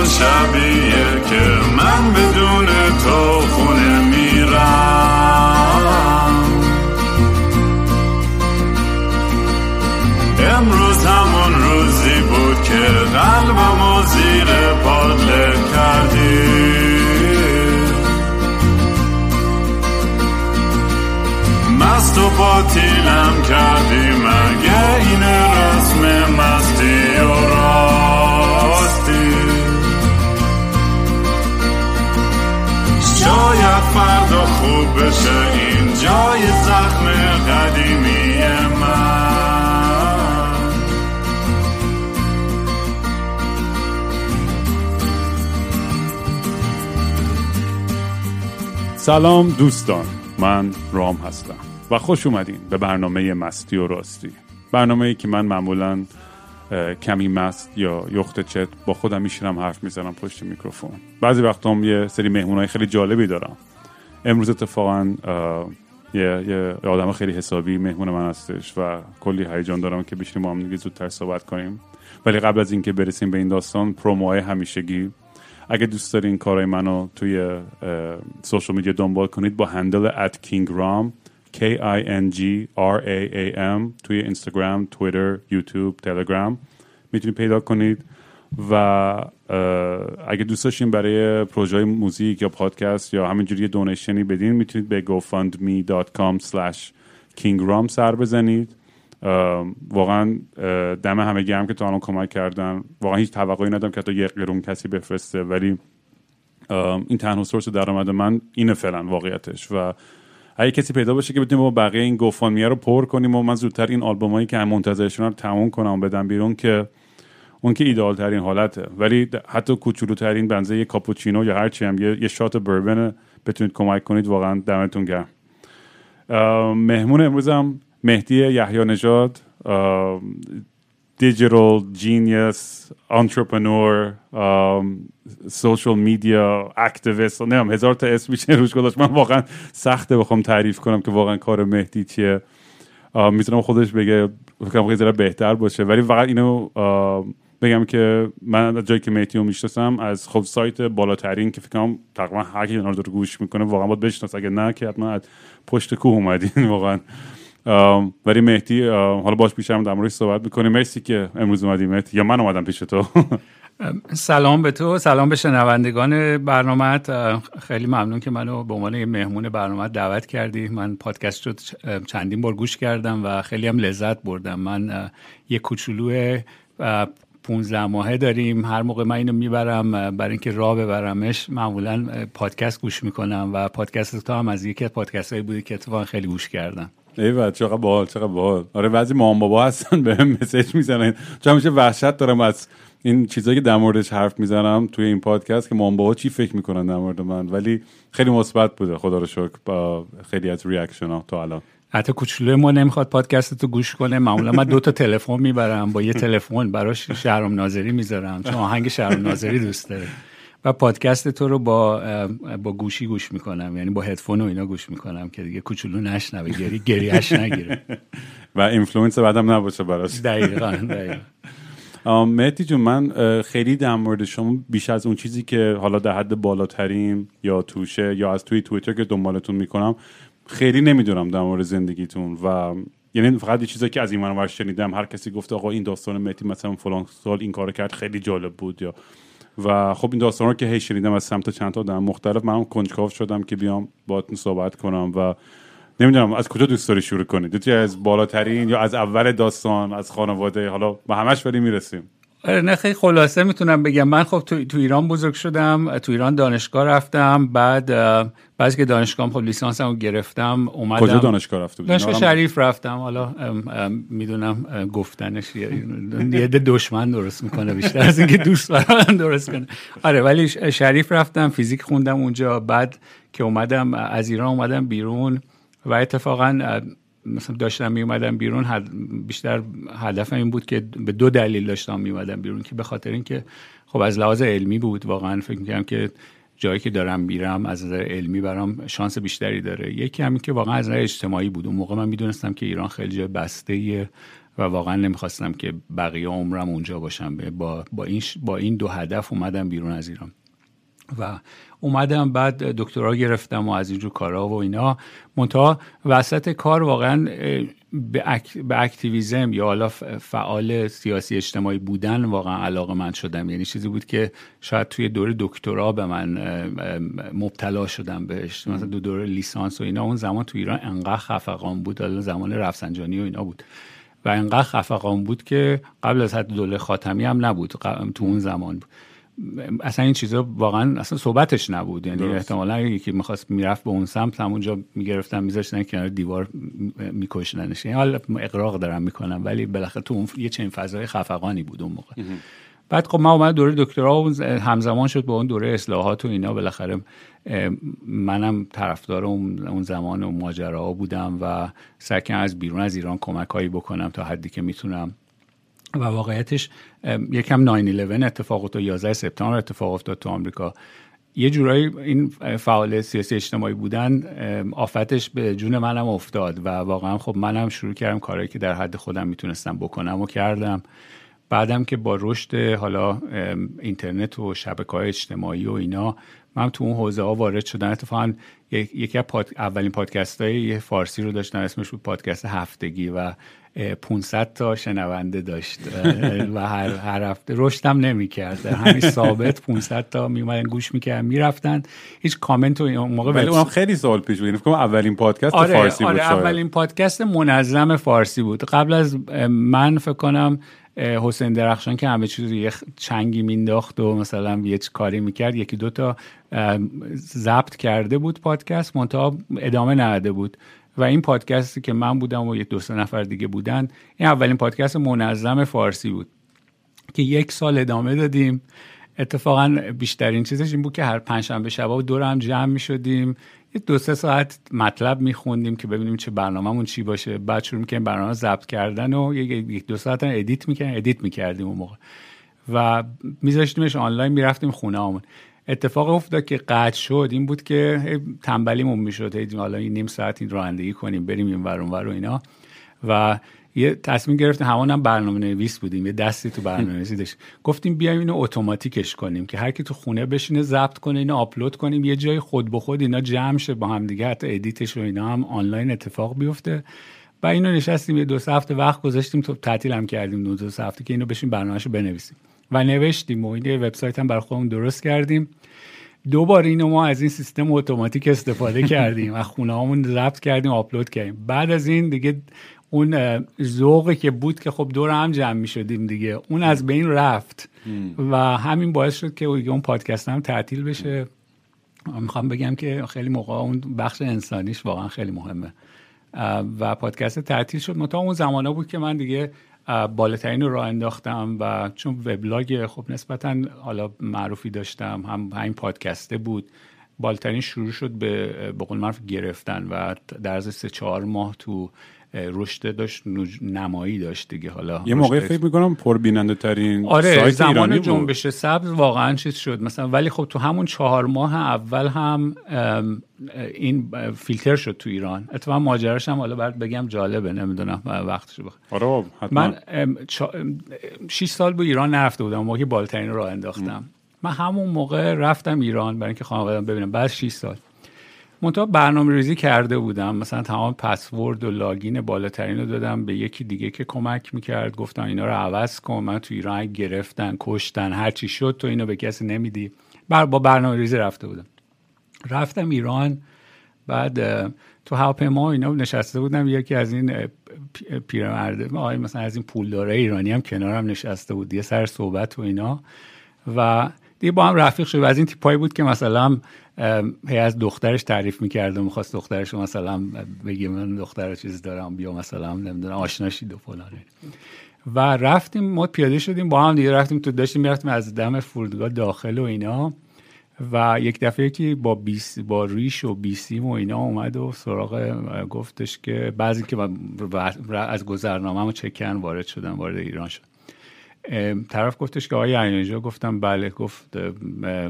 همون شبیه که من بدون تو خونه میرم. امروز همون روزی بود که قلبم و زیر پادله کردی. مست و باطیلم بشه این جای زخم قدیمی من. سلام دوستان من رام هستم و خوش اومدین به برنامه مستی و راستی. برنامه ای که من معمولا کمی مست یا یخت چت با خودم میشینم حرف می‌زنم پشت میکروفون. بعضی وقتا هم یه سری مهمونای خیلی جالبی دارم. امروز اتفاقا یه, یه آدم خیلی حسابی مهمون من هستش و کلی هیجان دارم که بشینیم با هم دیگه زودتر صحبت کنیم. ولی قبل از اینکه برسیم به این داستان پروموهای همیشگی. اگه دوست دارین کارهای منو توی سوشال میدیا دنبال کنید با هندل at kingram K I N G R A A M توی اینستاگرام، تویتر، یوتیوب، تلگرام می‌تونید پیدا کنید. و اگه دوست داشتین برای پروژه موزیک یا پادکست یا همینجوری دونیشنی بدین می‌تونید به gofundme.com slash kingram سر بزنید. واقعا دم همه گرم که تا الان کمک کردن. واقعا هیچ توقعی ندارم که حتی یه قرون کسی بفرسته ولی این تنها سورس درآمد من اینه فعلا واقعیتش. و اگه کسی پیدا باشه که بتونیم با بقیه این گوفانمیه رو پر کنیم و من زودتر این آلبومایی که منتظرشون رو تموم کنم و بدم بیرون که اون که ایدال ترین حالته. ولی حتی کوچولوترین بنزه یه کاپوچینو یا هرچی هم یه, شات بربن بتونید کمک کنید واقعا دمتون گرم. مهمون امروزم مهدی یحیی نژاد digital genius entrepreneur social media activist. نمیم هزار تا اسم میشه روش گذاشت. من واقعا سخته بخوام تعریف کنم که واقعا کار مهدی چیه. می‌تونم خودش بگه فکرم خیلی بهتر باشه. ولی فقط اینو بگم که من از جایی که مهدی رو می‌شناسم از خب سایت بالاترین که فکرم تقریبا هر کی رو گوش می‌کنه واقعا باید بشناسه. اگه نه که حتما از پشت کوه اومدین واقعا. ولی مهدی حالا باش پیشم در موردش صحبت می‌کنیم. مرسی که امروز اومدی. مهدی یا من اومدم پیش تو؟ سلام به تو. سلام به شنوندگان برنامه خیلی ممنون که منو به عنوان مهمون برنامه دعوت کردی. من پادکست رو چندین بار گوش کردم و خیلی هم لذت بردم. من یه کوچولو 15 ماهه داریم. هر موقع من اینو می‌برم برای اینکه راه ببرمش معمولا پادکست گوش می‌کنم و پادکست تو هم از یکی از پادکست هایی بودی که اتفاقا خیلی گوش کردم ایول چقدر باحال چقدر باحال. آره بعضی مامان بابا هستن به هم مسیج می‌زنن. چون همیشه وحشت دارم از این چیزایی که در موردش حرف می‌زنم توی این پادکست که مامان بابا چی فکر می‌کنن در مورد من. ولی خیلی مثبت بوده. خدا رو شکر با خیلی از reaction ها تا الان. حتی کوچولوی ما نمی‌خواد پادکست تو گوش کنه. معمولا من دو تا تلفن می‌برم با یه تلفن براش شهرام ناظری می‌ذارم. چون آهنگ شهرام ناظری دوست داره. و پادکست تو رو با با گوشی گوش می‌کنم. یعنی با هدفون و اینا گوش می‌کنم که دیگه کوچولو نشنوه گری گریهش نگیره. و influence بدم نباشه براش. دقیقا دقیقا. مهدی جون من خیلی در مورد شما بیش از اون چیزی که حالا در حد بالاترین یا توشه یا از توی توییتر که دنبالتون می‌کنم خیلی نمی‌دونم در مورد زندگیتون و یعنی فقط یه چیزایی که از این منور شنیدم هر کسی گفته آقا این داستان مهدی مثلا فلان سال این کارو کرد خیلی جالب بود یا و خب این داستان رو که هی شنیدم از سمت چند تا آدم مختلف من کنجکاو شدم که بیام باهاتون صحبت کنم و نمی‌دونم از کجا دوست داری شروع کنید از بالاترین یا از اول داستان از خانواده؟ حالا به همش ولی می‌رسیم. آره نه خیلی خلاصه می‌تونم بگم. من خب تو, تو ایران بزرگ شدم تو ایران دانشگاه رفتم بعد بعد که دانشگاه خب لیسانسم رو گرفتم اومدم. کجا دانشگاه رفته؟ دانشگاه هم- شریف رفتم. حالا می‌دونم گفتنش یه دشمن درست می‌کنه بیشتر از اینکه دوست برام درست کنه. آره ولی شریف رفتم فیزیک خوندم اونجا. بعد که اومدم از ایران اومدم بیرون و اتفاقا مثلا داشتم می اومدم بیرون حد- بیشتر هدفم این بود که به دو دلیل داشتم می اومدم بیرون که به خاطر اینکه خب از لحاظ علمی بود واقعا فکر می‌کنم که جایی که دارم میرم از نظر علمی برام شانس بیشتری داره. یکی همین که واقعا از نظر اجتماعی بود. اون موقع من می‌دونستم که ایران خیلی جای بسته و واقعا نمی‌خواستم که بقیه عمرم اونجا باشم. با, با, این, با این دو هدف اومدم بیرون از ایران. و اومدم بعد دکترا گرفتم و از اینجور کارا و اینا. منتها وسط کار واقعا به, به اکتیویزم یا حالا فعال سیاسی اجتماعی بودن واقعا علاقه من شدم. یعنی چیزی بود که شاید توی دوره دکترا به من مبتلا شدم بهش. مثلا دو دوره لیسانس و اینا. اون زمان تو ایران انقدر خفقان بود. حالا زمان رفسنجانی و اینا بود. و انقدر خفقان بود که قبل از حد دوله خاتمی هم نبود. تو اون زمان بود. اصلا این چیزا واقعا اصلا صحبتش نبود. یعنی احتمالا یکی می‌خواست می‌رفت به اون سمت همونجا می‌گرفتن میذاشتن کنار دیوار میکشننش یعنی حالا اقراق دارم می‌کنم ولی بالاخره تو اون یه چنین فضای خفقانی بود اون موقع. بعد خب من اومد دوره دکترا و همزمان شد با اون دوره اصلاحات و اینا. بالاخره منم طرفدار اون زمان و ماجراها بودم و سکن از بیرون از ایران کمک هایی بکنم تا حدی که می‌تونم و واقعیتش یکم 9-11 اتفاق افتاد 11 سپتامبر اتفاق افتاد تو آمریکا. یه جورایی این فعال سیاسی اجتماعی بودن آفتش به جون منم افتاد و واقعا خب منم شروع کردم کارهایی که در حد خودم می‌تونستم بکنم و کردم. بعدم که با رشد حالا اینترنت و شبکه های اجتماعی و اینا من تو اون حوزه ها وارد شدم. اتفاقا یکی از اولین پادکست های فارسی رو داشتم اسمش بود پادکست هفتگی و 500 تا شنونده داشت. و هر, هر هفته رشدم نمی‌کرد همین ثابت 500 تا میومدن گوش می‌کردن می‌رفتن. هیچ کامنت و اون موقع ولی اونم خیلی سال پیش بود. یعنی فکر اولین پادکست آره، فارسی آره بود شاید. اولین پادکست منظم فارسی بود. قبل از من فکر کنم حسین درخشان که همه چیز یه چنگی مینداخت و مثلا یه کاری می‌کرد. یکی دو تا ضبط کرده بود پادکست منتها ادامه نداده بود. و این پادکستی که من بودم و یک دو سه نفر دیگه بودن این اولین پادکست منظم فارسی بود که یک سال ادامه دادیم. اتفاقا بیشترین چیزش این بود که هر پنجشنبه شبا دور هم جمع می شدیم یه دو سه ساعت مطلب میخوندیم که ببینیم چه برنامهمون چی باشه. بعد شروع می‌کنیم برنامه ضبط کردن و یک دو ساعت هم ادیت می‌کنیم ادیت می‌کردیم اون موقع. و میذاشتیمش آنلاین می‌رفتیم خونه‌مون اتفاق افتاد که قطع شد این بود که تنبلیمون می‌شد. حالا این نیم ساعت این رانندگی کنیم بریم این ور و اینا. و یه تصمیم گرفتیم همون برنامه نویس بودیم یه دستی تو برنامه نویسی داشت گفتیم بیایم اینو اتوماتیکش کنیم که هر کی تو خونه بشینه ضبط کنه اینو آپلود کنیم یه جای خود به خود اینا جمع شه با هم دیگه حتی edit ش و اینا هم آنلاین اتفاق بیفته. و اینو نشستیم یه دو هفته وقت گذاشتیم تو تعطیل هم کردیم دو, دو هفته که اینو بشینیم برنامه‌شو بنویسیم. و نوشتیم و این وبسایت هم برای خودمون درست کردیم. دوبار اینو ما از این سیستم اتوماتیک استفاده کردیم و خونه‌مون ضبط کردیم آپلود کردیم. بعد از این دیگه اون ذوقی که بود که خب دور هم جمع می شدیم دیگه اون از بین رفت. و همین باعث شد که اون پادکست هم تعطیل بشه. می‌خوام بگم که خیلی موقع اون بخش انسانیش واقعا خیلی مهمه. و پادکست تعطیل شد. متا اون زمانه بود که من دیگه بالاترین رو راه انداختم و چون وبلاگ خب نسبتا حالا معروفی داشتم هم همین پادکسته بود بالاترین شروع شد به به قول معروف گرفتن و در از سه چهار ماه تو رشد داشت نمایی داشت دیگه. حالا یه موقع فکر می‌کنم پربیننده ترین آره سایت زمان جنبش سبز واقعا چیز شد. مثلا ولی خب تو همون چهار ماه اول هم این فیلتر شد تو ایران. اتفاقا ماجراش هم حالا بعد بگم جالبه نمی‌دونم وقتش بخ آره حتما. من 6 سال به ایران نرفته بودم موقعی بالترین رو انداختم. من همون موقع رفتم ایران برای اینکه خانواده‌ام ببینم. بعد 6 سال. منتها برنامه ریزی کرده بودم. مثلا تمام پسورد و لاگین بالاترین رو دادم به یکی دیگه که کمک می‌کرد. گفتم اینا رو عوض کن من تو ایران گرفتن کشتن هرچی شد تو اینو به کسی نمیدی. بر با برنامه ریزی رفته بودم. رفتم ایران بعد تو هواپیما اینا نشسته بودم. یکی از این پیرمرد آقای مثلا از این پولداره ایرانی هم کنارم نشسته بود. یه سر صحبت و اینا. و دیگه با هم رفیق شد و از این تیپایی بود که مثلا هی از دخترش تعریف می‌کرد و می‌خواست دخترش مثلا بگی من دختر چیز دارم بیا مثلا نمی‌دونم آشناشید و فلان. و رفتیم ما پیاده شدیم با هم دیگه رفتیم تو داشتیم می‌رفتیم از دم فرودگاه داخل و اینا. و یک دفعه که با بیس با ریش و بیسیم و اینا اومد و سراغ گفتش که بعضی که از گذرنامه و چکن وارد شدن وارد ایران شد. طرف گفتش که آقای اینجا گفتم بله گفت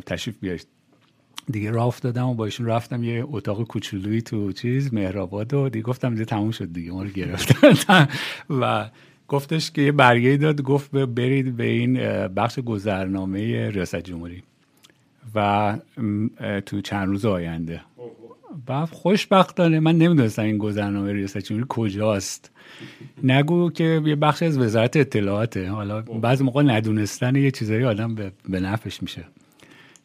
تشریف بیارید. دیگه راه افتادم و با ایشون رفتم یه اتاق کوچولویی تو چیز مهرآباد و دیگه گفتم دیگه تموم شد دیگه ما رو گرفتن. و گفتش که یه برگه داد گفت برید به این بخش گذرنامه ریاست جمهوری. و تو چند روز آینده. و خوشبختانه من نمی‌دونستم این گذرنامه ریاست جمهوری کجاست. نگو که یه بخش از وزارت اطلاعاته. حالا بعضی موقع ندونستن یه چیزایی آدم به نفش میشه.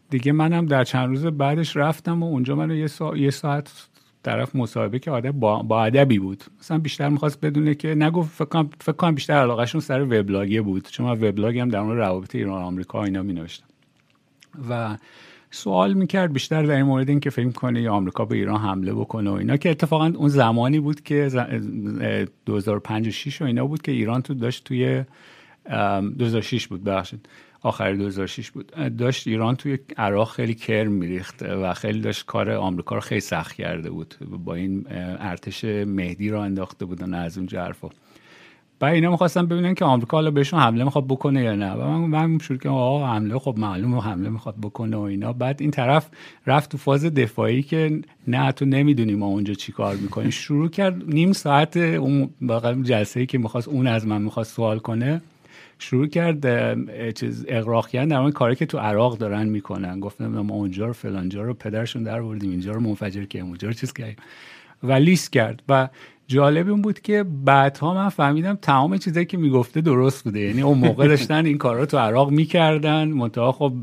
دیگه منم در چند روز بعدش رفتم و اونجا من یه, سا... یه ساعت طرف مصاحبه که آدم با, با ادبی بود. مثلا بیشتر می‌خواست بدونه که نگو فکر کنم بیشتر علاقهشون سر وبلاگه بود. چون من وبلاگ هم در مورد روابط ایران آمریکا اینا می نوشتم و سوال می‌کرد بیشتر در این مورد این که فکر کنه آمریکا به ایران حمله بکنه و اینا که اتفاقا اون زمانی بود که 2005 و 6 و اینا بود که ایران تو داشت توی 2006 بود بخشید آخر 2006 بود. داشت ایران توی عراق خیلی کرم میریخت و خیلی داشت کار آمریکا رو خیلی سخت کرده بود. با این ارتش مهدی رو انداخته بودن از اون حرفا. و اینا می‌خواستن ببینن که آمریکا حالا بهشون حمله می‌خواد بکنه یا نه. و من من شروع کردم آقا حمله خب معلومه حمله می‌خواد بکنه و اینا. بعد این طرف رفت تو فاز دفاعی که نه تو نمی‌دونی ما اونجا چی کار می‌کنیم. شروع کرد نیم ساعت اون جلسه ای که می‌خواست اون از من می‌خواست سوال کنه شروع کرد چیز اقراق کردن در کاری که تو عراق دارن می‌کنن. گفتم ما اونجا رو فلانجا رو پدرشون در بردیم اینجا رو منفجر کردیم اونجا رو چیز کردیم. و لیست کرد. و جالب این بود که بعدها من فهمیدم تمام چیزایی که می‌گفته درست بوده. یعنی اون موقع داشتن این کارا تو عراق می‌کردن. منتها خب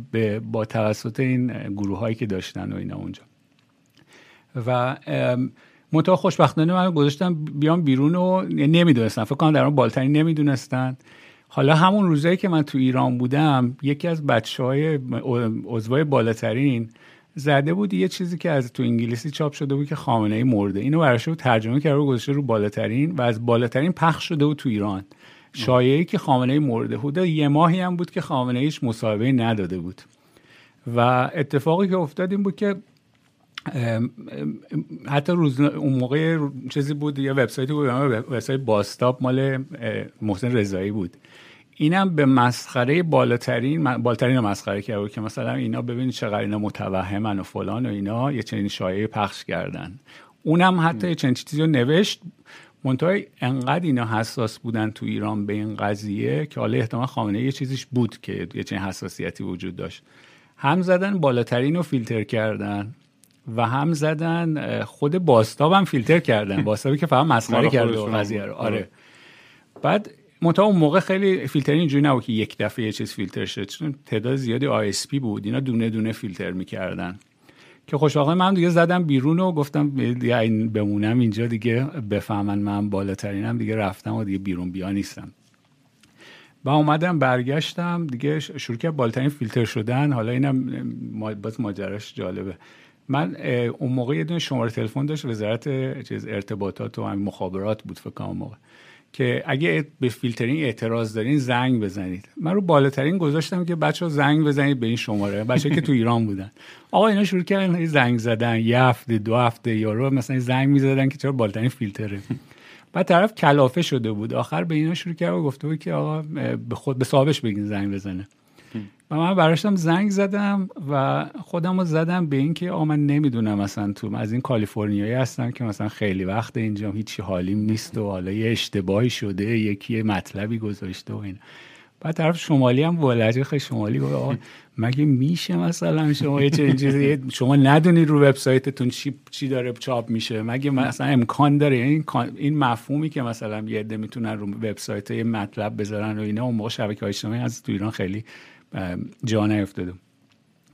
با توسط این گروه هایی که داشتن و اینا اونجا. و منتها خوشبختانه من گذاشتم بیام بیرون و نمی‌دونستن فکر کنم در اون بالتری نمی‌دونستن. حالا همون روزایی که من تو ایران بودم یکی از بچه های عضوای بالاترین زده بود یه چیزی که از تو انگلیسی چاپ شده بود که خامنه ای مرده. اینو براش ترجمه کرده و گذاشته رو بالاترین و از بالاترین پخش شده بود تو ایران. شایعی که خامنه ای مرده بود. یه ماهی هم بود که خامنه ایش مصاحبه نداده بود. و اتفاقی که افتاد این بود که حتی روز اون موقع چیزی بود یه وبسایتی بود وبسایت باستاپ مال محسن رضایی بود. اینم به مسخره بالاترین بالاترین مسخره کرده که مثلا اینا ببینید چقدر اینا متوهمن و فلان و اینا یه چنین شایعه پخش کردن. اونم حتی یه چنین چیزی رو نوشت. منتها انقدر اینا حساس بودن تو ایران به این قضیه که حالا احتمال خامنه یه چیزیش بود که یه چنین حساسیتی وجود داشت. هم زدن بالاترین رو فیلتر کردن و هم زدن خود بازتاب هم فیلتر کردن. بازتابی که فقط مسخره کرده قضیه رو. آره. بعد منتها اون موقع خیلی فیلترینگ اینجوری نبود که یک دفعه یه چیز فیلتر شد. چون تعداد زیادی ISP بود. اینا دونه دونه فیلتر می‌کردن. که خوشبختانه من دیگه زدم بیرون و گفتم بمونم اینجا دیگه بفهمن من بالاترینم دیگه رفتم و دیگه بیرون بیا نیستم. و اومدم برگشتم دیگه شروع کرد بالاترین فیلتر شدن. حالا اینم باز ماجراش جالبه. من اون موقع یه دونه شماره تلفن داشت. وزارت چیز ارتباطات و مخابرات بود فکر کنم موقع. که اگه به فیلترینگ اعتراض دارین زنگ بزنید. من رو بالاترین گذاشتم که بچه ها زنگ بزنید به این شماره. بچه که تو ایران بودن. آقا اینا شروع کردن زنگ زدن یه هفته دو هفته یارو مثلا زنگ می‌زدن که چرا بالاترین فیلتره. بعد طرف کلافه شده بود. آخر به اینا شروع کرد و گفته بود که آقا به خود به صاحبش بگین زنگ بزنه. و من براشتم زنگ زدم و خودم رو زدم به اینکه آ من نمی‌دونم مثلا تو از این کالیفرنیایی هستم که مثلا خیلی وقت اینجا هیچی حالیم نیست و حالا یه اشتباهی شده یکی مطلبی گذاشته و این بعد طرف شمالی هم ولجه خیلی شمالی گفت مگه میشه مثلا شما یه چیزی؟ شما ندونید رو وبسایتتون چی چی داره چاپ میشه؟ مگه مثلا امکان داره؟ این این مفهومی که مثلا یه عده می‌تونن رو وبسایت یه مطلب بذارن و اینا اون موقع شبکه اجتماعی از تو ایران خیلی جا نیفتاده.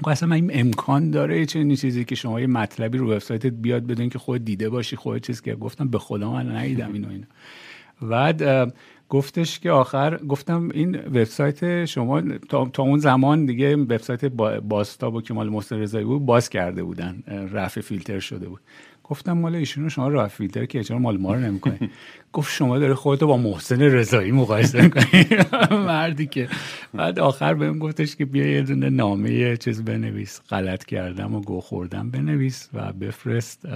خب اصلا این امکان داره چنین چیزی که شما یه مطلبی رو وبسایتت بیاد بدون که خود دیده باشی خود چیز که گفتم به خدا من ندیدم اینو اینو بعد گفتش که آخر گفتم این وبسایت شما تا, اون زمان دیگه وبسایت باستاب که مال محسن رضایی بود باز کرده بودن رفع فیلتر شده بود. گفتم مال ایشونو شما راه فیلتر که چرا مال ما رو نمی‌کنی؟ گفت شما داره خودتو با محسن رضایی مقایسه می‌کنی. مرتیکه. بعد آخر بهم گفتش که بیا یه دونه نامه چیز بنویس. غلط کردم و گو خوردم بنویس و بفرست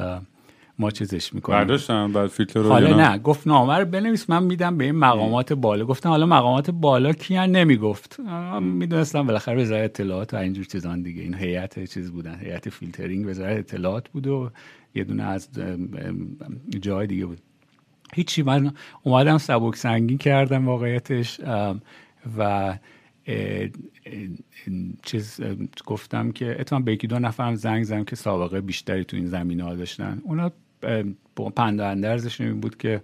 ما چیزش می‌کنیم. برداشتم بعد فیلتر رو حالا نه؟ گفت نامه رو بنویس من میدم به این مقامات بالا. گفتم حالا مقامات بالا کیان؟ نمی‌گفت. می‌دونستم بالاخره وزارت اطلاعات و اینجور چیزان دیگه. این هیئت چیز بودن هیئت فیلترینگ وزارت اطلاعات بود و یه دونه از جای دیگه بود. هیچی. من اومدم سبک سنگین کردم واقعیتش و چیز گفتم که اتفاقا به یکی دو نفرم زنگ زدم که سابقه بیشتری تو این زمین ها داشتن. اونا پند اندرزش این بود که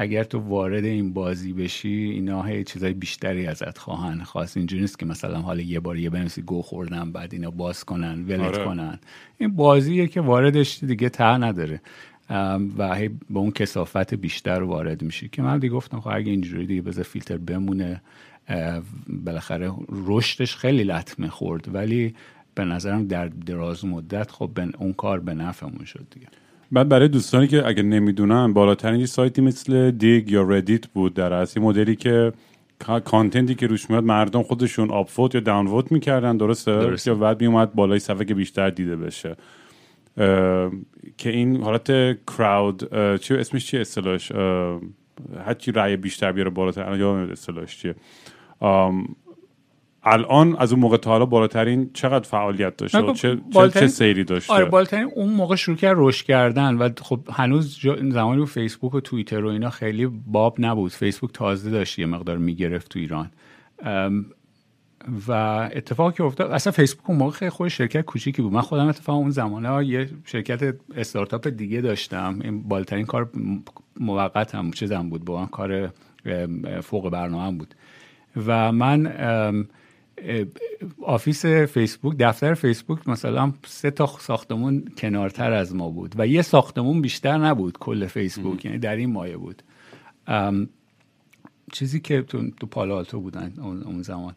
اگر تو وارد این بازی بشی اینا هی چیزای بیشتری ازت خواهن خواست. اینجوری نیست که مثلا حالا یه بار یه بنویسی گو خوردن بعد اینا باز کنن ولت آره. کنن. این بازیه که واردش دیگه ته نداره. و هی به اون کسافت بیشتر وارد میشی. که من دیگه گفتم خب اگه اینجوری دیگه بذار فیلتر بمونه بالاخره رشدش خیلی لطمه خورد. ولی به نظرم در دراز مدت خب اون کار به نفعمون شد دیگه. بعد برای دوستانی که اگه نمی‌دونن بالاترین سایتی مثل دیگ یا ردیت بود در اصل. مدلی که کانتنتی که روش میاد مردم خودشون آپفوت یا داونوت می‌کردن درسته, درسته. یا بعد میومد بالای صفحه که بیشتر دیده بشه. که این حالت کراود چی اسمش چی اصطلاحش؟ هرچی رأی بیشتر بیاره بالاتر. الان یادم اصطلاحش چیه. الان از اون موقع تا حالا بالاترین چقدر فعالیت داشته خب، چه, چه سیری داشته؟ آره بالاترین اون موقع شروع کرد رشد کردن و خب هنوز زمانی فیسبوک و توییتر و اینا خیلی باب نبود. فیسبوک تازه داشت یه مقدار می‌گرفت تو ایران. و اتفاقی که افتاد اصلا فیسبوک اون موقع خیلی خود شرکت کوچیکی بود. من خودم اتفاق اون زمانه یه شرکت استارتاپ دیگه داشتم. این بالاترین کار موقت هم چیزم بود با کار فوق برنامه بود. و من office فیسبوک دفتر فیسبوک مثلا سه تا ساختمون کنارتر از ما بود و یه ساختمون بیشتر نبود کل فیسبوک یعنی در این مایه بود. چیزی که تو, تو پالو آلتو بودن اون زمان.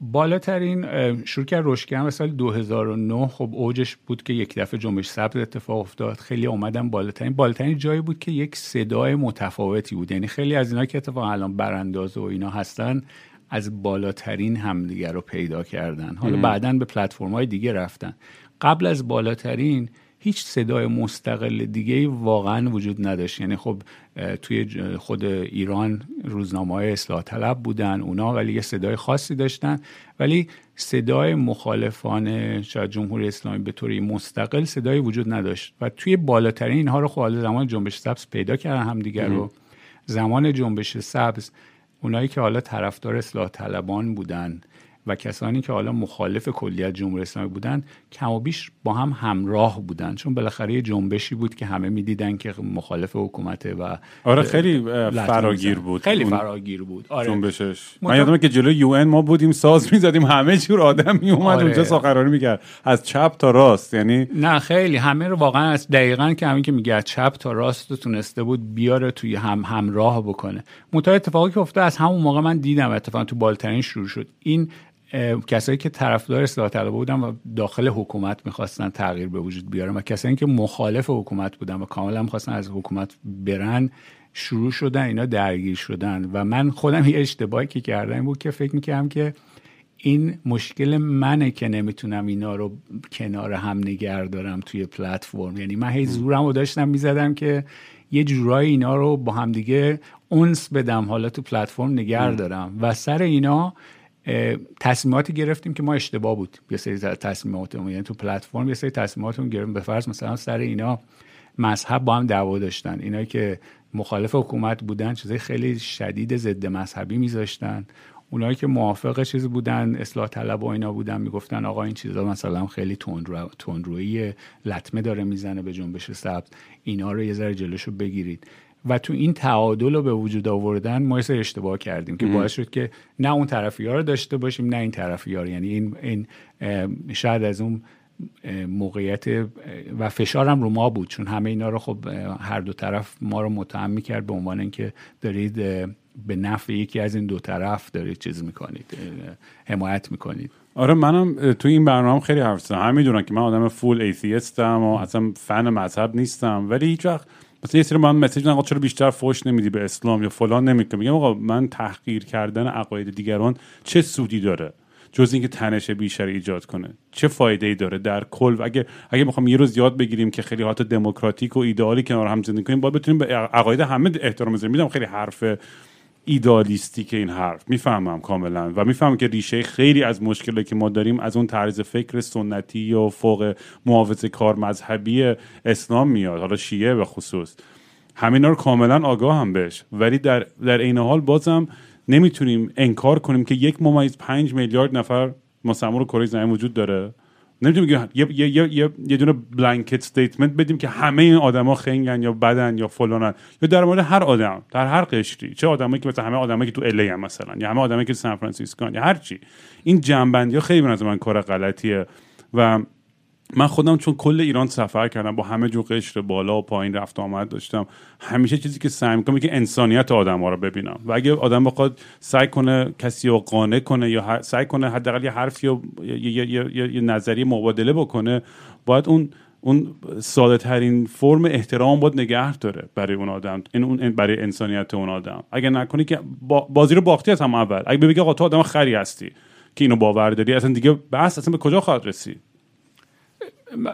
بالاترین شروع کرد رشد کردن سال 2009 خب اوجش بود که یک دفعه جنبش سبز اتفاق افتاد. خیلی اومدن بالاترین بالاترین جایی بود که یک صدای متفاوتی بود. یعنی خیلی از اینا که اتفاقا الان برانداز و اینا هستن از بالاترین همدیگه رو پیدا کردن. حالا بعدا به پلتفرم های دیگه رفتن. قبل از بالاترین هیچ صدای مستقل دیگه واقعا وجود نداشت. یعنی خب توی خود ایران روزنامه های اصلاح طلب بودن اونا ولی یه صدای خاصی داشتن. ولی صدای مخالفان شاید جمهوری اسلامی به طوری مستقل صدای وجود نداشت. و توی بالاترین اینها رو خب زمان جنبش سبز پیدا کردن همدیگر رو. زمان جنبش سبز اونایی که حالا طرفدار اصلاح طلبان بودن. و کسانی که حالا مخالف کلیت جمهوری اسلامی بودن کم و بیش با هم همراه بودن چون بالاخره یه جنبشی بود که همه می‌دیدن که مخالف حکومته و آره خیلی فراگیر بود. خیلی فراگیر بود. آره. جنبشش. من یادمه که جلوی یو ما بودیم ساز می‌زدیم همه جور آدم میومد آره. اونجا سخنرانی می‌کرد. از چپ تا راست یعنی نه خیلی. همه رو واقعا از دقیقا که همین که میگه چپ تا راست تونسته بود بیاره توی هم همراه بکنه. متأ اتفاقی که افتاد از همون موقع من دیدم اتفاقا تو بالترین شروع شد. این کسایی که طرفدار اصلاح طلبه بودن و داخل حکومت می‌خواستن تغییر به وجود بیارن و کسایی که مخالف حکومت بودن و کاملا می‌خواستن از حکومت برن شروع شدن اینا درگیر شدن. و من خودم یه اشتباهی که کردم بود که فکر می‌کردم که این مشکل منه که نمی‌تونم اینا رو کنار هم نگر دارم توی پلتفرم. یعنی من هی زورم رو داشتم می‌زدم که یه جورایی اینا رو با همدیگه اونس بدم حالا تو پلتفرم نگر دارم. و سر اینا تصمیماتی گرفتیم که ما اشتباه بود. یه سری تصمیمات یعنی تو پلتفرم یه سری تصمیماتون گرفتیم. به فرض مثلا سر اینا مذهب با هم دعوا داشتن. اینایی که مخالف حکومت بودن چیزای خیلی شدید ضد مذهبی میذاشتن. اونایی که موافق چیز بودن اصلاح طلب و اینا بودن می‌گفتن آقا این چیزا مثلا خیلی تندرویی لطمه داره می‌زنه به جنبش سبز اینا رو یه ذره جلوشو بگیرید. و تو این تعادل رو به وجود آوردن ما اشتباه کردیم که باعث شد که نه اون طرفی ها رو داشته باشیم نه این طرفی ها یعنی این, این شاید از اون موقعیت و فشارم رو ما بود. چون همه اینا رو خب هر دو طرف ما رو متهم می‌کرد به عنوان اینکه دارید به نفع یکی از این دو طرف دارید چیز می‌کنید حمایت می‌کنید. آره منم تو این برنامه خیلی حرف زدم همه می‌دونن که من آدم فول ایتیستم و اصلا فن مذهب نیستم. ولی هیچ وقت مثلا یه سری من مسیج آقا چرا بیشتر فوش نمیدی به اسلام یا فلان؟ نمی‌کنه میگم آقا من تحقیر کردن عقاید دیگران چه سودی داره؟ جز اینکه تنش بیشتر ایجاد کنه. چه فایده ای داره در کل؟ و اگه اگه می‌خوام یه روز یاد بگیریم که خیلی حالت دموکراتیک و ایدئالی کنار هم زندگی کنیم باید بتونیم به عقاید همه احترام بذاریم می‌دونم خیلی حرف idealistic این حرف. می‌فهمم کاملا. و می‌فهمم که ریشه خیلی از مشکلی که ما داریم از اون طرز فکر سنتی یا فوق محافظه کار مذهبی اسلام میاد حالا شیعه به خصوص. همینا رو کاملا آگاه هم بهش. ولی در در عین حال بازم نمی‌تونیم انکار کنیم که یک ممیز پنج میلیارد نفر مسمر کره زمین وجود داره. نمی‌تونیم یه یه یه یه, دونه blanket statement بدیم که همه این آدما خنگن یا بدن یا فلانن. یا در مورد هر آدم در هر قشری. چه آدمایی که مثلا همه آدمایی که تو الی هم مثلا یا همه آدمایی که سان فرانسیسکو یا هر چی. این جنبندی ها خیلی به من کار غلطیه. و من خودم چون کل ایران سفر کردم با همه جو قشر بالا و پایین رفت آمد داشتم. همیشه چیزی که سعی می‌کنم که انسانیت آدم ها رو ببینم. و اگه آدم بخواد سعی کنه کسی رو قانع کنه یا سعی کنه حداقل یه حرفی یا یه, یه،, یه مبادله بکنه باید اون اون ساده ترین فرم احترام باید نگه داره برای اون آدم این اون برای انسانیت اون آدم. اگه نکنی که بازی رو باختی از هم اول. اگه بگی آقا تو آدم خری هستی که اینو باور داری اصلا دیگه بس اصلا به کجا خواهد رسید؟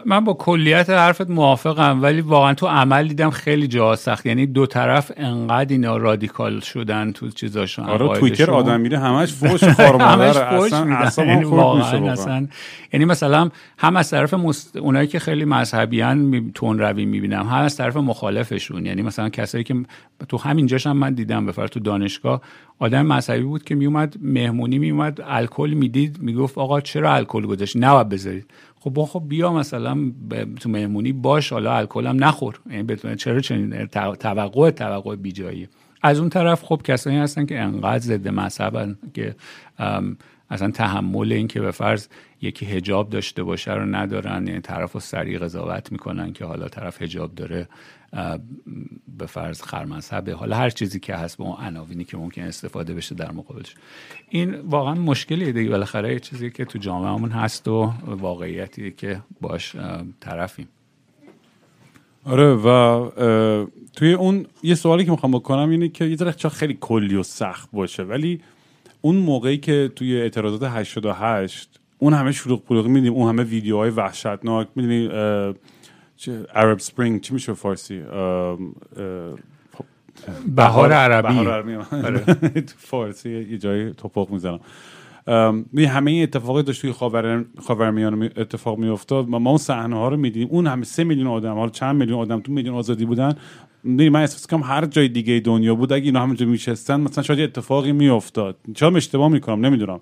من با کلیت حرفت موافقم ولی واقعا تو عمل دیدم خیلی جا سخت. یعنی دو طرف انقدر اینا رادیکال شدن تو چیزاشون آره توییتر آدم میره همش فوش خارمادر اصلا یعنی واقعا یعنی مثلا هم از طرف مست... اونایی که خیلی مذهبیان می... تون روی می‌بینم هم از طرف مخالفشون. یعنی مثلا کسایی که تو همینجاش هم من دیدم بفر تو دانشگاه آدم مذهبی بود که میومد مهمونی میومد الکل می‌دید می‌گفت آقا چرا الکل گذاشت؟ نباید بذارید. خب خب بیا مثلا تو مهمونی باش حالا الکل هم نخور. یعنی بتونه چرا چنین توقع توقع بیجایی. از اون طرف خب کسانی هستن که انقدر ضد مذهبن که اصلا تحمل این که به فرض یکی هجاب داشته باشه رو ندارن. یعنی طرف رو سریع قضاوت می‌کنن که حالا طرف هجاب داره. به فرض خرمذهبه حالا هر چیزی که هست به اون عناوینی که ممکن استفاده بشه در مقابلش. این واقعا مشکلیه دیگه. بالاخره یه چیزی که تو جامعهمون هست و واقعیتی که باش طرفیم. آره و توی اون یه سوالی که می‌خوام بکنم اینه که یه ذره خیلی کلی و سخت باشه ولی اون موقعی که توی اعتراضات 88 اون همه شروع پلوغی میدیم اون همه ویدیوهای وحشتناک می‌دونی عرب سپرینگ چی میشه فارسی؟ بهار عربی. آره. تو فارسی یه جایی توپق می‌زنم. می همه این اتفاقی داشت توی خاورمیانه اتفاق میافتاد. ما اون صحنه ها رو می‌دیدیم. اون همه سه میلیون آدم حالا چند میلیون آدم تو میلیون آزادی بودن. من احساس کنم هر جای دیگه دنیا بود. اگه اینا همونجا میشستن مثلا شاید اتفاقی میافتاد. چرا اشتباه می‌کنم؟ نمی‌دونم.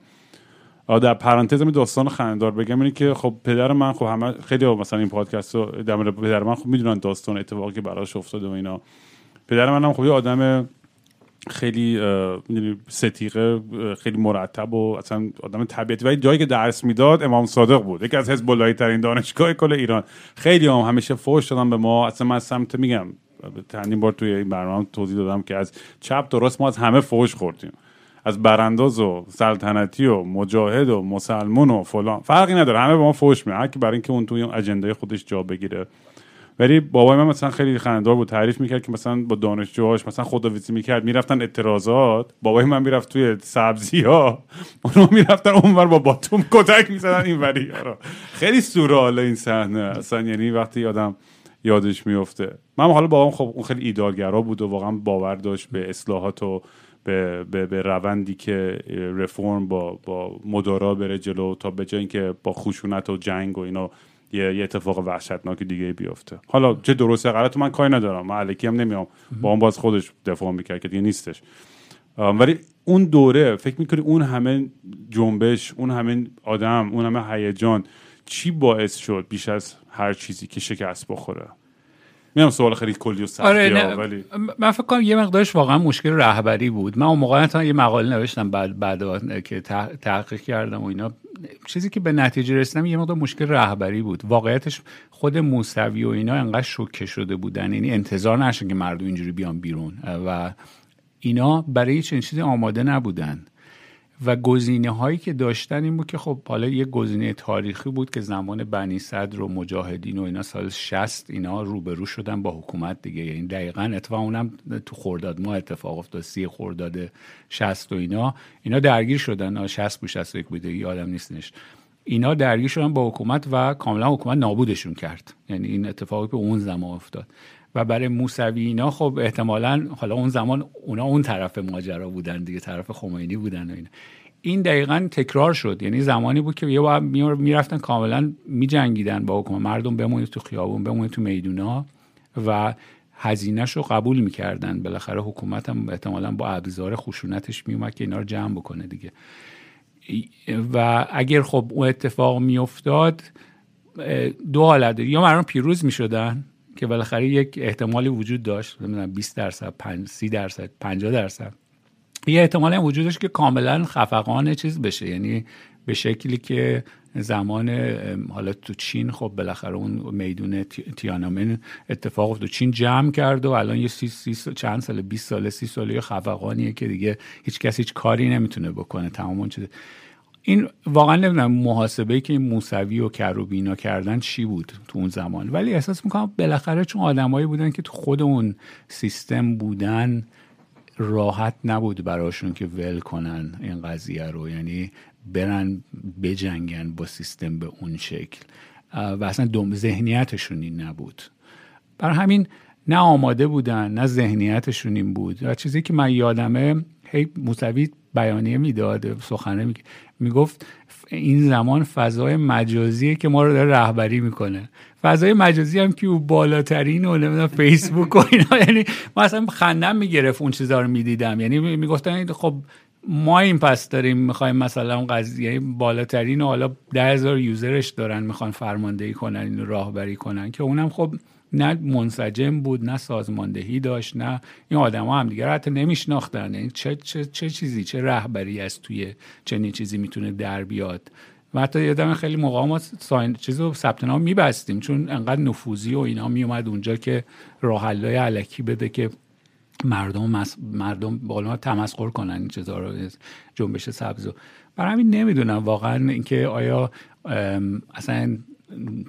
در پرانتز می داستان خندار بگم اینه که خب پدر من خب همه خیلی مثلا این پادکست رو در مورد پدر من خب می‌دونن داستان اتفاقی که براش افتاده و اینا. پدر منم خب یه آدم خیلی ستیقه خیلی مرتب و اصلا آدم طبیعتی. ولی جایی که درس می‌داد امام صادق بود. یکی از حزب اللهی ترین دانشگاه کل ایران. خیلی هم همیشه فوش دادن به ما. اصلا من سمت میگم. چندین بار توی این برنامه توضیح دادم که از چپ درست ما از همه فوش خوردیم. از برانداز و سلطنتی و مجاهد و مسلمون و فلان. فرقی نداره. همه به ما فوش میدن. که برای اینکه اون توی اجنده خودش جا بگیره. ولی بابای من مثلا خیلی خنده‌دار بود. تعریف می‌کرد که مثلا با دانشجوهاش مثلا خداویسی می‌کرد. می‌رفتن اعتراضات. بابای من می‌رفت توی سبزی ها اونو می‌رفتن اونور با باتوم کتک می‌زدن این وری خیلی سورال این صحنه. اصلا یعنی وقتی آدم یادش میفته من حالا بابام خب اون خیلی ایدالگرا بود و واقعا باور داشت به اصلاحات و به, به, به روندی که رفرم با با مدارا بره جلو تا به جای اینکه با خشونت و جنگ و اینا یه, اتفاق وحشتناک دیگه بیفته. حالا چه درست غلط من کاری ندارم. من علکی هم نمیام. با اون باز خودش دفاع می‌کرد که دیگه نیستش. ولی اون دوره فکر می‌کنی اون همه جنبش اون همه آدم اون همه هیجان چی باعث شد بیش از هر چیزی که شکست بخوره؟ میام سوال خیلی کلی و سختی آره ولی من فکر کنم یه مقدارش واقعا مشکل رهبری بود. من اون موقع یه مقاله نوشتم بعد بعد که تحقیق کردم و اینا. چیزی که به نتیجه رسیدم یه مقدار مشکل رهبری بود. واقعیتش خود موسوی و اینا انقدر شوکه شده بودن. یعنی انتظار نشن که مردم اینجوری بیان بیرون. و اینا برای چنین چیزی آماده نبودن. و گزینه هایی که داشتن این بود که خب حالا یه گزینه تاریخی بود که زمان بنی صدر و مجاهدین و اینا سال 60 اینا روبرو شدن با حکومت دیگه. یعنی دقیقا اتفاق اونم تو خورداد ما اتفاق افتاد سی خورداد 60 و اینا. اینا درگیر شدن. 60 بود 61 بوده یادم نیستش اینا درگیر شدن با حکومت و کاملا حکومت نابودشون کرد. یعنی این اتفاقی به اون زمان افتاد. و برای موسوی اینا خب احتمالا حالا اون زمان اونا اون طرف ماجرا بودن دیگه طرف خمینی بودن و اینا. این دقیقا تکرار شد. یعنی زمانی بود که یه باید می‌رفتن کاملا میجنگیدن با حکومت. مردم بمونید تو خیابون بمونید تو میدونا و هزینهش رو قبول می‌کردن. بالاخره حکومت هم احتمالا با ابزار خشونتش میومد که اینا رو جمع بکنه دیگه. و اگر خب اون اتفاق میافتاد دو حالت. یا مردم پیروز می‌شدن؟ که بالاخره یک احتمالی وجود داشت نمی‌دونم 20 درصد 30 درصد 50 درصد. یه احتمالی هم وجود داشت که کاملا خفقان چیز بشه. یعنی به شکلی که زمان حالا تو چین خب بالاخره اون میدون تیانامن اتفاق افتاد. چین جمع کرد و الان یه سی, سی چند سال 20 ساله سی ساله خفقانیه که دیگه هیچ کسی هیچ کاری نمی‌تونه بکنه. تمام اون چیز. این واقعا نمی‌دونم محاسبه که موسوی و کروبینا کردن چی بود تو اون زمان. ولی احساس می‌کنم بالاخره چون آدمایی بودن که تو خود اون سیستم بودن راحت نبود براشون که ول کنن این قضیه رو. یعنی برن بجنگن با سیستم به اون شکل. و اصلا دوم ذهنیتشون این نبود. بر همین نه آماده بودن نه ذهنیتشون این بود. و چیزی که من یادمه هی موسوی بیانیه می‌داد سخنه می‌گفت این زمان فضای مجازیه که ما رو داره رهبری می‌کنه. فضای مجازی هم که او بالاترین و نمی‌دونم فیسبوک و اینا. یعنی ما اصلا خندم می‌گرفت اون چیزا رو می‌دیدم. یعنی می‌گفتن خب ما این پس داریم می‌خوایم مثلا قضیه بالاترین و حالا ده هزار یوزرش دارن می‌خوان فرماندهی کنن اینو راهبری کنن که اونم خب نه منسجم بود نه سازماندهی داشت نه این آدما هم دیگه. حتی نمیشناختن. یعنی چه, چه, چه چیزی چه رهبری از توی چنین چیزی می‌تونه در بیاد. و حتی یادم خیلی موقع ما ساین چیز رو ثبت نام میبستیم. چون انقدر نفوذی و اینا میومد اونجا که راه علکی بده که مردم مس... مردم با تمسخر کنن این چیزا رو جنبش سبز برای همین نمی‌دونم واقعا اینکه آیا اصلا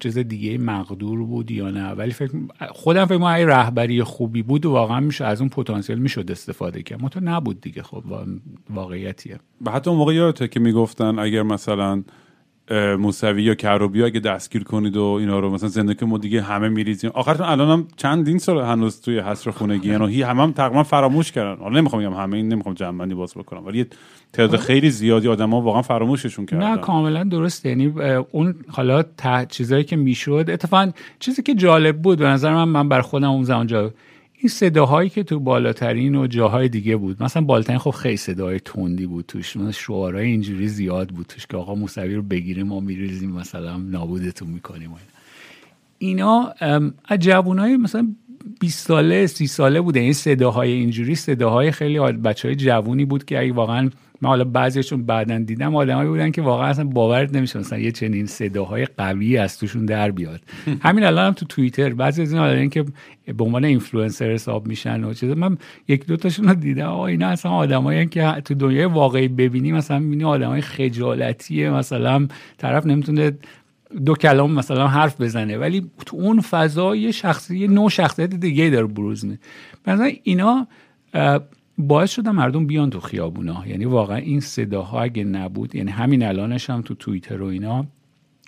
چیز دیگه مقدور بود یا نه. ولی فکر خودم فکر کنم رهبری خوبی بود و واقعا میشه از اون پتانسیل می‌شد استفاده کرد. تو نبود دیگه خب واقعیتیه. و حتی اون موقع یادته که می‌گفتن اگر مثلا موسوی یا کروبی اگه دستگیر کنید و اینا رو مثلا زندگی ما دیگه همه میریزیم. آخرتون الان هم چند سال هنوز توی حصر خونگی یعنی همه هم تقریبا فراموش کردن. حالا نمی‌خوام بگم همه این نمی‌خوام جمع باز بکنم ولی تعداد آره. خیلی زیادی آدما واقعا فراموششون کردن. نه کاملا درست یعنی اون حالا چیزایی که می‌شد اتفاقا چیزی که جالب بود به نظر من من بر خودم اون زمان جالب این صداهایی که تو بالاترین و جاهای دیگه بود. مثلا بالاترین خب خیلی صدای تندی بود توش. مثلا شعارهای اینجوری زیاد بود توش که آقا موسوی رو بگیریم ما میریزیم مثلا نابودتون می‌کنیم اینا. از جوانای مثلا 20 ساله 30 ساله بوده این صداهای اینجوری صداهای خیلی بچه های جوونی بود که اگه واقعا من حالا بعضیشون بعدا دیدم آدمایی بودن که واقعا اصلا باورت نمیشه مثلا یه چنین صداهای قوی از توشون در بیاد. همین الان هم تو توییتر بعضی از این آدمایی که به عنوان اینفلوئنسر حساب میشن و چیزا من یک دو تاشون رو دیدم آقا اینا اصلا آدمایی که تو دنیای واقعی ببینی مثلا می‌بینی آدمای خجالتیه مثلا طرف نمی‌تونه دو کلام مثلا حرف بزنه ولی تو اون فضا یه شخصی یه نوع شخصیت دیگه داره بروز میده مثلا اینا باعث شده مردم بیان تو خیابونا. یعنی واقعا این صداها اگه نبود یعنی همین الانش هم تو توییتر و اینا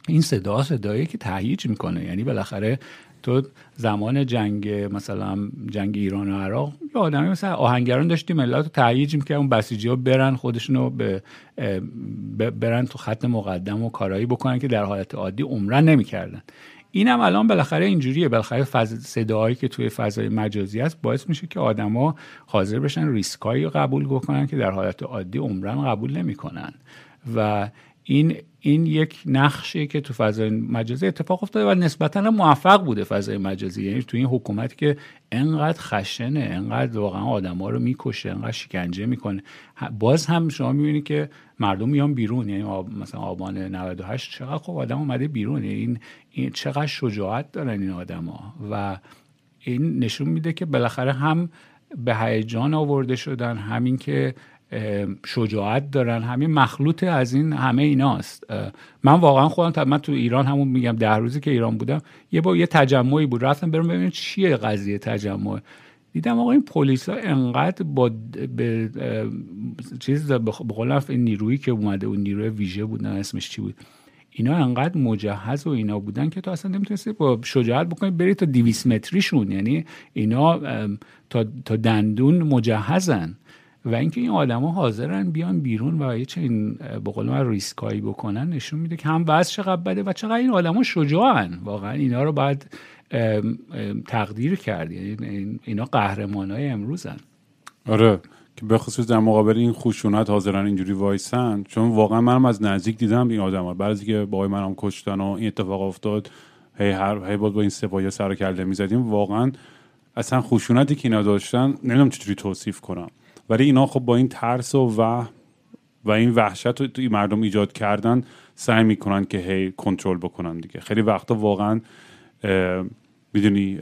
این صدا صدایی که تهییج می‌کنه. یعنی بالاخره تو زمان جنگ مثلا جنگ ایران و عراق یه آدمی مثلا آهنگران داشتی ملت رو تهییج می‌کرد اون بسیجی ها برن خودشونو به برن تو خط مقدم و کارایی بکنن که در حالت عادی عمرن نمی‌کردن. اینم الان بالاخره اینجوریه بالاخره. صداهایی که توی فضای مجازی است باعث میشه که آدما حاضر بشن ریسکایی رو قبول بکنن که در حالت عادی عمرن قبول نمی‌کنن و این این یک نقشه که تو فضای مجازی اتفاق افتاده و نسبتا موفق بوده فضای مجازی. یعنی تو این حکومتی که انقدر خشنه انقدر واقعا آدما رو می‌کشه انقدر شکنجه می‌کنه. باز هم شما می‌بینید که مردم میان بیرون. یعنی مثلا آبان 98 چقدر خب آدم اومده بیرون. یعنی این, این چقدر شجاعت دارن این آدما و این نشون میده که بالاخره هم به هیجان آورده شدن همین که شجاعت دارن. همین مخلوط از این همه ایناست. من واقعا خودم من تو ایران همون میگم ده روزی که ایران بودم یه با یه تجمعی بود. رفتم برم ببینم چیه قضیه تجمع. دیدم آقا این پلیس ها انقدر با به چیز به قول این نیرویی که اومده اون نیروی ویژه بود نه اسمش چی بود. اینا انقدر مجهز و اینا بودن که تو اصلا نمی‌تونستی با شجاعت بکنی بری تا 200 متریشون. یعنی اینا تا, تا دندون مجهزن. و اینکه این آدما حاضرن بیان بیرون و یه چنین به قول من ریسکایی بکنن نشون میده که هم وضع چقدر بده و چقدر این آدما شجاعن. واقعا اینا رو باید تقدیر کرد. یعنی اینا قهرمان های امروزن. آره که به خصوص در مقابل این خشونت حاضرن اینجوری وایسن چون واقعا منم از نزدیک دیدم این آدم ها بعضی که بای منم کشتن و این اتفاق افتاد هی هر هی با این سپاهی سر کرده می‌زدیم واقعا اصلا خشونتی که اینا داشتن نمی‌دونم چجوری توصیف کنم. ولی اینا خب با این ترس و و و این وحشت رو توی مردم ایجاد کردن سعی می‌کنن که هی کنترل بکنن دیگه. خیلی وقتا واقعا می‌دونی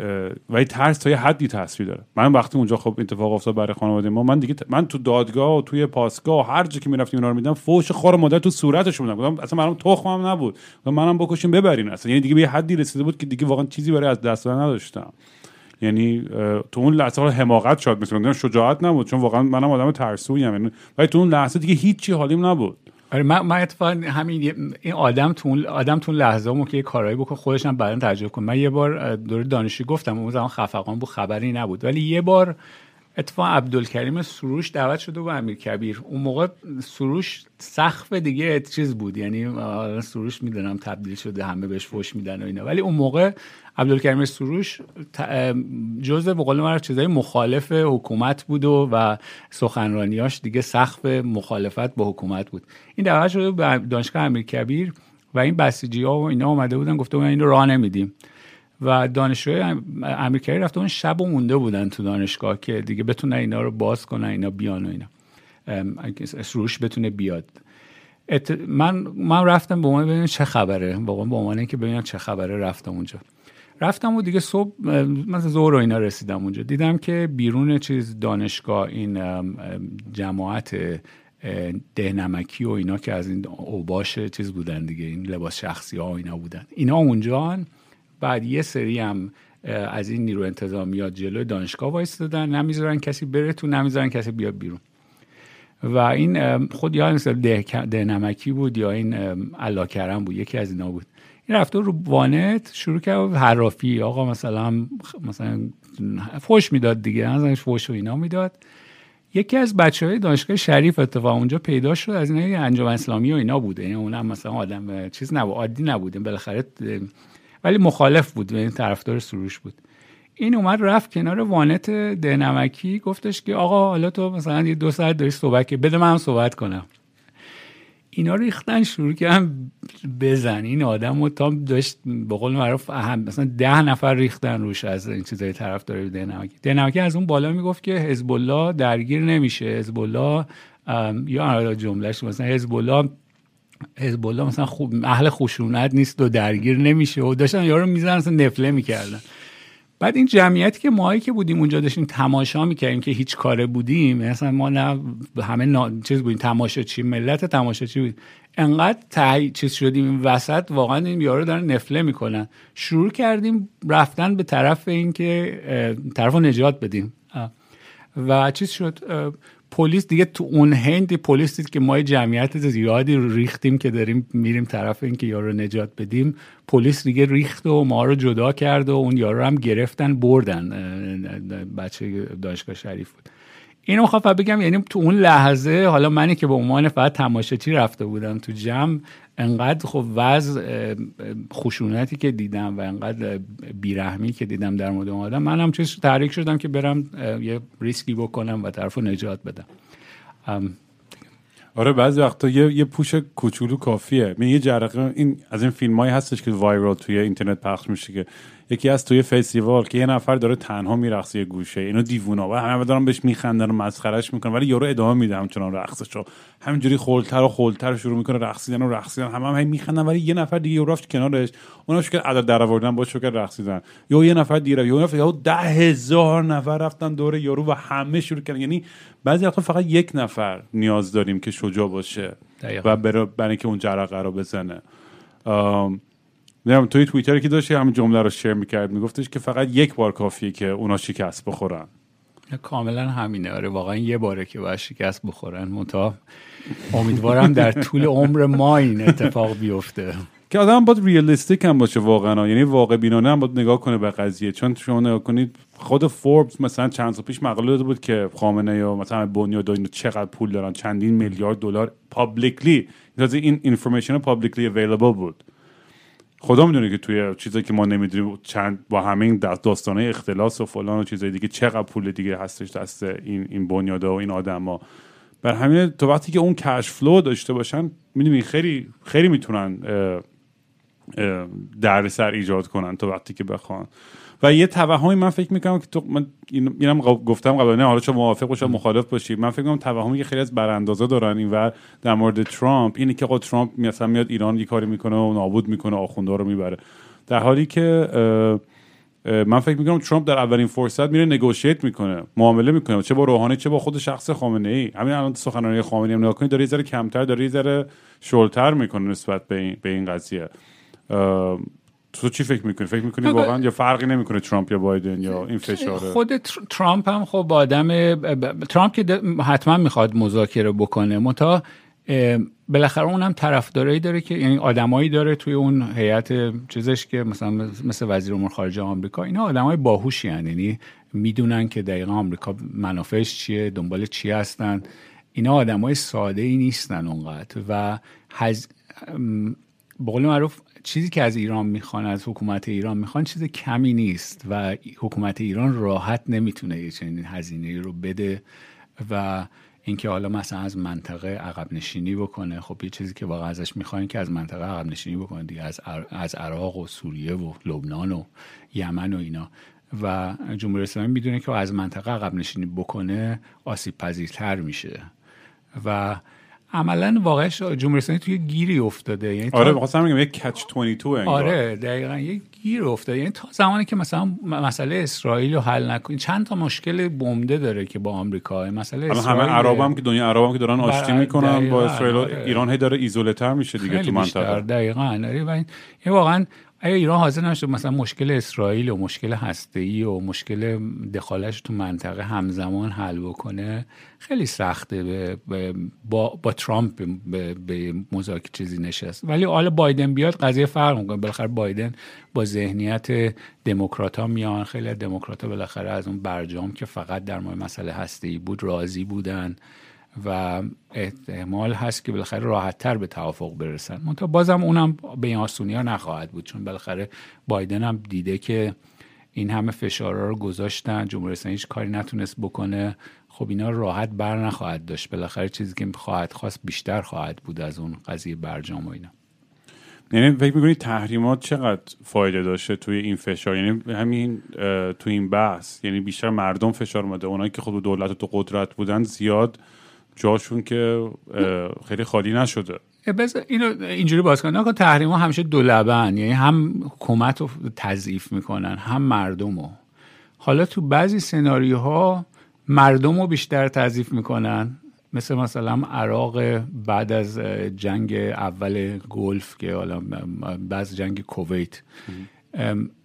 و ترس تا یه حدی تاثیر داره. من وقتی اونجا خب اتفاق افتاد برای خانواده ما من دیگه من تو دادگاه و توی پاسگاه و هر جا که می‌رفتیم اینا رو میدم فوش خور مادر تو صورتش بودم گفتم اصلا منم تخمم نبود. منم بکشیم ببرین. اصلا یعنی دیگه به یه حدی رسیده بود که دیگه واقعا چیزی برای از دست دادن نداشتم. یعنی تو اون لحظه حماقت شاد مثلا شجاعت نبود چون واقعا منم آدم ترسویم یعنی ولی تو اون لحظه دیگه هیچی حالیم نبود. آره من من اتفاقا همین این آدم تو آدم تو لحظه مو که یه کارایی بکنه خودش هم بعدا تجربه کنه من یه بار دور دانشجو گفتم اون زمان خفقان بود خبری نبود. ولی یه بار اتفاقا عبدالکریم سروش دعوت شده با امیر کبیر اون موقع سروش سقف دیگه چیز بود. یعنی سروش می‌دونم تبدیل شده همه بهش فوش میدن و اینا. ولی اون موقع عبدالکریم سروش جزء به قول چیزای مخالف حکومت بود و, و سخنرانیاش دیگه سقف مخالفت با حکومت بود. این دعوت شده به دانشگاه امیر کبیر و این بسیجی ها و اینا آمده بودن گفته بودن این رو راه نمیدیم. و دانشجوی امریکایی رفته اون شب و مونده بودن تو دانشگاه که دیگه بتونن اینا رو باز کنن اینا بیان و اینا. سروش بتونه بیاد. من من رفتم به عنوان ببینم چه خبره. واقعا به عنوان اینکه ببینم چه خبره رفتم اونجا. رفتم و دیگه صبح مثلا ظهر و اینا رسیدم اونجا. دیدم که بیرون چیز دانشگاه این جماعت دهنمکی و اینا که از این اوباش چیز بودن دیگه این لباس شخصی ها و اینا بودن. اینا اونجا بعد یه سری هم از این نیرو انتظامیات جلوی دانشگاه وایستادن. نمی‌ذارن کسی بره تو نمی‌ذارن کسی بیاد بیرون. و این خود یا مثل ده, ده نمکی بود یا این علاکرم بود یکی از اینا بود. این رفته رو وانت شروع کرد حرافی. آقا مثلا مثلا فوش می‌داد دیگه ازش فوش و اینا می‌داد. یکی از بچه های دانشگاه شریف اتفاق اونجا پیدا شد. از اینا انجام اسلامی و اینا بوده. یعنی اونم مثلا آدم چیز نبود عادی نبوده. بالاخره ولی مخالف بود این طرفدار سروش بود. این اومد رفت کنار وانت دهنمکی گفتش که آقا حالا تو مثلا یه دو ساعت داری صحبت که بده من هم صحبت کنم. اینا ریختن شروع کردن بزن. این آدم و تا داشت به قول معروف اهم مثلا ده نفر ریختن روش از این چیزای طرف داره دهنمکی. دهنمکی از اون بالا می‌گفت که حزب الله درگیر نمیشه. حزب الله یا جملهش مثلا حزب الله حزب الله مثلا خوب اهل خشونت نیست و درگیر نمیشه و داشتن یارو می‌زنن مثلا نفله می‌کردن. بعد این جمعیتی که ماهایی که بودیم اونجا داشتیم تماشا می‌کردیم که هیچ کاره بودیم مثلا ما نه همه نا... چیز بودیم تماشاچی ملت تماشاچی بود انقدر تهی چیز شدیم این وسط واقعا این یارو دارن نفله می‌کنن. شروع کردیم رفتن به طرف اینکه طرف رو نجات بدیم. و چیز شد پلیس دیگه تو اون هند پلیس دید که ما جمعیت زیادی رو ریختیم که داریم میریم طرف اینکه یارو نجات بدیم پلیس دیگه ریخت و ما رو جدا کرد و اون یارو هم گرفتن بردن. بچه دانشگاه شریف بود. اینو خواهم بگم یعنی تو اون لحظه حالا منی که به عنوان فقط تماشاچی رفته بودم تو جمع انقدر خب وضع خشونتی که دیدم و انقدر بیرحمی که دیدم در مورد آدم منم چیز تحریک شدم که برم یه ریسکی بکنم و طرف نجات بدم. آره بعضی وقتا یه, یه پوش کوچولو کافیه. من یه جرقه این از این فیلم هستش که وایرال توی اینترنت پخش میشه که یکی از توی فستیوال که یه نفر داره تنها میرقصه یه گوشه اینو دیوونا و همه دارن بهش میخندن و مسخرش می‌کنن ولی یارو ادامه میده همچنان رقصشو. همینجوری خولتر و خولتر شروع می‌کنه رقصیدن و رقصیدن همه هم, هم میخندن ولی یه نفر دیگه رفت کنارش اونم شکر عدد در آوردن با شکر رقصیدن. یا یه نفر دیگه یا نفر یا ده هزار نفر رفتن دور یارو و همه شروع کردن. یعنی بعضی وقتا فقط یک نفر نیاز داریم که شجاع باشه و برای که اون جرقه رو بزنه. نمی‌دونم توی توییتر که داشتی همین جمله رو شیر می‌کرد میگفتش که فقط یک بار کافیه که اونا شکست بخورن. کاملا همینه. آره واقعا یه باره که باید شکست بخورن. متا امیدوارم در طول عمر ما این اتفاق بیفته. که آدم باید ریالیستیک هم باشه واقعا. یعنی واقع بینانه هم باید نگاه کنه به قضیه. چون شما نگاه کنید خود فوربس مثلا چند سال پیش مقاله داده بود که خامنه یا مثلا بنیاد اینو چقدر پول دارن چندین میلیارد دلار پابلیکلی این information publicly available بود. خدا می‌دونه که توی چیزایی که ما نمی‌دونیم چند با همه این داستانه اختلاس و فلان و چیزای دیگه چقدر پول دیگه هستش دست این این بنیادا و این آدما. بر همین تو وقتی که اون cash flow داشته باشن می‌دونی خیلی خیلی می‌تونن دردسر ایجاد کنن تو وقتی که بخوان. و یه توهمی من فکر می‌کنم که تو من اینم گفتم قبلا حالا چون موافق باشم مخالف باشی. من فکر می‌کنم توهمی که خیلی از براندازا دارن اینور در مورد ترامپ اینه که آقا ترامپ مثلا میاد ایران یه کاری می‌کنه و نابود می‌کنه آخونده رو می‌بره. در حالی که من فکر می‌کنم ترامپ در اولین فرصت میره نگوشیت می‌کنه معامله می‌کنه. چه با روحانی چه با خود شخص خامنه ای همین الان سخنرانی خامنه ای نگاه کنید داره یه ذره کمتر داره یه ذره شلتر می‌کنه نسبت به این, به این قضیه. تو چی فکر می‌کنی؟ فکر می‌کنی واقعا یا فرقی نمی‌کنه ترامپ یا بایدن یا این فشاره؟ خود ترامپ هم خب آدم ترامپ که حتما می‌خواد مذاکره بکنه. متا بالاخره اونم طرفدارایی داره که یعنی آدمایی داره توی اون هیئت چیزش که مثلا مثل وزیر امور خارجه آمریکا. اینا آدمای باهوشی یعنی می‌دونن که دقیقا آمریکا منافعش چیه دنبال چی هستن. اینا آدمای ساده ای نیستن اونقدر. و هز... به قول معروف چیزی که از ایران می‌خوان از حکومت ایران می‌خوان چیز کمی نیست و حکومت ایران راحت نمی‌تونه یه چنین هزینه رو بده و اینکه حالا مثلا از منطقه عقب نشینی بکنه. خب یه چیزی که واقعا ازش می‌خواین که از منطقه عقب نشینی بکنه دیگه از, از عراق و سوریه و لبنان و یمن و اینا. و جمهوری اسلامی می‌دونه که از منطقه عقب نشینی بکنه آسیب پذیرتر میشه. و عملا واقعا جمهوری اسلامی توی گیری افتاده. یعنی آره می‌خواستم بگم یک کچ 22 انگار. آره دقیقا یک گیر افتاده. یعنی تا زمانی که مثلا مسئله اسرائیل رو حل نکنید چند تا مشکل بمده داره که با آمریکا. مسئله اسرائیل همه عرب هم که دنیا عرب هم که دارن آشتی می‌کنن با اسرائیل آره. ایران هی داره ایزوله تر میشه دیگه تو منطقه. دقیقاً. آره و این واقعا اگه ایران حاضر نشد مثلا مشکل اسرائیل و مشکل هسته‌ای و مشکل دخالش تو منطقه همزمان حل بکنه خیلی سخته. به با, با ترامپ به, به مذاکره چیزی نشست. ولی حالا بایدن بیاد قضیه فرق می‌کنه. بالاخره بایدن با ذهنیت دموکرات ها میان. خیلی دموکرات ها بالاخره از اون برجام که فقط در مورد مسئله هسته‌ای بود راضی بودن. و احتمال هست که بالاخره راحت تر به توافق برسن. منتها بازم اونم به این آسونی ها نخواهد بود چون بالاخره بایدن هم دیده که این همه فشارها رو گذاشتن جمهوری هیچ کاری نتونست بکنه. خب اینا راحت بر نخواهد داشت. بالاخره چیزی که خواهد خواست بیشتر خواهد بود از اون قضیه برجام و اینا. یعنی فکر می‌کنی تحریمات چقدر فایده داشته توی این فشار؟ یعنی همین توی این بحث یعنی بیشتر مردم فشار اومده. اونایی که خود دولت و تو قدرت بودن زیاد جاشون که خیلی خالی نشده. بذار اینو اینجوری باز کنن که تحریم ها همیشه دو لبن یعنی هم حکومت رو تضعیف می‌کنن هم مردم رو حالا تو بعضی سناریوها مردم رو بیشتر تضعیف می‌کنن. مثل مثلا عراق بعد از جنگ اول گلف که حالا بعد جنگ کویت.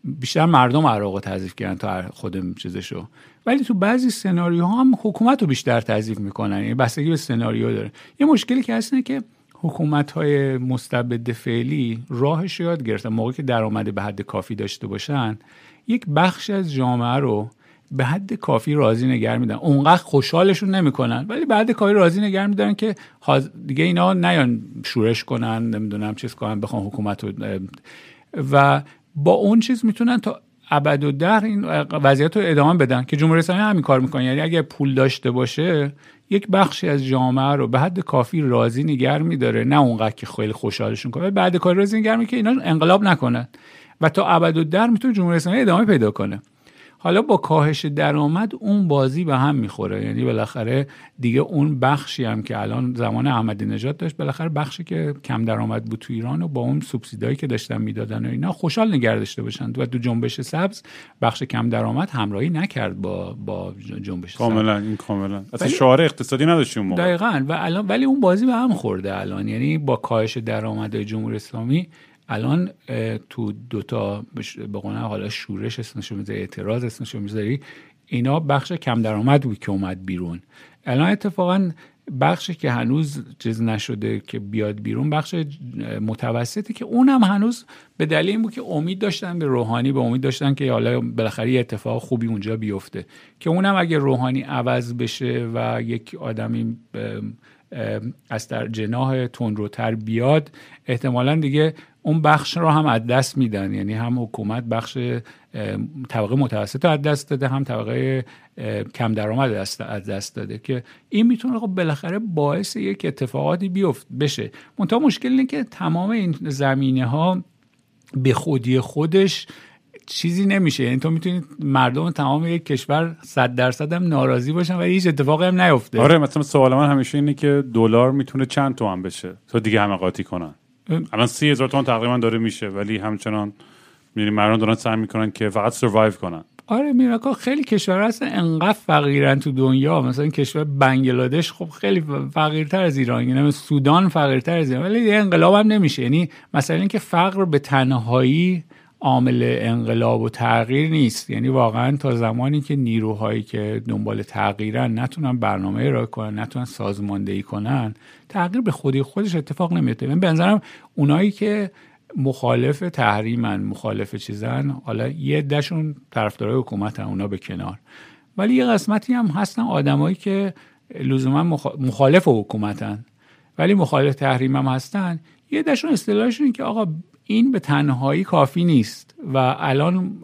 بیشتر مردم عراق رو تضعیف کردن تا خود چیزشو. ولی تو بعضی سناریوها هم حکومت رو بیشتر تضعیف می‌کنن. یعنی بستگی به سناریو داره. یه مشکلی که هست که حکومت های مستبد فعلی راهش یاد گرفتن. موقعی که درآمد به حد کافی داشته باشن یک بخش از جامعه رو به حد کافی راضی نگر میدن اونقدر خوشحالشون نمی‌کنن ولی به حد کافی راضی نگر میدن که دیگه اینا نیان شورش کنن نمی‌دونم چیز کنن بخوان حکومت رو و با اون چیز می‌تونن تا ابد و در این وضعیت رو ادامه بدن که جمهوری اسلامی همین کار می‌کنه. یعنی اگر پول داشته باشه یک بخشی از جامعه رو به حد کافی راضی نگر میداره نه اونقدر که خیلی خوشحالشون کنه بعد کار راضی نگر که اینا انقلاب نکنن. و تا ابد و در می‌تونه جمهوری اسلامی ادامه پیدا کنه. حالا با کاهش درآمد اون بازی به هم می‌خوره. یعنی بالاخره دیگه اون بخشی هم که الان زمان احمدی نژاد داشت بالاخره بخشی که کم درآمد بود تو ایران و با اون سوبسیدایی که داشتن می‌دادن و اینا خوشحال نگه داشته باشن. و تو جنبش سبز بخش کم درآمد همراهی نکرد با با جنبش کاملا این کاملا. اصلا شعار اقتصادی نداشت اون موقع. دقیقاً. و الان ولی اون بازی به هم خورده الان. یعنی با کاهش درآمد جمهوری اسلامی الان تو دوتا به قول حالا شورش اسمشو می‌ذاری اعتراض اسمشو می‌ذاری اینا بخش کم درآمد بود که اومد بیرون. الان اتفاقا بخشی که هنوز چیز نشده که بیاد بیرون بخش متوسطی که اونم هنوز به دلیل این بود که امید داشتن به روحانی به امید داشتن که حالا بالاخره اتفاق خوبی اونجا بیفته. که اونم اگه روحانی عوض بشه و یک آدمی از در جناه تندروتر بیاد احتمالا دیگه اون بخش رو هم از دست میدن. یعنی هم حکومت بخش طبقه متوسط از دست داده هم طبقه کم درآمد از دست داده که این می‌تونه خب بالاخره باعث یک اتفاقاتی بیفت بشه. منتها مشکل اینه که تمام این زمینه ها به خودی خودش چیزی نمیشه. یعنی تو می‌تونید مردم تمام یک کشور صد درصد هم ناراضی باشن و هیچ اتفاقی هم نیفته. آره مثلا سوال من همیشه اینه که دلار می‌تونه چند تومن بشه تا دیگه همه قاطی کنن؟ الان سی هزار تومن تقریبا داره میشه ولی همچنان می‌بینی مردم دارن سعی می‌کنن که فقط سروایو کنن. آره میراکا خیلی کشور هستن انقدر فقیرن تو دنیا. مثلا کشور بنگلادش خب خیلی فقیرتر از ایران. یعنی سودان فقیرتر از ایران. ولی انقلاب هم نمیشه. یعنی مثلا اینکه فقر به تنهایی عامل انقلاب و تغییر نیست. یعنی واقعا تا زمانی که نیروهایی که دنبال تغییرن نتونن برنامه را کنن نتونن سازماندهی کنن تغییر به خودی خودش اتفاق نمیفته من به نظرم اونایی که مخالف تحریمن مخالف چیزن حالا یه دشون طرفدارای حکومتن اونا به کنار. ولی یه قسمتی هم هستن آدمایی که لزوما مخالف حکومتن. ولی مخالف تحریم هم هستن. یه دشون اصطلاحشون که آقا این به تنهایی کافی نیست و الان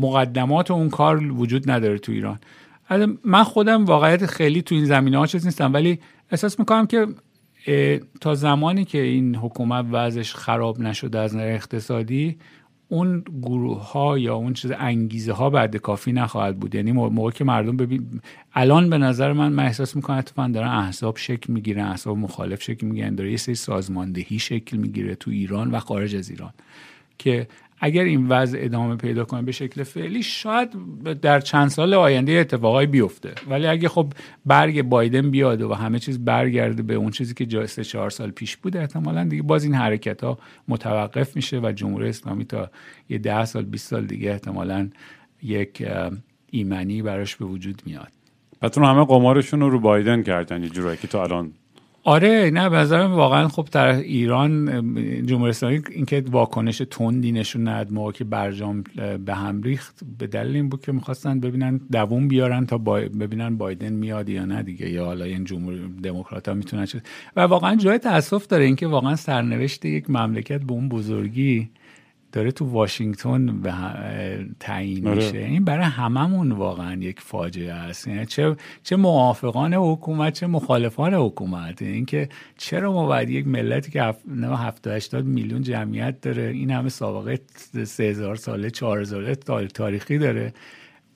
مقدمات اون کار وجود نداره تو ایران. من خودم واقعیت خیلی تو این زمینه ها چیز نیستم ولی احساس می‌کنم که تا زمانی که این حکومت وضعش خراب نشده از نظر اقتصادی اون گروه ها یا اون چیز انگیزه ها بعد کافی نخواهد بود. یعنی موقع که مردم ببین الان به نظر من من احساس می‌کنم اتفاقا دارن احزاب شکل می‌گیرن احزاب مخالف شکل می‌گیرن داره یه سری سازماندهی شکل می‌گیره تو ایران و خارج از ایران که اگر این وضع ادامه پیدا کنه به شکل فعلی شاید در چند سال آینده اتفاقای بیفته. ولی اگه خب برگ بایدن بیاد و همه چیز برگرده به اون چیزی که جا چهار سال پیش بوده احتمالا دیگه باز این حرکت ها متوقف میشه و جمهوری اسلامی تا یه ده سال 20 سال دیگه احتمالا یک ایمنی براش به وجود میاد. پتون همه قمارشون رو رو بایدن کردن یه جورایی که تو الان آره نه به نظرم واقعا خب در ایران جمهوری اسلامی اینکه واکنش تندی نشون ند موقع که برجام به هم ریخت به دلیل این بود که می‌خواستن ببینن دووم بیارن تا ببینن بایدن میاد یا نه دیگه یا حالا این جمهوری دموکرات ها می‌تونن و واقعا جای تاسف داره اینکه واقعا سرنوشت یک مملکت به اون بزرگی داره تو واشنگتن به تعیین آره. میشه. این برای هممون واقعا یک فاجعه است. یعنی چه چه موافقان حکومت چه مخالفان حکومت. اینکه چرا ما باید یک ملتی که 70 80 میلیون جمعیت داره این همه سابقه 3000 ساله 4000 سال تاریخی داره.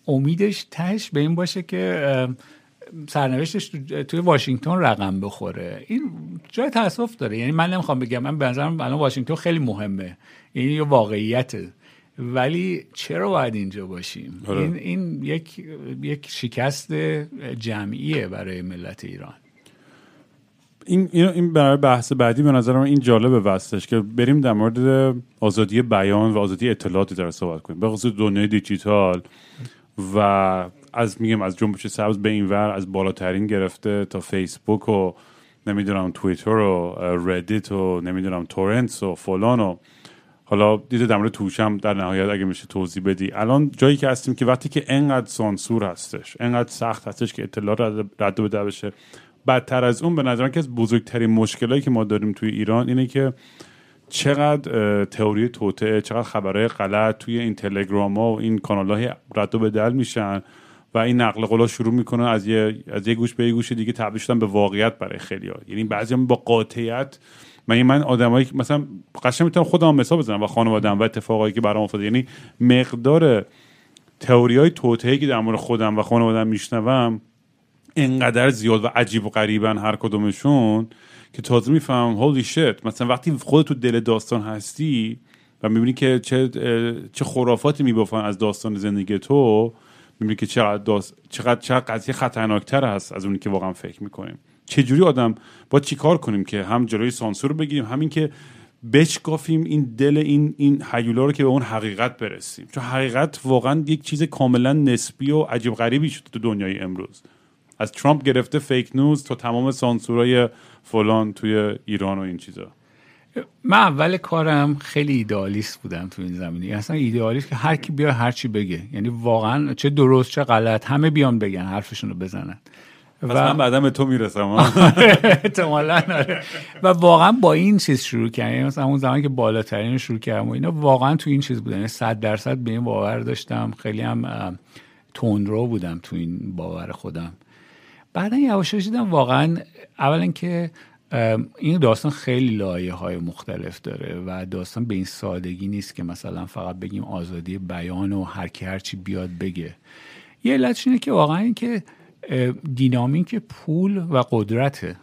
امیدش تهش به این باشه که سرنوشتش توی واشنگتن رقم بخوره. این جای تاسف داره. یعنی من نمی‌خوام بگم من به نظرم الان واشنگتن خیلی مهمه. این یه واقعیت ولی چرا باید اینجا باشیم؟ آره. این, این یک یک شکست جمعیه برای ملت ایران. این این برای بحث بعدی به نظرم این جالبه وستش که بریم در مورد آزادی بیان و آزادی اطلاعاتی در صحبت کنیم. به خصوص دنیای دیجیتال و از میگم از جنبش سبز به این ور از بالاترین گرفته تا فیسبوک و نمی‌دونم توییتر و ردیت و نمی‌دونم تورنتس و فلان و حالا دیده در مورد توشم در نهایت اگه میشه توضیح بدی. الان جایی که هستیم که وقتی که انقدر سانسور هستش انقدر سخت هستش که اطلاع رد و بدل بشه بدتر از اون به نظر که از بزرگترین مشکلایی که ما داریم توی ایران اینه که چقدر تئوری توته چقدر خبرهای غلط توی این تلگرام ها و این کانال های رد و بدل میشن و این نقل قولا شروع می‌کنن از یه از یه گوش به یه گوش دیگه تبدیل شدن به واقعیت برای خیلی ها یعنی بعضی با قاطعیت من من آدمایی مثلا قشنگ می‌تونم خودم مثال بزنم و خانواده‌ام و اتفاقایی که برام افتاده. یعنی مقدار تئوری های توطئه‌ای که در مورد خودم و خانواده‌ام میشنوم انقدر زیاد و عجیب و غریبن هر کدومشون که تازه می‌فهمم هولی شت مثلا وقتی خودت تو دل داستان هستی و می‌بینی که چه چه خرافاتی میبافن از داستان زندگی تو می‌بینی که چقدر داست... چقدر چقدر قضیه خطرناکتر هست از اونی که واقعا فکر می‌کنیم. چجوری آدم با چیکار کنیم که هم جلوی سانسور بگیریم؟ همین که بشکافیم این دل این این حیولا رو که به اون حقیقت برسیم. چون حقیقت واقعا یک چیز کاملا نسبی و عجیب غریبی شده تو دنیای امروز. از ترامپ گرفته فیک نیوز تا تمام سانسورای فلان توی ایران و این چیزا. من اول کارم خیلی ایدئالیست بودم تو این زمینه. اصلا ایدئالیست که هر کی بیا هر چی بگه. یعنی واقعا چه درست چه غلط همه بیان بگن حرفشون رو بزنن. و من بعدا به تو می‌رسم. احتمالا آره. و واقعا با این چیز شروع کردم. یعنی مثلا اون زمان که بالاترین شروع کردم و اینا واقعا تو این چیز بودن یعنی صد درصد به این باور داشتم. خیلی هم تندرو بودم تو این باور خودم. بعدا یواش دیدم واقعا اولا که این داستان خیلی لایه های مختلف داره و داستان به این سادگی نیست که مثلا فقط بگیم آزادی بیان و هر کی هرچی بیاد بگه. یه علتش اینه که واقعا این که دینامیک پول و قدرته.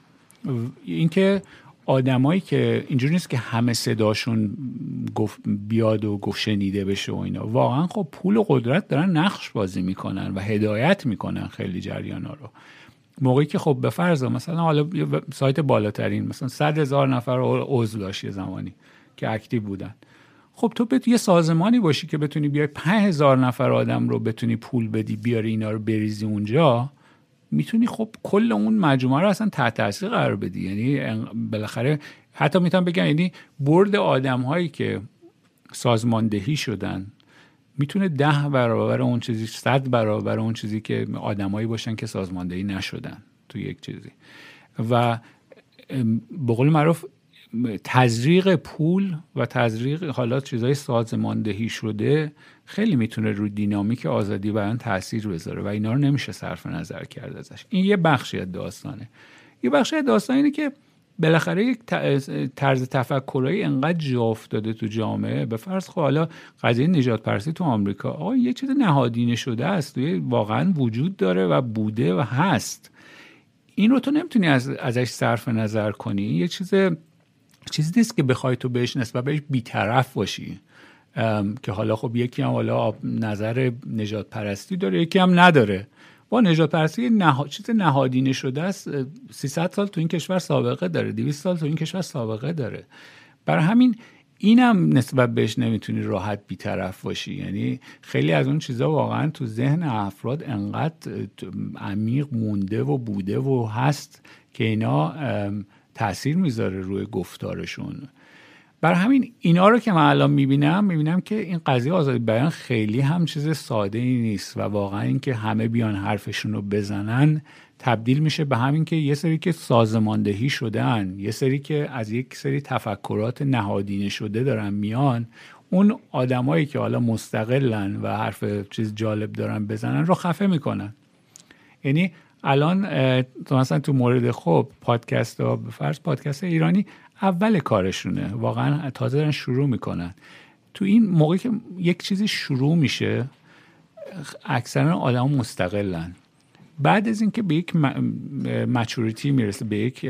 اینکه آدمایی که اینجوری نیست که همه صداشون گفت بیاد و گفت شنیده بشه و اینا. واقعا خب پول و قدرت دارن نقش بازی می‌کنن و هدایت می‌کنن خیلی جریان ها رو. موقعی که خب به فرض مثلا حالا سایت بالاترین مثلا صد هزار نفر عضو داشت یه زمانی که اکتیو بودن. خب تو بتونی یه سازمانی باشی که بتونی بیای پنج هزار نفر آدم رو بتونی پول بدی بیاری اینا رو بریزی اونجا می‌تونی خب کل اون مجموعه رو اصلا تحت تاثیر قرار بدی. یعنی بالاخره حتی می‌تونم بگم یعنی برد آدم هایی که سازماندهی شدن می‌تونه ده برابر اون چیزی صد برابر اون چیزی که آدمایی باشن که سازماندهی نشدن تو یک چیزی. و به قول معروف تزریق پول و تزریق حالا چیزای سازماندهی شده خیلی می‌تونه رو دینامیک آزادی بیان تاثیر بذاره و اینا رو نمیشه صرف نظر کرد ازش. این یه بخشی از داستانه. یه بخشی از داستان اینه که بالاخره یک طرز تفکرایی انقدر جا افتاده تو جامعه. به فرض خب حالا قضیه نجات پرسی تو آمریکا آقا یه چیز نهادینه شده است توی واقعا وجود داره و بوده و هست. این رو تو نمی‌تونی از ازش صرف نظر کنی. یه چیز چیزی نیست که بخوای تو بهش نسبت بهش بیطرف باشی. که حالا خب یکی هم حالا نظر نجات پرستی داره یکی هم نداره. با نجات پرستی نه... چیز نهادینه شده است 300 سال تو این کشور سابقه داره 200 سال تو این کشور سابقه داره. برای همین اینم نسبت بهش نمی‌تونی راحت بیطرف باشی. یعنی خیلی از اون چیزا واقعا تو ذهن افراد انقدر عمیق مونده و بوده و هست که اینا تاثیر می‌ذاره روی گفتارشون. بر همین اینا رو که من الان می‌بینم می‌بینم که این قضیه آزادی بیان خیلی هم چیز ساده ای نیست و واقعا اینکه همه بیان حرفشون رو بزنن تبدیل میشه به همین که یه سری که سازماندهی شدن یه سری که از یک سری تفکرات نهادینه شده دارن میان اون آدمایی که حالا مستقلن و حرف چیز جالب دارن بزنن رو خفه می‌کنن. یعنی الان مثلا تو مورد خب پادکست ها فرض پادکست ایرانی اول کارشونه. واقعا تازه دارن شروع می‌کنن. تو این موقعی که یک چیزی شروع میشه اکثرا آدم مستقلن. بعد از اینکه به یک مچوریتی می‌رسه به یک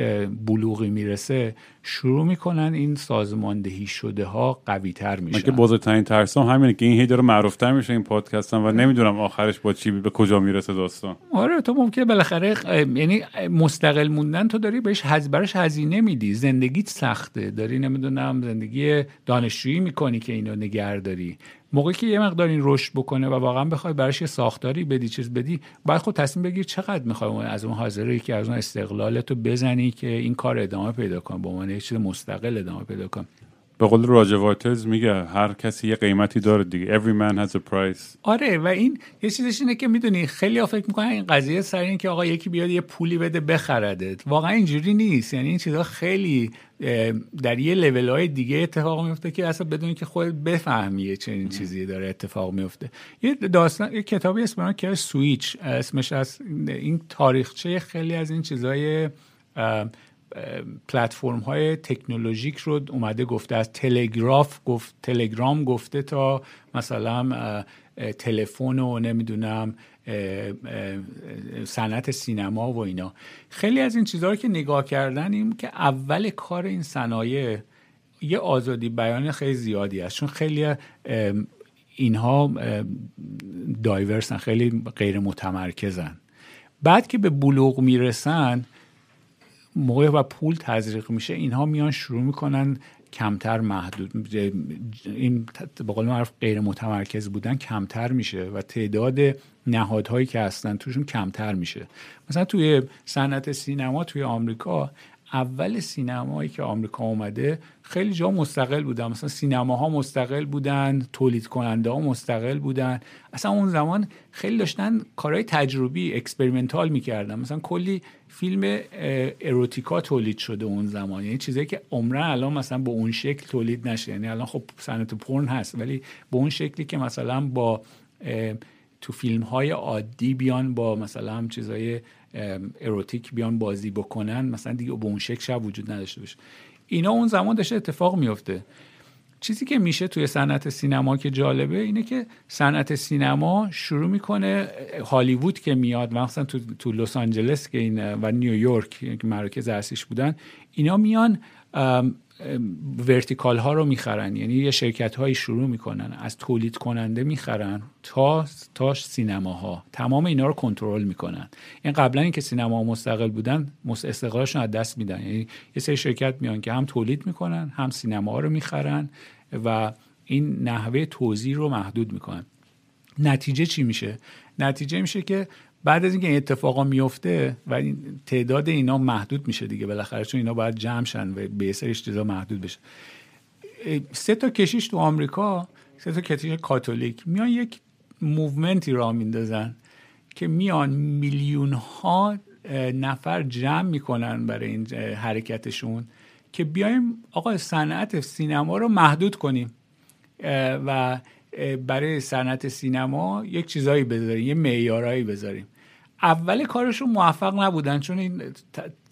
بلوغی می‌رسه شروع می‌کنن این سازماندهی شده ها قوی تر میشن. که بزرگترین ترسم همینه که این هی داره معروفتر میشه این پادکستم و نمی‌دونم آخرش با چی به کجا می‌رسه داستان. آره تو ممکنه بالاخره یعنی مستقل موندن تو داری بهش برش هزینه میدی. زندگیت سخته. داری نمی‌دونم زندگی دانشجویی می‌کنی که اینو نگهداری. موقعی که یه مقدار این رشد بکنه و واقعا بخوای براش یه ساختاری بدی چیز بدی باید خود تصمیم بگیر چقدر می‌خوای از اون حاضره که از اون استقلالتو بزنی که این کار ادامه پیدا کنه به عنوان یه چیز مستقل ادامه پیدا کنه. به قول راجر واترز میگه هر کسی یه قیمتی داره دیگه. Every man has a price. آره و این یه چیزش اینه که می‌دونی خیلی ها فکر می‌کنن این قضیه سر این که آقا یکی بیاد یه پولی بده بخردت واقعا اینجوری نیست. یعنی این چیزها خیلی در یه لول های دیگه اتفاق میفته که اصلا بدونی که خود بفهمی چنین چیزی داره اتفاق میفته یه داستان یه کتابی اسمش که سویچ اسمش از این تاریخچه خیلی از این چیزهای پلتفرم های تکنولوژیک رو اومده گفته از تلگراف گفت تلگرام گفته تا مثلا تلفن و نمی‌دونم صنعت سینما و اینا. خیلی از این چیزها رو که نگاه کردن این که اول کار این صنایع یه آزادی بیان خیلی زیادی است. چون خیلی اینها دایورسن خیلی غیر متمرکزن. بعد که به بلوغ می‌رسن موقع و پول تزریق میشه اینها میان شروع می‌کنن کمتر محدود این به قول معروف غیر متمرکز بودن کمتر میشه و تعداد نهادهایی که هستن توشون کمتر میشه. مثلا توی صنعت سینما توی آمریکا اول سینمایی که آمریکا اومده خیلی جا مستقل بودن مثلا سینماها مستقل بودن تولید کننده ها مستقل بودن. اصلا اون زمان خیلی داشتن کارهای تجربی experimental می‌کردن. مثلا کلی فیلم اروتیکا تولید شده اون زمان. یعنی چیزایی که عمرن الان مثلا به اون شکل تولید نشه. یعنی الان خب صنعت پرن هست ولی به اون شکلی که مثلا با تو فیلم های عادی بیان با مثلا چیزای اروتیک بیان بازی بکنن مثلا دیگه به اون شکل شب وجود نداشته باشه. اینا اون زمان داشته اتفاق میفته چیزی که میشه توی صنعت سینما که جالبه اینه که صنعت سینما شروع می‌کنه هالیوود که میاد مثلا تو, تو لس آنجلس که این و نیویورک که مراکز اصلیش بودن اینا میان ورتیکال ها رو می‌خرن. یعنی یه شرکت هایی شروع می‌کنن از تولید کننده می‌خرن تا تا سینماها. تمام اینا رو کنترل می‌کنن. این قبلا اینکه سینما مستقل بودن استقلالشون از دست میدن. یعنی یه سری شرکت میان که هم تولید می‌کنن هم سینما رو می‌خرن و این نحوه توزیع رو محدود می‌کنن. نتیجه چی میشه؟ نتیجه میشه که بعد از اینکه این اتفاقا میفته و تعداد اینا محدود میشه دیگه. بالاخره چون اینا باید جمع شن و به سرش چیزا محدود بشه. سه تا کشیش تو آمریکا سه تا کشیش کاتولیک میان یک موومنتی را میندازن که میان میلیون ها نفر جمع می‌کنن برای این حرکتشون که بیایم آقا صنعت سینما رو محدود کنیم. و برای صنعت سینما یک چیزایی بذاریم یه معیارایی بذاریم. اول کارشون موفق نبودن چون این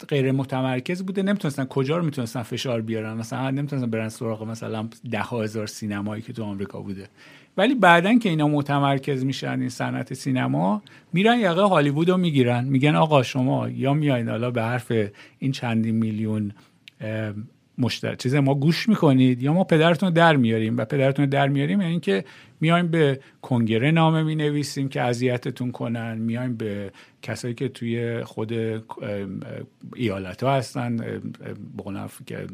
غیر متمرکز بوده نمی‌تونستن کجا رو می‌تونستن فشار بیارن. مثلا نمی‌تونستن برن سراغ مثلا ده هزار سینمایی که تو آمریکا بوده. ولی بعدا که اینا متمرکز میشن این صنعت سینما میرن یقه هالیوود رو می‌گیرن. میگن آقا شما یا میایین حالا به حرف این چندین میلیون مشتر. چیز ما گوش می‌کنید یا ما پدرتون در میاریم و پدرتون در میاریم یعنی اینکه میایم به کنگره نامه می نویسیم که اذیتتون کنن میایم به کسایی که توی خود ایالت ها هستن که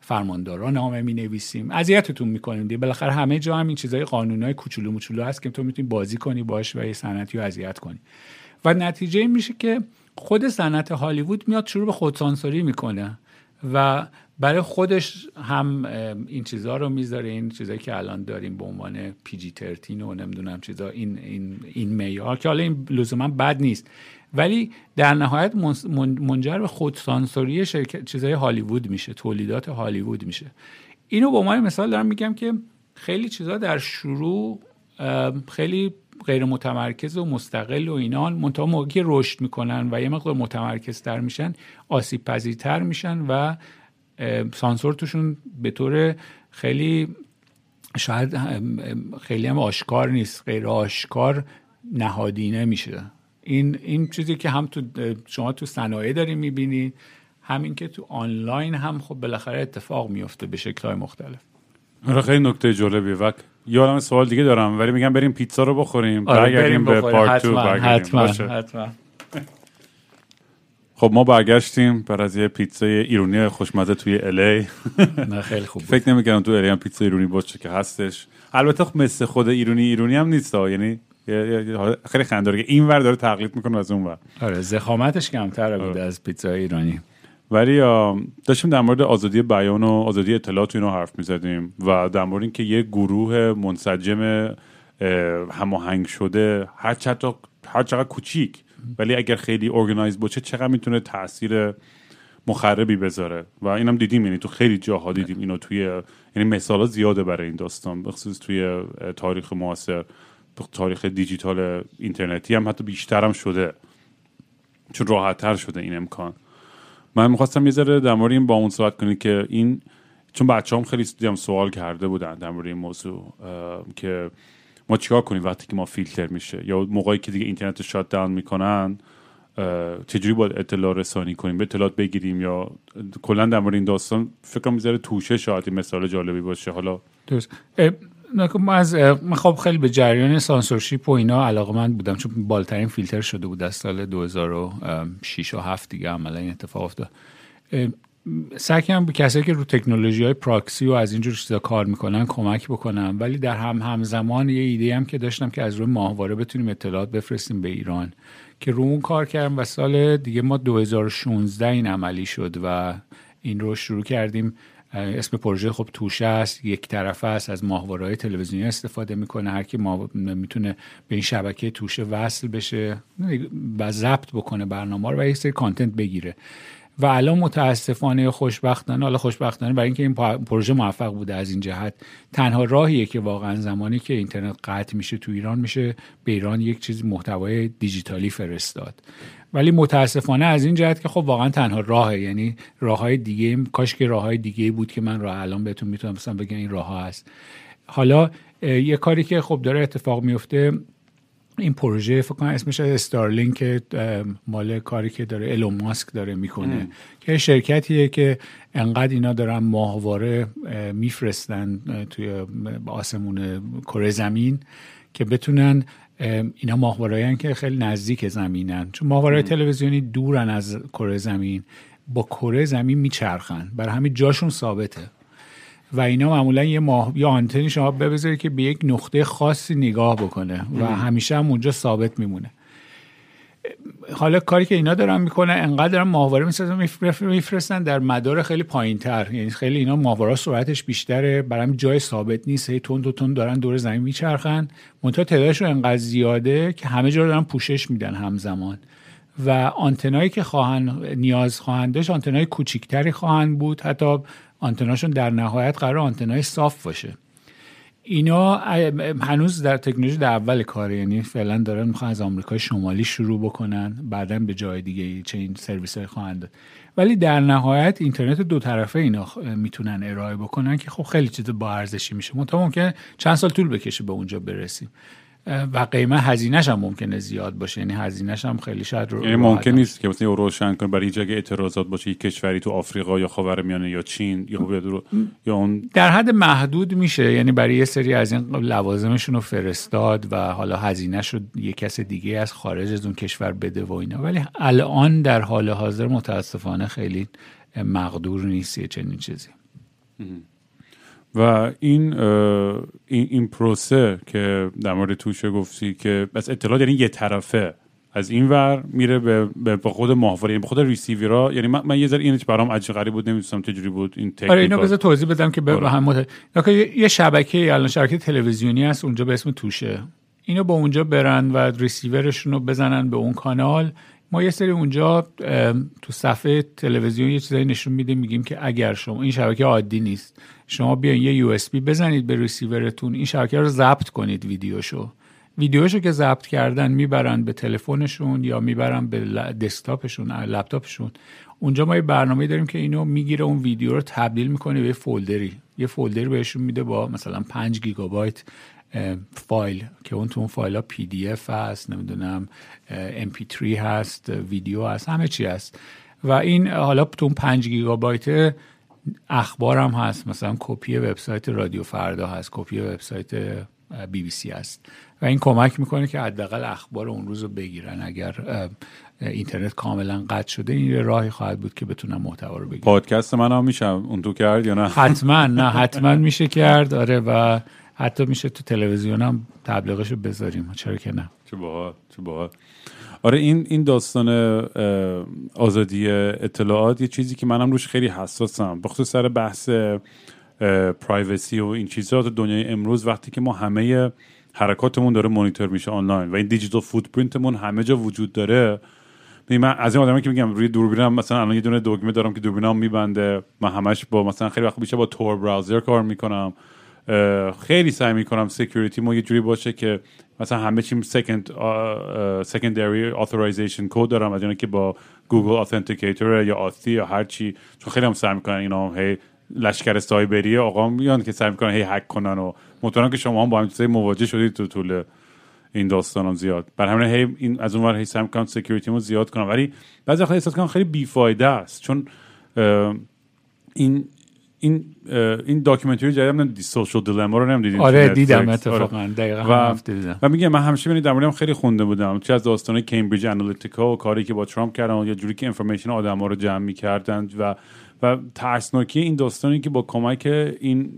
فرماندارا نامه می نویسیم اذیتتون می‌کنیم دیگه. بالاخره همه جا هم این چیزای قانونای کوچولو موچولو هست که تو می‌تونی بازی کنی باش و یه صنعتی رو اذیت کنی. و نتیجه میشه که خود صنعت هالیوود میاد شروع به خودسانسوری می‌کنه. و برای خودش هم این چیزها رو می‌ذاره این چیزایی که الان داریم به عنوان پی جی ترتین و نمی‌دونم چیزا این این این معیار که حالا این لزوما بد نیست. ولی در نهایت منجر به خودسانسوری شرکت چیزای هالیوود میشه تولیدات هالیوود میشه. اینو به عنوان مثال دارم میگم که خیلی چیزا در شروع خیلی غیر متمرکز و مستقل و اینان منتها موقعی رشد می‌کنن و یه مقدار متمرکزتر میشن آسیب پذیرتر میشن و سانسور توشون به طور خیلی شاید خیلی هم آشکار نیست غیر آشکار نهادینه میشه. این این چیزی که هم تو شما تو صنایع داریم می‌بینی همین که تو آنلاین هم خب بالاخره اتفاق میفته به شکلهای مختلف. آره خیلی نکته جالبی وقت یادم سوال دیگه دارم ولی میگم بریم پیتزا رو بخوریم آره برگردیم به پارت 2 حتما حتما خب ما برگشتیم بر از یه پیتزای ایرونی خوشمزه توی الی نه خیلی خوب فکر نمی‌کردم تو الی هم پیتزا ایرونی باشه که هستش. البته خب مثل خود ایرونی ایرونی هم نیست یعنی خیلی خنده که این ور داره تقلید می‌کنه از اون ور. آره زخامتش کمتر بوده آره. از پیتزا ایرانی ولی داشتیم در مورد آزادی بیان و آزادی اطلاعات اینو حرف می‌زدیم و در مورد اینکه یه گروه منسجم هماهنگ شده هر چقدر هر چقدر کوچیک ولی اگر خیلی ارگنایز باشه چقدر می‌تونه تاثیر مخربی بذاره؟ و اینم دیدیم یعنی تو خیلی جاها دیدیم اینو توی یعنی مثالا زیاده برای این داستان بخصوص توی تاریخ معاصر تاریخ دیجیتال اینترنتی هم حتی بیشتر هم شده چون راحتتر شده این امکان. من می‌خواستم یه ذره در مورد این با اون صحبت کنید که این چون بچه هم خیلی دیدم سوال کرده بودن در مورد این موضوع که ما چیکار کنیم وقتی که ما فیلتر میشه؟ یا موقعی که دیگه اینترنت رو شات داون می‌کنن چجوری باید اطلاع رسانی کنیم؟ به اطلاعات بگیریم یا کلا در مورد این داستان فکر می‌ذاره توشه شاید مثال جالبی باشه. حالا درست. من از من خب خیلی به جریان سانسورشیپ و اینا علاقه من بودم چون بالترین فیلتر شده بود از سال 2006 و 7 دیگه عملا این اتفاق افتاد. سعی کنم به کسایی که رو تکنولوژی های پراکسی و از اینجور چیزا کار می‌کنن کمک بکنم ولی در هم همزمان یه ایده هم که داشتم که از روی ماهواره بتونیم اطلاعات بفرستیم به ایران که رو اون کار کردم و سال دیگه ما 2016 این عملی شد و این رو شروع کردیم. اسم پروژه خب توشه است یک طرفه است از ماهواره های تلویزیونی استفاده می‌کنه. هر کی می‌تونه به این شبکه توشه وصل بشه و ضبط بکنه برنامه رو و یک سری کانتنت بگیره. و الان متاسفانه خوشبختانه حالا خوشبختانه برای اینکه این پروژه موفق بوده از این جهت تنها راهیه که واقعا زمانی که اینترنت قطع میشه تو ایران میشه به ایران یک چیز محتوای دیجیتالی فرستاد. ولی متاسفانه از این جهت که خب واقعا تنها راهه یعنی راه های دیگه کاش که راه های دیگه بود که من راه الان بهتون می‌تونم مثلا بگم این راه ها هست. حالا یه کاری که خب داره اتفاق میفته این پروژه فکر کنم اسمش استارلینک مال کاری که داره ایلون ماسک داره می‌کنه. که شرکتیه که انقدر اینا دارن ماهواره میفرستن توی آسمون کره زمین که بتونن اینا ماهواره که خیلی نزدیک زمینن. چون ماهواره تلویزیونی دورن از کره زمین با کره زمین میچرخن. برای همین جاشون ثابته. و اینا معمولا یه ماه یا آنتنی شما بذارید که به یک نقطه خاصی نگاه بکنه و همیشه هم اونجا ثابت میمونه. حالا کاری که اینا دارن می‌کنن انقدر دارن ماهواره می‌سازن میفرستن در مدار خیلی پایین تر یعنی خیلی اینا ماهواره سرعتش بیشتره برام جای ثابت نیست. هی تون و تون دارن دور زمین میچرخن. منتها تعدادشون انقدر زیاده که همه جا دارن پوشش میدن همزمان. و آنتنایی که خواهند نیاز خواهند داشت آنتنای کوچیکتری خواهند بود. حتی آنتناشون در نهایت قرار آنتنای صاف باشه. اینا هنوز در تکنولوژی در اول کاره یعنی فعلا دارن می‌خوان از آمریکای شمالی شروع بکنن بعدا به جای دیگه چه این سرویس های خواهند ولی در نهایت اینترنت دو طرفه اینا می‌تونن ارائه بکنن که خب خیلی چیز با ارزشی میشه. منتها ممکن چند سال طول بکشه به اونجا برسیم. و قیمت هزینهش هم ممکنه زیاد باشه. یعنی هزینهش هم خیلی شاید رو یعنی ممکن نیست که مثلا روشن کن برای جگه اعتراضات باشه یک کشوری تو آفریقا یا خاورمیانه یا چین یا رو یا اون در حد محدود میشه. یعنی برای یه سری از این لوازمشون رو فرستاد و حالا هزینهش رو یه کس دیگه از خارج از اون کشور بده و اینا. ولی الان در حال حاضر متاسفانه خیلی مقدور نیست یه چنین چیزی. و این این, این پروسه که در مورد توشه گفتی که بس اطلاعات یعنی یه طرفه. از این ور میره به, به خود ماهواره یعنی به خود ریسیورا یعنی من, من یه ذره اینش برام عجیب غریب بود نمی‌دونم چجوری بود این تکنیک آره اینو بذار توضیح بدم که به آره. هم مت... یه شبکه الان شبکه تلویزیونی هست اونجا به اسم توشه. اینو با اونجا برن و ریسیورشون رو بزنن به اون کانال. ما یه سری اونجا تو صفحه تلویزیون یه چیزایی نشون میدیم میگیم که اگر شما این شبکه عادی نیست. شما بیاین یه USB بزنید به ریسیورتون این شبکه رو ضبط کنید ویدیوشو. ویدیوشو که ضبط کردن می‌برن به تلفنشون یا می‌برن به دسکتاپشون لپتاپشون. اونجا ما یه برنامه داریم که اینو می‌گیره اون ویدیو رو تبدیل می‌کنه به folder ی. یه folder ی بهشون میده با مثلا 5 گیگابایت فایل که اون تو اون فایل ها PDF هست نمی‌دونم MP3 هست ویدیو هست همه چی هست. و این حالا تو اون 5 گیگابایت اخبار هم هست. مثلا کپی وبسایت رادیو فردا هست کپی وبسایت بی بی سی هست. و این کمک می‌کنه که حداقل اخبار اون روز رو بگیرن. اگر اینترنت کاملا قطع شده این راهی خواهد بود که بتونن محتوا رو بگیرن. پادکست من هم میشم. اون تو کرد یا نه؟ حتما. نه حتما میشه کرد. آره و حتی میشه تو تلویزیون هم تبلیغش رو بذاریم. چرا که نه؟ چه باحال چه باحال. آره این این داستان آزادی اطلاعات یه چیزی که منم روش خیلی حساسم. بخصوص سر بحث پرایوسی و این چیزا تو دنیای امروز وقتی که ما همه حرکاتمون داره مانیتور میشه آنلاین و این digital footprint مون همه جا وجود داره من از این آدمی که میگم روی دوربینم مثلا الان یه دونه دگمه دارم که دوربینم میبنده من همش با مثلا خیلی وقت بیشتر با Tor browser کار می‌کنم خیلی سعی می‌کنم security ما یه جوری باشه که مثلا همه چیم second secondary authorization code دارم از که با Google Authenticator یا Authy یا هر چی. چون خیلی هم سعی می‌کنن اینا هی لشکر سایبری آقا میان که سعی می‌کنن هی هک کنن و مطمئنم که شما هم با همین مواجه شدید تو طول این داستان هم زیاد. بر همین هی این از اون ور هی سعی می‌کنم security رو زیاد کنم ولی بعضی وقتا احساس کنم خیلی بیفایده است. چون این این این documentary جدید هم Social Dilemma رو نمی‌دیدین آره دیدم اتفاقا آره. دقیقاً و, دیدم. و میگم من همیشه ببینید در موردم خیلی خونده بودم. چه از داستان Cambridge Analytica و کاری که با ترامپ کردن یا جوری که information آدما رو جمع می‌کردن و و ترسناکی این داستانی که با کمک این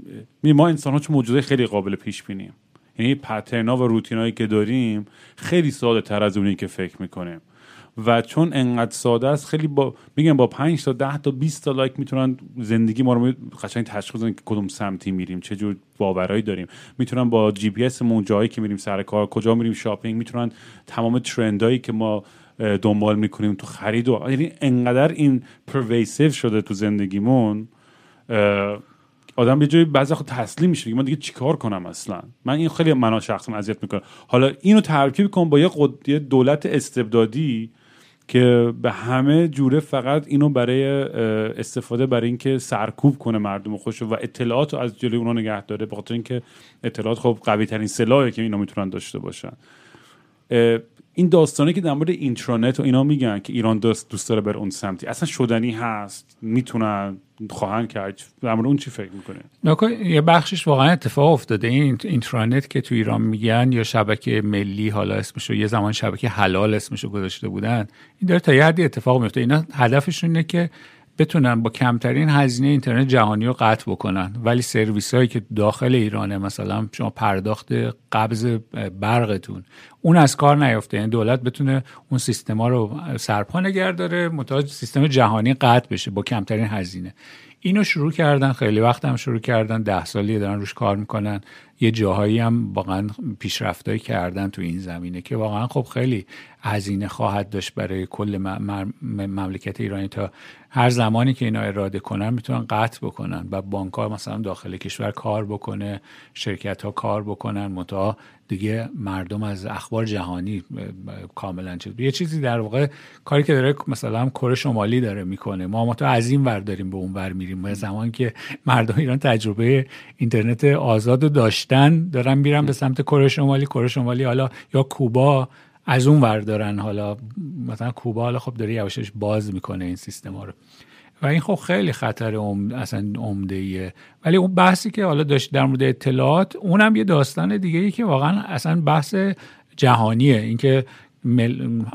ما انسان ها چون موجوده خیلی قابل پیش بینیم. یعنی pattern ا و روتینایی که داریم خیلی ساده تر از اونی که فکر می‌کنیم. و چون انقدر ساده است خیلی با میگم با 5 تا 10 تا 20 تا like می‌تونن زندگی ما رو قشنگ تشخیص بدن که کدوم سمتی میریم چه جور باورایی داریم. می‌تونن با جی پی اس مون جایی که میریم سر کار کجا میریم shopping می‌تونن تمام trend ایی که ما دنبال می‌کنیم تو خرید و یعنی انقدر این پرویسیو شده تو زندگیمون آدم به جای بعضی خود تسلیم میشه من دیگه چیکار کنم اصلا؟ من این خیلی منو شخصا اذیت می‌کنه. حالا اینو ترکیب کن با یه دولت استبدادی که به همه جوره فقط اینو برای استفاده برای اینکه سرکوب کنه مردم خوش و اطلاعات رو از جلوی اونا نگه داره به خاطر اینکه اطلاعات خب قوی ترین سلاحه که اینا می‌تونن داشته باشن. این داستانی که در مورد اینترنت و اینا میگن که ایران دوست دوست داره بر اون سمتی اصلا شدنی هست می‌تونن خواهند کرد در مورد اون چی فکر می‌کنه یه بخشش واقعا اتفاق افتاده. این اینترنت که تو ایران میگن یا شبکه ملی حالا اسمشو یه زمان شبکه حلال اسمشو گذاشته بودن این داره تا یه حدی اتفاق میفته اینا هدفشون اینه که بتونن با کمترین هزینه اینترنت جهانی رو قطع بکنن. ولی سرویس هایی که داخل ایرانه مثلا شما پرداخت قبض برقتون اون از کار نیفته یعنی دولت بتونه اون سیستما رو سرپا نگه داره متوجه سیستم جهانی قطع بشه با کمترین هزینه. اینو شروع کردن خیلی وقت هم شروع کردن ده سالی دارن روش کار می‌کنن. یه جاهایی هم واقعا پیشرفتایی کردن تو این زمینه که واقعا خب خیلی هزینه خواهد داشت برای کل مملکت ایرانی تا هر زمانی که اینا اراده کنن می‌تونن قطع بکنن و بانک ها مثلا داخل کشور کار بکنه شرکت ها کار بکنن متا دیگه مردم از اخبار جهانی کاملا چیز. یه چیزی در واقع کاری که داره مثلا کره شمالی داره می‌کنه. ما متا از این ور داریم به اون ور میریم. ما زمان که مردم ایران تجربه اینترنت آزاد رو داشتن دارن میرن به سمت کره شمالی کره شمالی حالا یا کوبا از اون ور دارن. حالا مثلا کوبا حالا خب داره یواشش باز می‌کنه این سیستم ها رو. و این خب خیلی خطر اصلا عمده ایه ولی اون بحثی که حالا داشت در مورد اطلاعات اونم یه داستان دیگه ای که واقعا اصلا بحث جهانیه. اینکه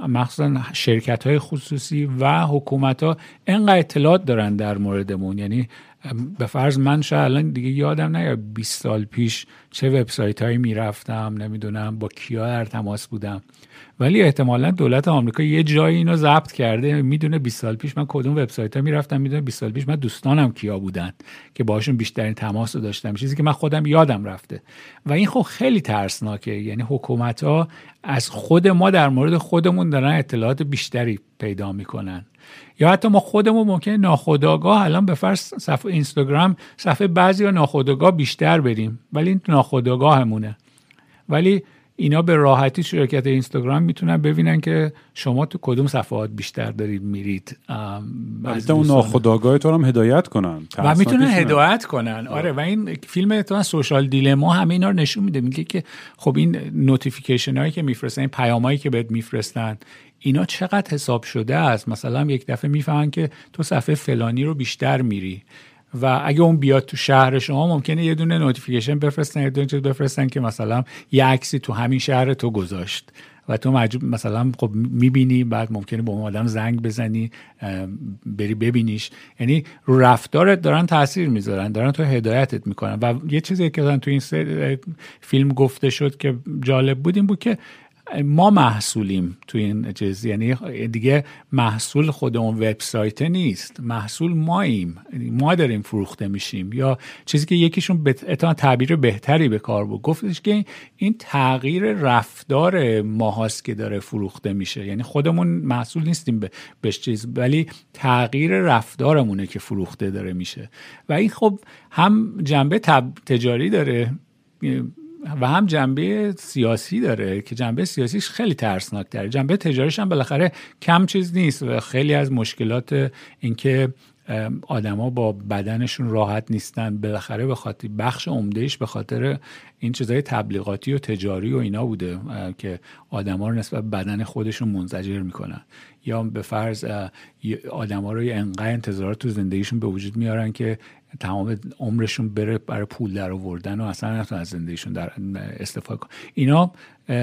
مخصوصا شرکت های خصوصی و حکومت ها انقدر اطلاعات دارن در موردمون. یعنی به فرض من شاید الان دیگه یادم نه 20 سال پیش چه وبسایت هایی می‌رفتم نمی‌دونم با کیا در تماس بودم. ولی احتمالا دولت آمریکا یه جایی اینو ضبط کرده می‌دونه 20 سال پیش من کدوم وبسایت ها می‌رفتم می‌دونه 20 سال پیش من دوستانم کیا بودن که باشون بیشترین تماس رو داشتم. چیزی که من خودم یادم رفته. و این خب خیلی ترسناکه. یعنی حکومت ها از خود ما در مورد خودمون دارن اطلاعات بیشتری پیدا می‌کنن. یا حتی ما خودمون ممکنه ناخودآگاه الان به فرض صفحه اینستاگرام صفحه بعضی یا ناخودآگاه بیشتر بریم ولی این ناخودآگاهمونه. ولی اینا به راحتی شرکت اینستاگرام می‌تونن ببینن که شما تو کدوم صفحات بیشتر دارید میرید. از اون ناخودآگاه تو هم هدایت کنن و می‌تونن هدایت کنن. آره و این فیلم تو Social Dilemma همه اینا رو نشون میده. میگه که خب این notification هایی که میفرستن این پیامایی که بهت میفرستن اینا چقدر حساب شده است؟ مثلا یک دفعه می‌فهمن که تو صفحه فلانی رو بیشتر میری و اگه اون بیاد تو شهر شما ممکنه یه دونه notification بفرستن یه دونه بفرستن که مثلا یه عکسی تو همین شهر تو گذاشت و تو مجب... مثلا خب می‌بینی بعد ممکنه با اون آدم زنگ بزنی بری ببینیش. یعنی رو رفتارت دارن تاثیر می‌ذارن دارن تو هدایتت می‌کنن. و یه چیزی که تو این فیلم گفته شد که جالب بود این بود که ما محصولیم تو این چیز یعنی دیگه محصول خود اون وبسایت نیست. محصول ماییم. ما داریم فروخته میشیم. یا چیزی که یکیشون اتنا تعبیر بهتری به کار بود. گفتش که این تغییر رفتار ماهاست که داره فروخته میشه. یعنی خودمون محصول نیستیم به چیز ولی تغییر رفتارمونه که فروخته داره میشه. و این خب هم جنبه تجاری داره. و هم جنبه سیاسی داره که جنبه سیاسیش خیلی ترسناک داره جنبه تجاریش هم بالاخره کم چیز نیست و خیلی از مشکلات اینکه آدما با بدنشون راحت نیستن بالاخره به خاطر بخش عمدهش به خاطر این چیزای تبلیغاتی و تجاری و اینا بوده که آدما رو نسبت بدن خودشون منزجر می‌کنن. یا به فرض آدما رو انقدر انتظارات تو زندگیشون به وجود میارن که تمام عمرشون بره برای پول در آوردن و اصلا نتونن از زندگیشون در استفاده کن اینا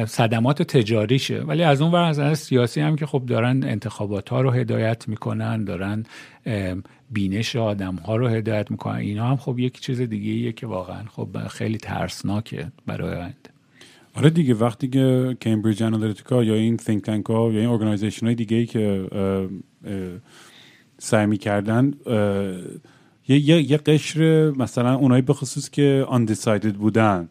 صدمات تجاریشه. ولی از اون ور از سیاسی هم که خب دارن انتخابات ها رو هدایت می‌کنن دارن بینش آدم ها رو هدایت می‌کنن. اینا هم خب یک چیز دیگه ایه که واقعا خب خیلی ترسناکه برای آینده. آره دیگه وقتی که Cambridge Analytica یا این think tank ها یا این organization های دیگه ای که سعی می‌کردن یه, یه،, یه قشر مثلا اونایی بخصوص که undecided بودن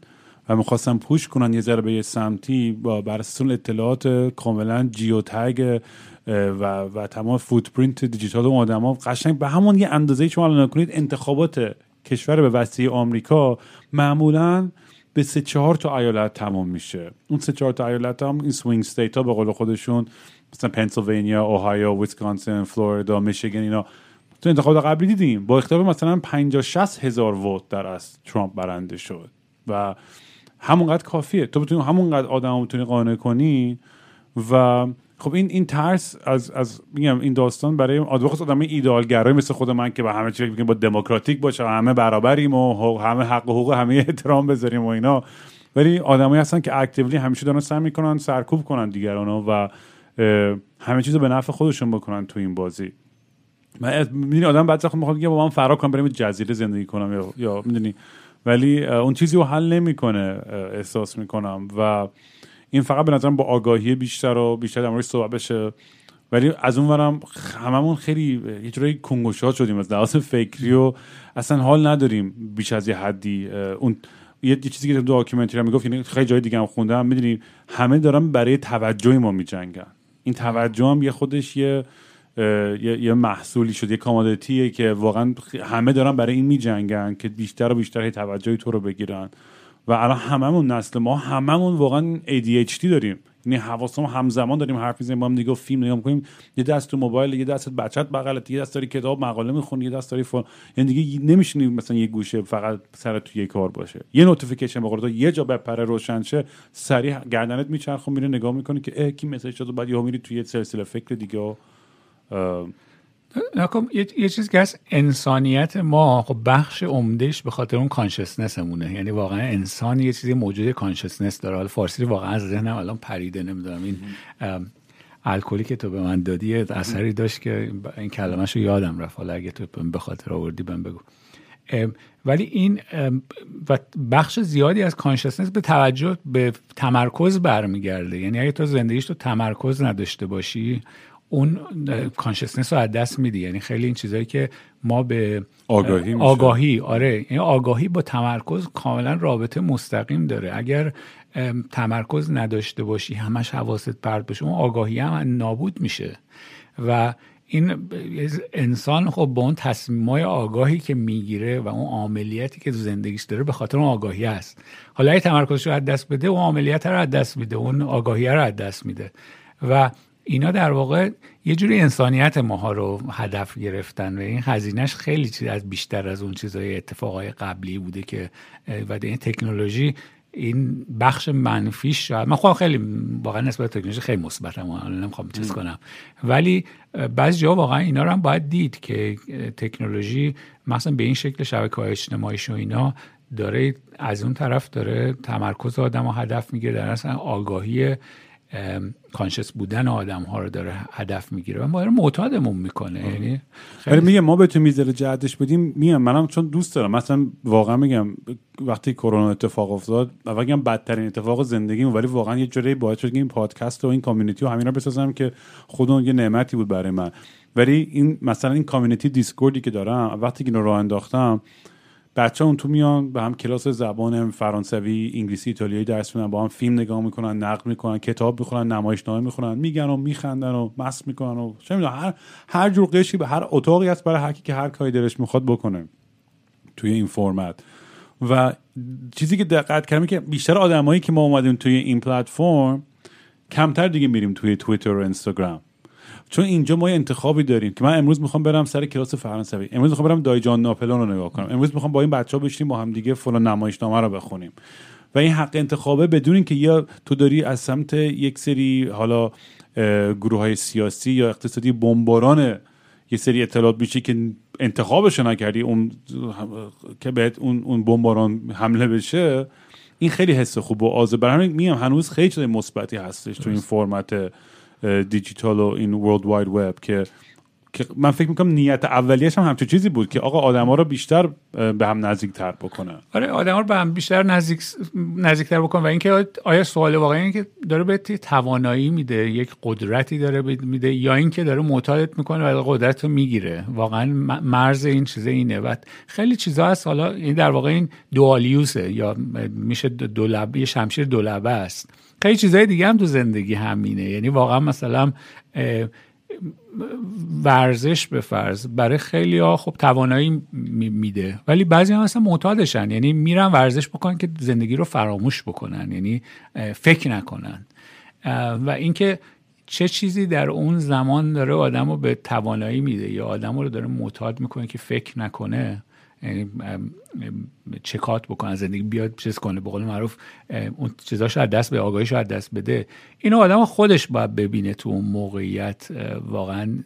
و می‌خواستن push کنن یه ذره به یه سمتی با بر اطلاعات کاملا geotag و و تمام footprint digital اون آدما قشنگ به همون یه اندازه شما الان کنید انتخابات کشور به وسیع آمریکا معمولا به سه چهار تا ایالت تمام میشه. اون سه چهار تا ایالت هم این swing state ها به قول خودشون مثلا پنسیلوانیا اوهایو ویسکانسین فلوریدا میشیگن اینا تو انتخابات قبلی دیدیم. با اختلاف مثلا 50 60 هزار vote در از ترامپ برنده شد. و همونقدر کافیه. تو بتونی همونقدر آدم بتونی قانع کنی و خب این این ترس از از میگم این داستان برای آدم آدم ایدئالگرای مثل خود من که به همه چی فکر با دموکراتیک باشه همه برابریم و همه حق و حقوق همه احترام بذاریم و اینا. ولی آدمایی هستن که اکتیولی همیشه دارن سعی می‌کنن سرکوب کنن دیگرانو و همه چیز به نفع خودشون بکنن تو این بازی. من می‌دونی آدم بعد وقت می‌خواد با من فرار کنم بریم جزیره زندگی کنم. یا یا می‌دونی. ولی اون چیزی رو حل نمی‌کنه احساس می‌کنم. و این فقط به نظرم با آگاهی بیشتر و بیشتر در موردش صحبت بشه. ولی از اون ورم هممون خیلی یه جورایی کنگوشات شدیم از لحاظ فکری و اصلا حال نداریم بیش از یه حدی. اون یه چیزی که داکیومنتری هم می‌گفت یعنی خیلی جای دیگه هم خوندم. می‌دونی همه دارن برای توجه ما میجنگن. این توجه هم یه خودش یه یه،, یه محصولی شد یه کامادتیه که واقعا همه دارن برای این میجنگن که بیشتر و بیشتر توجه تو رو بگیرن. و الان هممون نسل ما هممون واقعا ADHD داریم. یعنی حواسمون همزمان داریم حرف می‌زنیم با هم دیگه فیلم نگاه می‌کنیم. یه دست تو موبایل یه دست بچت بغلت یه دست داری کتاب مقاله می‌خونی یه دست داری phone یعنی دیگه نمیشونی مثلا یه گوشه فقط سر تو یه کار باشه. یه notification بخوره یه جا بپره روشن شه سریع گردنت میچرخه میره نگاه می‌کنی که کی message داد بعد یهو میری توی سلسله فکر دیگه نکن یه،, یه چیز که هست انسانیت ما خب بخش عمدهش به خاطر اون consciousness مونه یعنی واقعا انسان یه چیزی موجود consciousness داره. حالا فارسی واقعا از ذهنم الان پریده نمی‌دونم. این الکلی که تو به من دادی اثری داشت که این کلمهش رو یادم رفت. حالا اگه تو به خاطر آوردی بهم بگو. ولی این و بخش زیادی از کانشسنس به توجه به تمرکز برمیگرده. یعنی اگه تو زندگیش تو تمرکز نداشته باشی اون کانشسنس رو از دست میدی. یعنی خیلی این چیزهایی که ما به آگاهی آگاهی آره. یعنی آگاهی با تمرکز کاملا رابطه مستقیم داره. اگر تمرکز نداشته باشی همش حواست پرت بشه اون آگاهی هم نابود میشه. و این انسان خب با اون تصمیمای آگاهی که می‌گیره و اون عملیاتی که تو زندگیش داره به خاطر اون آگاهی هست. حالا اگه تمرکزش رو از دست بده اون عملیات رو از دست میده اون آگاهی رو از دست میده. و اینا در واقع یه جوری انسانیت ماها رو هدف گرفتن و این هزینهش خیلی چیز از بیشتر از اون چیزهای اتفاقای قبلی بوده که و این تکنولوژی این بخش منفیش شاید من خودم خیلی واقعا نسبت تکنولوژی خیلی مثبتم الان نمی‌خوام چیز کنم. ولی بعضی جا واقعا اینا رو هم باید دید که تکنولوژی مثلا به این شکل شبکه های اجتماعی و اینا داره از اون طرف داره تمرکز آدم و هدف می‌گیره در اصلا آگاهی کانشس بودن آدم ها رو داره هدف می‌گیره و ما رو معتادمون می‌کنه. یعنی خیلی میگه ما بهتون می‌ذاره جهتش بدیم میگم منم چون دوست دارم. مثلا واقعا میگم وقتی کرونا اتفاق افتاد و بدترین اتفاق زندگیم ولی واقعا یه جوری باعث شد این پادکست و این community و همینا بسازم که خودش یه نعمتی بود برای من. ولی این مثلا این community دیسکوردی که دارم وقتی که اینو راه انداختم بچه اون تو میان به هم کلاس زبان فرانسوی انگلیسی ایتالیایی درس میدن با هم فیلم نگاه می‌کنن نقد می‌کنن کتاب می‌خونن نمایشنامه می‌خونن میگن و میخندن و مست می‌کنن و چه می‌دونم هر هر جور قشری یه هر اتاقی هست برای هر که هر کاری دلش می‌خواد بکنه توی این فرمت. و چیزی که دقت کردم که بیشتر آدمایی که ما اومدیم توی این پلتفرم کمتر دیگه میریم توی توییتر و اینستاگرام. چون اینجا ما یه انتخابی داریم که من امروز می‌خوام برم سر کلاس فرانسوی. امروز می‌خوام برم دایجان ناپلون رو نگاه کنم. امروز می‌خوام با این بچه ها بشینیم با هم دیگه فلان نمایشنامه رو بخونیم. و این حق انتخابه بدون اینکه یا تو داری از سمت یک سری حالا گروه های سیاسی یا اقتصادی بمباران یه سری اطلاعات میشه که انتخابش نکردی اون که بهت اون اون بمباران حمله بشه این خیلی حس خوب و آزه برای همین میگم هنوز خیلی چیز مثبتی هستش تو این فرمت دیجیتال و این ورلد واید وب که من فکر می‌کنم نیت اولیش هم همچون چیزی بود که آقا آدما رو بیشتر به هم نزدیک تر بکنه. آره آدما رو به هم بیشتر نزدیک نزدیکتر بکنه و اینکه آیا سوال واقعی اینه که داره به توانایی میده یک قدرتی داره میده یا اینکه داره معتادت می‌کنه و قدرت رو می‌گیره. واقعا مرز این چیزه اینه. و خیلی چیزا هست. حالا این در واقع این دوالیوسه یا میشه دولبه یه شمشیر دولبه است. خیلی چیزای دیگه هم تو زندگی همینه. یعنی واقعا مثلا ورزش به فرض برای خیلی ها خب توانایی میده. ولی بعضی هم اصلا معتادشن. یعنی میرن ورزش بکنن که زندگی رو فراموش بکنن. یعنی فکر نکنن. و اینکه چه چیزی در اون زمان داره آدم رو به توانایی میده یا آدم رو داره معتاد می‌کنه که فکر نکنه چکات بکنه زندگی بیاد چیز کنه. به قول معروف اون چیزاشو از دست به آگاهیش از دست بده. اینو آدم خودش باید ببینه تو اون موقعیت واقعا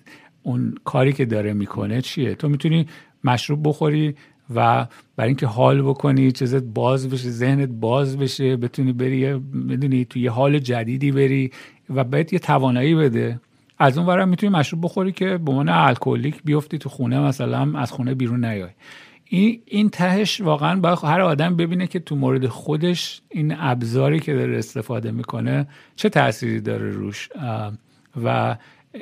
اون کاری که داره می‌کنه چیه. تو می‌تونی مشروب بخوری و برای اینکه حال بکنی چیزت باز بشه ذهنت باز بشه بتونی بری بدونی تو یه حال جدیدی بری و بهت یه توانایی بده. از اون ورم می‌تونی مشروب بخوری که به عنوان الکلیک بیفتی تو خونه مثلا از خونه بیرون نیای. این این تهش واقعا باید هر آدم ببینه که تو مورد خودش این ابزاری که داره استفاده می‌کنه چه تأثیری داره روش. و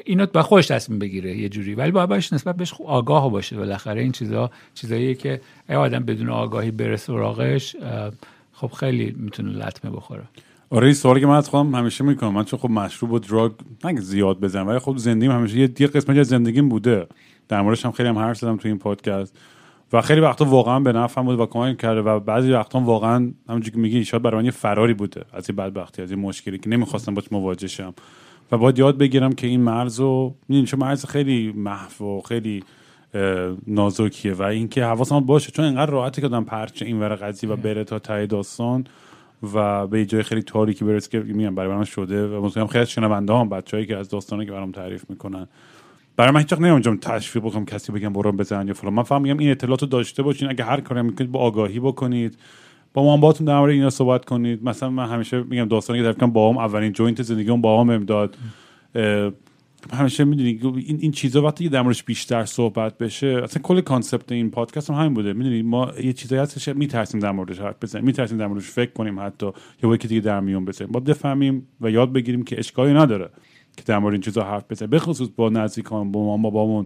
اینو با خودش تصمیم بگیره یه جوری. ولی باید باش نسبت بهش آگاه باشه بالاخره. این چیزا چیزاییه که ای آدم بدون آگاهی بره سراغش خب خیلی می‌تونه لطمه بخوره. آره این سوالی که من از خودم همیشه می‌کنم. من چون خب مشروب و دراگ نه زیاد بزنم ولی خب زندگیم همیشه یه قسمتی از زندگیم بوده. در موردش هم خیلی هم حرف زدم تو این پادکست. و خیلی وقتا واقعا به نفعم بود و کمک کرده و بعضی وقتا واقعا همونجوری که میگی شاید برای من یه فراری بوده از این بدبختی از این مشکلی که نمی‌خواستم باش مواجه شم. و باید یاد بگیرم که این مرز رو چون مرز خیلی محو و خیلی نازکیه و اینکه حواسم باشه. چون اینقدر راحته که دادم پرچه این ور قضیه و بره تا ته داستان و به جای خیلی تاریکی برسه که میگم برای من شده و مطمئنم خیلی شنونده هم بچه‌ای که از داستانی که برام تعریف می‌کنن برای من هیچ وقت نمیام تشویق بکنم کسی بگم برو بزن یا فلان. من فهم میگم این اطلاعات رو داشته باشین. اگه هر کاری می‌کنید با آگاهی بکنید. با منبعاتون در مورد اینا صحبت کنید. مثلا من همیشه میگم داستانی که تعریف بابام اولین جوینت زندگیم بابام امداد. همیشه می‌دونی این این چیزا وقتی در موردش بیشتر صحبت بشه اصلا کل کانسپت این پادکست هم همین بوده. می‌دونی ما یه چیزایی هستش میترسیم در موردش حرف بزنیم. میترسیم در موردش فکر کنیم حتی یا یکی دیگه در میون بزنیم با بفهمیم و یاد بگیریم که اشکالی نداره. که در مورد این چیزا حرف بزنیم به خصوص با نزدیکان با مامان بابامون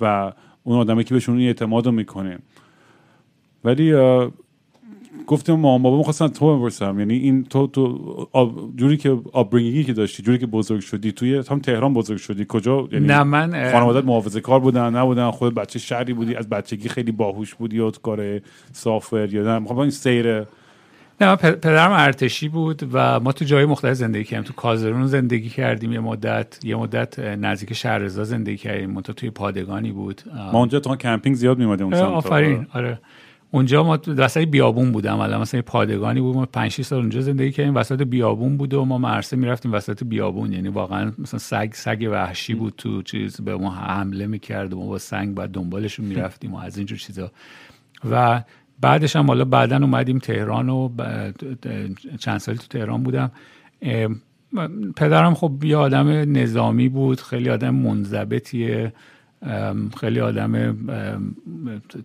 و اون آدمی که بهشون اعتماد رو می‌کنیم ولی گفتم مامان بابا خواستن تو بپرسم. یعنی این تو تو جوری که آبرینگی که داشتی جوری که بزرگ شدی توی هم تهران بزرگ شدی. کجا؟ یعنی نه من خانوادت محافظه کار بودن نبودن خود بچه شهری بودی از بچگی خیلی باهوش بودی یا کار سافر یا نه. این سیر نه پدرم ارتشی بود و ما تو جای مختلف زندگی کردیم. تو کازرون زندگی کردیم یه مدت. یه مدت نزدیک شهرزا زندگی کردیم. ما توی پادگانی بود. ما اونجا تو کمپینگ زیاد میمادیم اون آفرین. آره. اونجا ما وسط بیابون بودم. الان مثلا پادگانی بود. ما 5 6 سال اونجا زندگی کردیم. وسط بیابون بود و ما مرسه می‌رفتیم وسط بیابون. یعنی واقعا مثلا سگ سگ وحشی بود تو چیز. به ما حمله می‌کرد و ما با سنگ بعد دنبالشون می‌رفتیم و از اینجور چیزا. و بعدش هم حالا بعدا اومدیم تهران و چند سالی تو تهران بودم. پدرم خب یه آدم نظامی بود خیلی آدم منضبطیه. خیلی آدم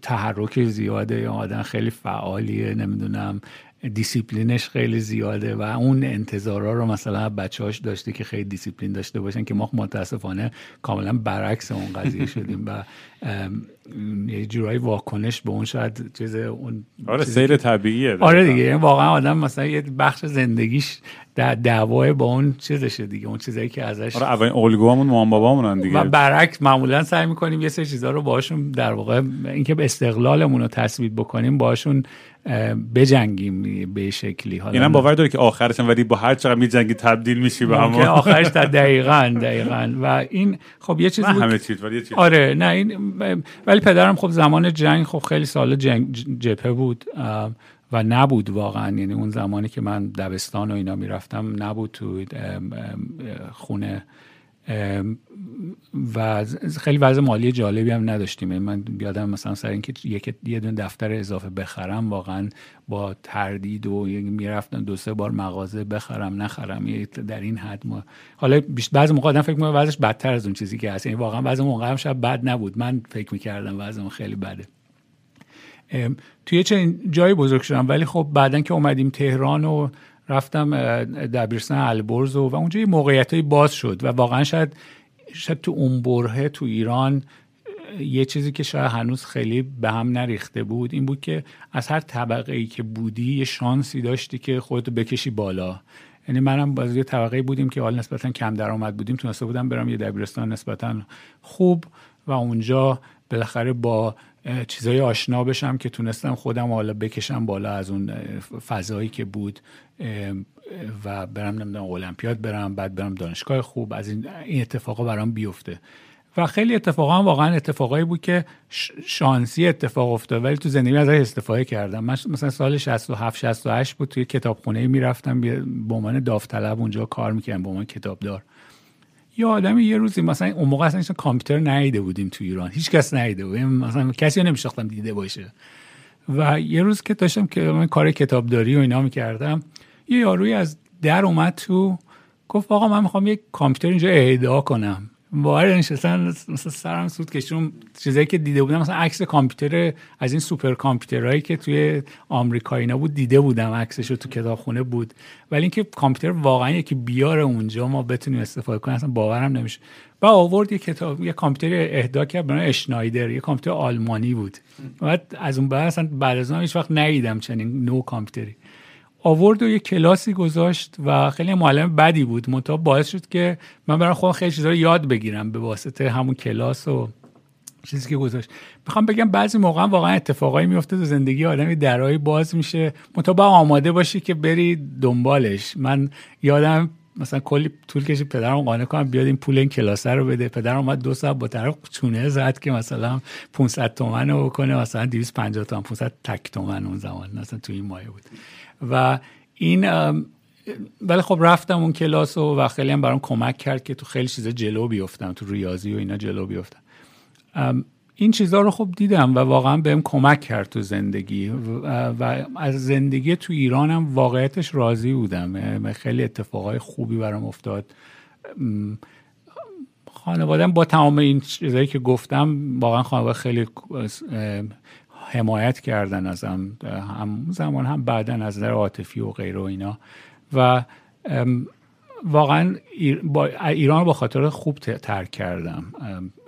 تحرک زیاده یا آدم خیلی فعالیه نمی‌دونم. دیسیپلینش خیلی زیاده و اون انتظارا رو از بچه‌هاش داشته که خیلی دیسیپلین داشته باشن که ما متاسفانه کاملا برعکس اون قضیه شدیم و یه جورایی واکنش به اون شاید چیز اون آره سیر طبیعیه آره دیگه یعنی واقعا آدم مثلا یه بخش زندگیش در دعوای با اون چیزشه دیگه اون چیزایی که ازش آره اولین الگوامون مام بابامونن دیگه. و برعکس معمولا سعی می‌کنیم یه سری چیزا رو باشون در واقع اینکه به استقلالمون رو تثبیت بکنیم باشون بجنگیم به شکلی. حالا اینم باور داره که آخرش ولی با هر چقدر میجنگی تبدیل میشی به هم آخرش تا دقیقاً دقیقاً. و این خب یه چیز بود همه چیز ولی چیز. آره نه این ولی پدرم خب زمان جنگ خب خیلی سال جنگ جبهه بود و نبود واقعا. یعنی اون زمانی که من دبستان و اینا می‌رفتم نبود تو خونه و خیلی وضع مالی جالبی هم نداشتیم. من بیادم مثلا سر اینکه یه دونه دفتر اضافه بخرم واقعا با تردید و می‌رفتم دو سه بار مغازه بخرم نخرم در این حد ما حالا بعضی موقع آدم فکر می‌کنه وضعش بدتر از اون چیزی که هست. یعنی واقعا بعضی موقع هم شاید بد نبود. من فکر می‌کردم وضعم خیلی بده. توی چه جایی بزرگ شدم. ولی خب بعدا که اومدیم تهران و رفتم دبیرستان البرز و, و اونجا یه موقعیت باز شد و واقعا شاید شاید تو اون برهه تو ایران یه چیزی که شاید هنوز خیلی به هم نریخته بود این بود که از هر طبقه ای که بودی یه شانسی داشتی که خودتو بکشی بالا. یعنی منم باز یه طبقه بودیم که حال نسبتا کم درآمد بودیم تونسته بودم برم یه دبیرستان نسبتا خوب و اونجا بالاخره با چیزای آشنا بشم که تونستم خودم حالا بکشم بالا از اون فضایی که بود. و برم نمی‌دونم المپیاد برم بعد برم دانشگاه خوب از این, این اتفاقا برام بیفته. و خیلی اتفاقا واقعا اتفاقایی بود که شانسی اتفاق افتاد ولی تو زندگی ازش استفاده کردم. من مثلا سال 67 68 بود توی کتابخونه می‌رفتم به عنوان داوطلب اونجا کار می‌کردم به عنوان کتابدار. یه آدمی یه روزی مثلا اون موقع اصلا کامپیوتر نیده بودیم تو ایران هیچ کس نیده بود. مثلا کسی نمیشناختم دیده باشه. و یه روز که داشتم که من کار کتابداری و اینا می‌کردم یه یاروی از در اومد تو گفت آقا من می‌خوام یک کامپیوتر اینجا اهدا کنم. وارد نشستن مثلا سرم سود کشون چیزایی که دیده بودم مثلا عکس کامپیوتر از این سوپر کامپیوترهایی که توی آمریکا اینا بود دیده بودم عکسش رو تو کتابخونه بود. ولی اینکه کامپیوتر واقعا یکی بیاره اونجا ما بتونیم استفاده کنیم اصلا باورم نمیشه. و آورد یه کتاب یه کامپیوتر اهدا کرد به اشنایدر. یه کامپیوتر آلمانی بود. بعد از اون بعد اصلا بعد از اون هیچ وقت ندیدم چنین نو کامپیوتری. آورد و یه کلاسی گذاشت و خیلی معلم بدی بود. منتها باعث شد که من برای خودم خیلی چیزا رو یاد بگیرم به واسطه همون کلاس و چیزی که گذاشت. می‌خوام بگم بعضی موقع واقعا اتفاقایی میفته تو زندگی آدمی درایی باز میشه. منتها با آماده باشی که بری دنبالش. من یادم مثلا کلی طول کشید پدرم قانع کنم بیاد این پول این کلاسه رو بده. پدرم اومد دو ساعت با طرف چونه زد که مثلا 500 تومن رو بکنه. مثلا 250 تومن 500 تک تومن اون زمان. مثلا تو این مایه بود. و این ولی خب رفتم اون کلاس و, و خیلی هم برام کمک کرد که تو خیلی چیزا جلو بیفتم تو ریاضی و اینا جلو بیفتم. این چیزها رو خب دیدم و واقعا بهم کمک کرد تو زندگی و از زندگی تو ایرانم واقعیتش راضی بودم. خیلی اتفاقای خوبی برام افتاد. خانوادم با تمام این چیزایی که گفتم واقعا خانواده خیلی حمایت کردن ازم هم زمان هم بعدا از نظر عاطفی و غیره و اینا. و واقعا ایران با خاطر خوب ترک کردم.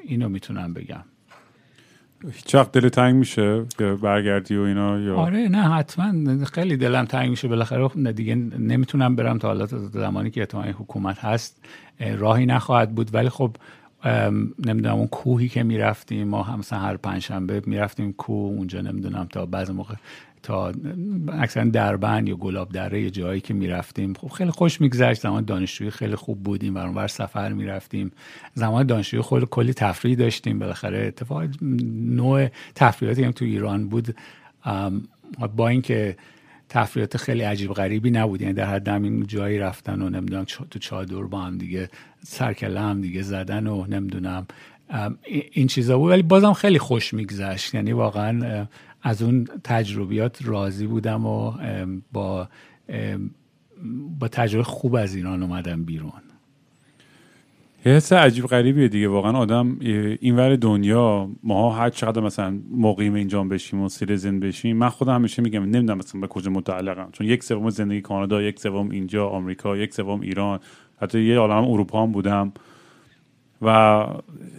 اینو می‌تونم بگم. هیچ وقت دل تنگ میشه که برگردی و اینا یا؟ آره نه حتما. خیلی دلم تنگ میشه. بالاخره خب دیگه نمی‌تونم برم تا حالا زمانی که اعتماعی حکومت هست راهی نخواهد بود. ولی خب نمی‌دونم اون کوهی که می‌رفتیم ما هم هر پنجشنبه می‌رفتیم کوه اونجا نمی‌دونم تا بعض موقع تا اکثرا دربند یا گلاب دره یه جایی که می‌رفتیم. خب خیلی خوش میگذشت. زمان دانشجویی خیلی خوب بودیم ور سفر می‌رفتیم. زمان دانشجویی خیلی کلی تفریح داشتیم. بالاخره اتفاق نوع تفریحاتی هم تو ایران بود با اینکه تفریحات خیلی عجیب غریبی نبود. یعنی در حد همین جایی رفتن و نمی‌دونم تو چادر با هم دیگه سرکله هم دیگه زدن و نمی‌دونم این چیزا بود. ولی بازم خیلی خوش میگذشت. یعنی واقعا از اون تجربیات راضی بودم و با با تجربه خوب از ایران اومدم بیرون. حس عجیب غریبیه دیگه. واقعا آدم اینور دنیا ماها هر چقدر مثلا مقیم اینجا بشیم و سیرزن بشیم من خودم همیشه میگم نمی‌دونم مثلا به کجا متعلقم. چون یک سوم زندگی کانادا یک سوم اینجا آمریکا یک سوم ایران. حتی یه عالم اروپا هم بودم. و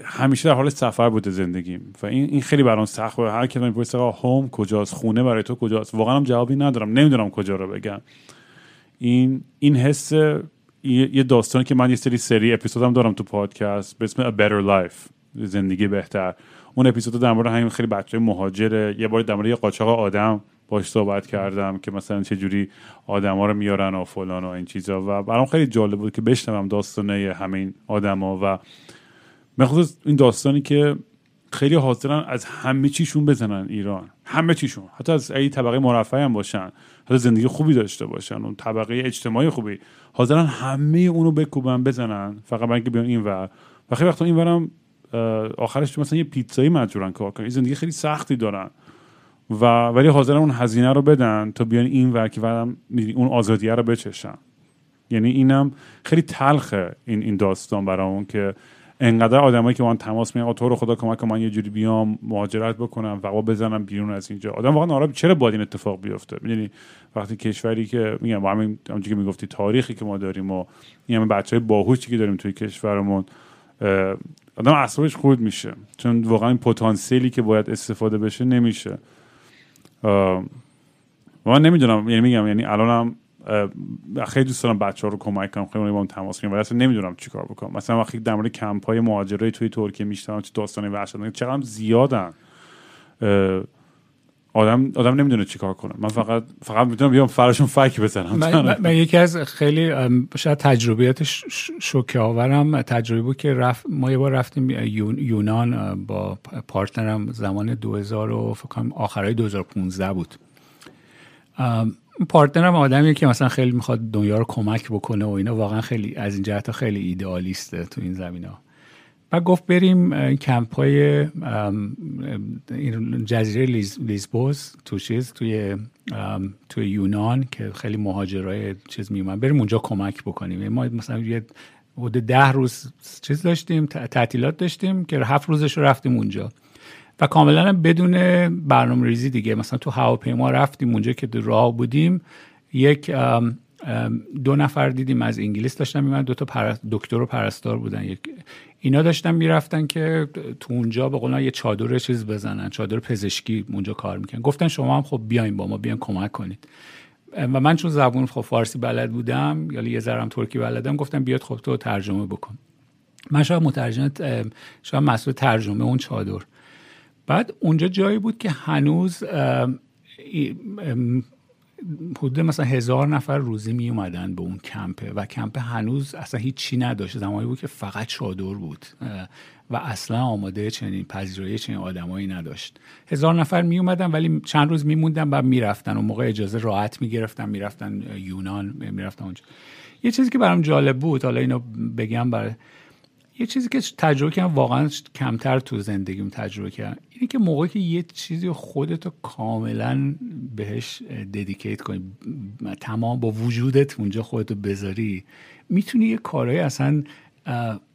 همیشه در حال سفر بوده زندگیم. و این این خیلی برام سخت. بود هر کسی می‌پرسه هوم کجاست؟ خونه برای تو کجاست؟ واقعا جوابی ندارم. نمی‌دونم کجا رو بگم. این این حس یه داستانی که من یه سری سری اپیزودم دارم تو پادکست به اسم A Better Life زندگی بهتر. اون اپیزود در مورد همین خیلی بچه مهاجره. یه بار در مورد یه قاچاق آدم باش صحبت کردم که مثلا چه جوری آدما رو میارن و فلان و این چیزا. و برام خیلی جالب بود که بشنوم داستانه همین آدما. و مخصوص این داستانی که خیلی حاضرن از همه چیشون بزنن ایران. همه چیشون. حتی از ای طبقه مرفعی هم باشن. زندگی خوبی داشته باشن اون طبقه اجتماعی خوبی. حاضرن همه اونو بکوبن بزنن فقط برای اینکه بیان این ور. و خیلی وقتا این ورم آخرش مثلا یه پیتزایی مجبورن کار کنن. زندگی خیلی سختی دارن. و ولی حاضرن اون هزینه رو بدن تا بیان این ور که اون آزادیه رو بچشن. یعنی اینم خیلی تلخه این این داستان برامون که انقدر آدمایی که من تماس میگن تو رو خدا کمک من یه جوری بیام مهاجرت بکنم و بزنم بیرون از اینجا. آدم واقعا ناراحت چرا باید این اتفاق بیفته؟ می‌دونی؟ وقتی کشوری که میگم با همین که می‌گفتی تاریخی که ما داریم و این همه بچهای باهوشی که داریم توی کشورمون آدم اعصابش خورد میشه. چون واقعا این پتانسیلی که باید استفاده بشه نمیشه. من نمی‌دونم. یعنی میگم یعنی الانم خیلی دوست دارم بچه ها رو کمک کنم. خیلی با تماس کنم ولی اصلا نمی‌دونم چیکار بکنم. مثلا وقتی در مورد کمپ های مهاجره توی ترکیه میشتم چه داستانی وحشتناک چقدر زیادن. آدم آدم نمی‌دونه چیکار کنه. من فقط فقط می‌تونم بیام فقط فک بزنم. من, من یکی از خیلی شاید تجربیات شوکه آورم تجربه بود که رفت ما یه بار رفتیم یونان با partner م زمان 2000 و فکر کنم آخرای 2015 بود. partner م آدمیه که مثلا خیلی می‌خواد دنیا رو کمک بکنه و اینا. واقعا خیلی از این جهت خیلی ایدئالیسته تو این زمینه ها و گفت بریم کمپ های جزیره لیزبوس تو چیز توی توی یونان که خیلی مهاجرای چیز میومن بریم اونجا کمک بکنیم. ما مثلا یه حدود ده روز چیز داشتیم تعطیلات داشتیم که هفت روزش رو رفتیم اونجا. و کاملا بدون برنامه ریزی دیگه. مثلا تو هواپیما رفتیم اونجا که راه بودیم یک دو نفر دیدیم از انگلیس داشتن میمن دو تا دکتر و پرستار بودن. اینا داشتن می‌رفتن که تو اونجا به قولن یه چادر چیز بزنن چادر پزشکی اونجا کار می‌کنن گفتن شما هم خب بیاین با ما بیاین کمک کنید. و من چون زبون خب فارسی بلد بودم یا یه ذرم ترکی بلدم گفتم بیاد خب تو ترجمه بکن. من شاید مترجم شاید مسئول ترجمه اون چادر. بعد اونجا جایی بود که هنوز حدود مثلا هزار نفر روزی می اومدن به اون کمپه و کمپ هنوز اصلا هیچی نداشت. زمانی بود که فقط چادر بود و اصلا آماده چنین پذیرایی چنین آدمایی نداشت. هزار نفر می اومدن ولی چند روز میموندن و می‌رفتن و موقع اجازه راحت می‌گرفتن می‌رفتن یونان می‌رفتن اونجا. یه چیزی که برام جالب بود حالا اینو بگم برای یه چیزی که تجربه کردم واقعا کمتر تو زندگیم تجربه کردم اینه که موقعی که یه چیزی خودتو کاملا بهش ددیکیت کنی تمام با وجودت اونجا خودتو بذاری می‌تونی یه کارهای اصلا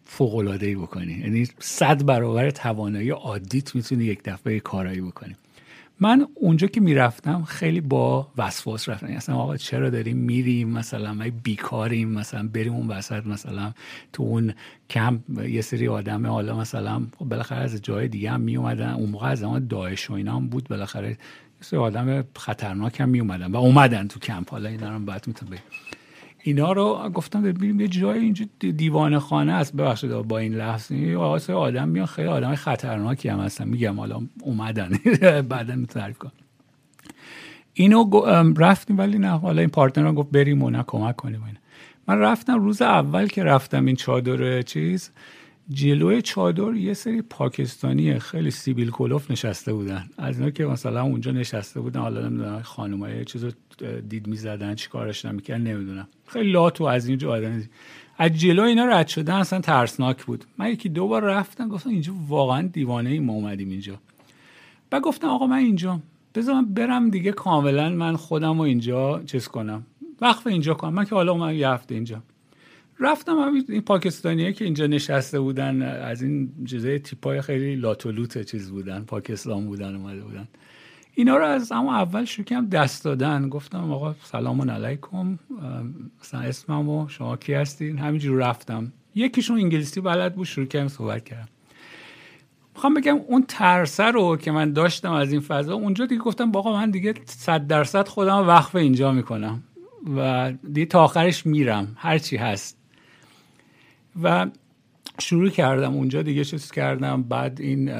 فوق بکنی. یعنی صد برابر توانایی عادیت می‌تونی یک دفعه کارایی بکنی. من اونجا که می‌رفتم خیلی با وسواس رفتم. یعنی اصلا آقا چرا داریم میریم؟ مثلا ما بیکاریم مثلا بریم اون وسط مثلا تو اون کمپ یه سری آدم حالا مثلا خب بالاخره از جای دیگه هم می اومدن اون موقع از زمان داعش و اینا هم بود. بالاخره یه سری آدم خطرناک هم می اومدن و اومدن تو کمپ. حالا اینا رو بعد می‌تونم اینا رو گفتم ببینیم یه جای اینجا دیوانه خانه است. ببخشید با این لحظه آقای آدم میان خیلی آدم خطرناکی هم هستن. میگم حالا اومدن. بعدا تعریف کن. اینو رفتیم ولی نه حالا این پارتنر گفت بریم و نه کمک کنیم. من رفتم روز اول که رفتم این چادر چیز. جلوی چادر یه سری پاکستانی خیلی سیبیل کلوف نشسته بودن. از اینا که مثلا اونجا نشسته بودن حالا نمی‌دونم خانمای چیزو دید می‌زدن چی کارش نمی‌کردن نمی‌دونم. خیلی لاتو از اینجا آدم از جلو اینا رد شدن اصلا ترسناک بود. من یکی دو بار رفتم گفتم اینجا واقعا دیوانه ای ما اومدیم اینجا. بعد گفتم آقا من اینجا بذار من برم دیگه کاملا من خودم رو اینجا چیز کنم. وقف اینجا کنم. من که حالا اومدم یه هفته اینجا. رفتم این پاکستانیه که اینجا نشسته بودن از این چیزای تیپای خیلی لاتولوت چیز بودن پاکستان بودن اومده بودن. اینا رو از اما اول کردم دست دادن. گفتم آقا سلام علیکم. مثلا اسمم و شما کی هستین؟ همینجور رفتم. یکیشون انگلیسی بلد بود شروع کردم صحبت کردم می‌خوام بگم اون ترسه رو که من داشتم از این فضا اونجا دیگه گفتم باقا من دیگه صد درصد خودم وقف اینجا می‌کنم و دیگه تا آخرش میرم. هرچی هست. و شروع کردم اونجا دیگه چیز کردم. بعد این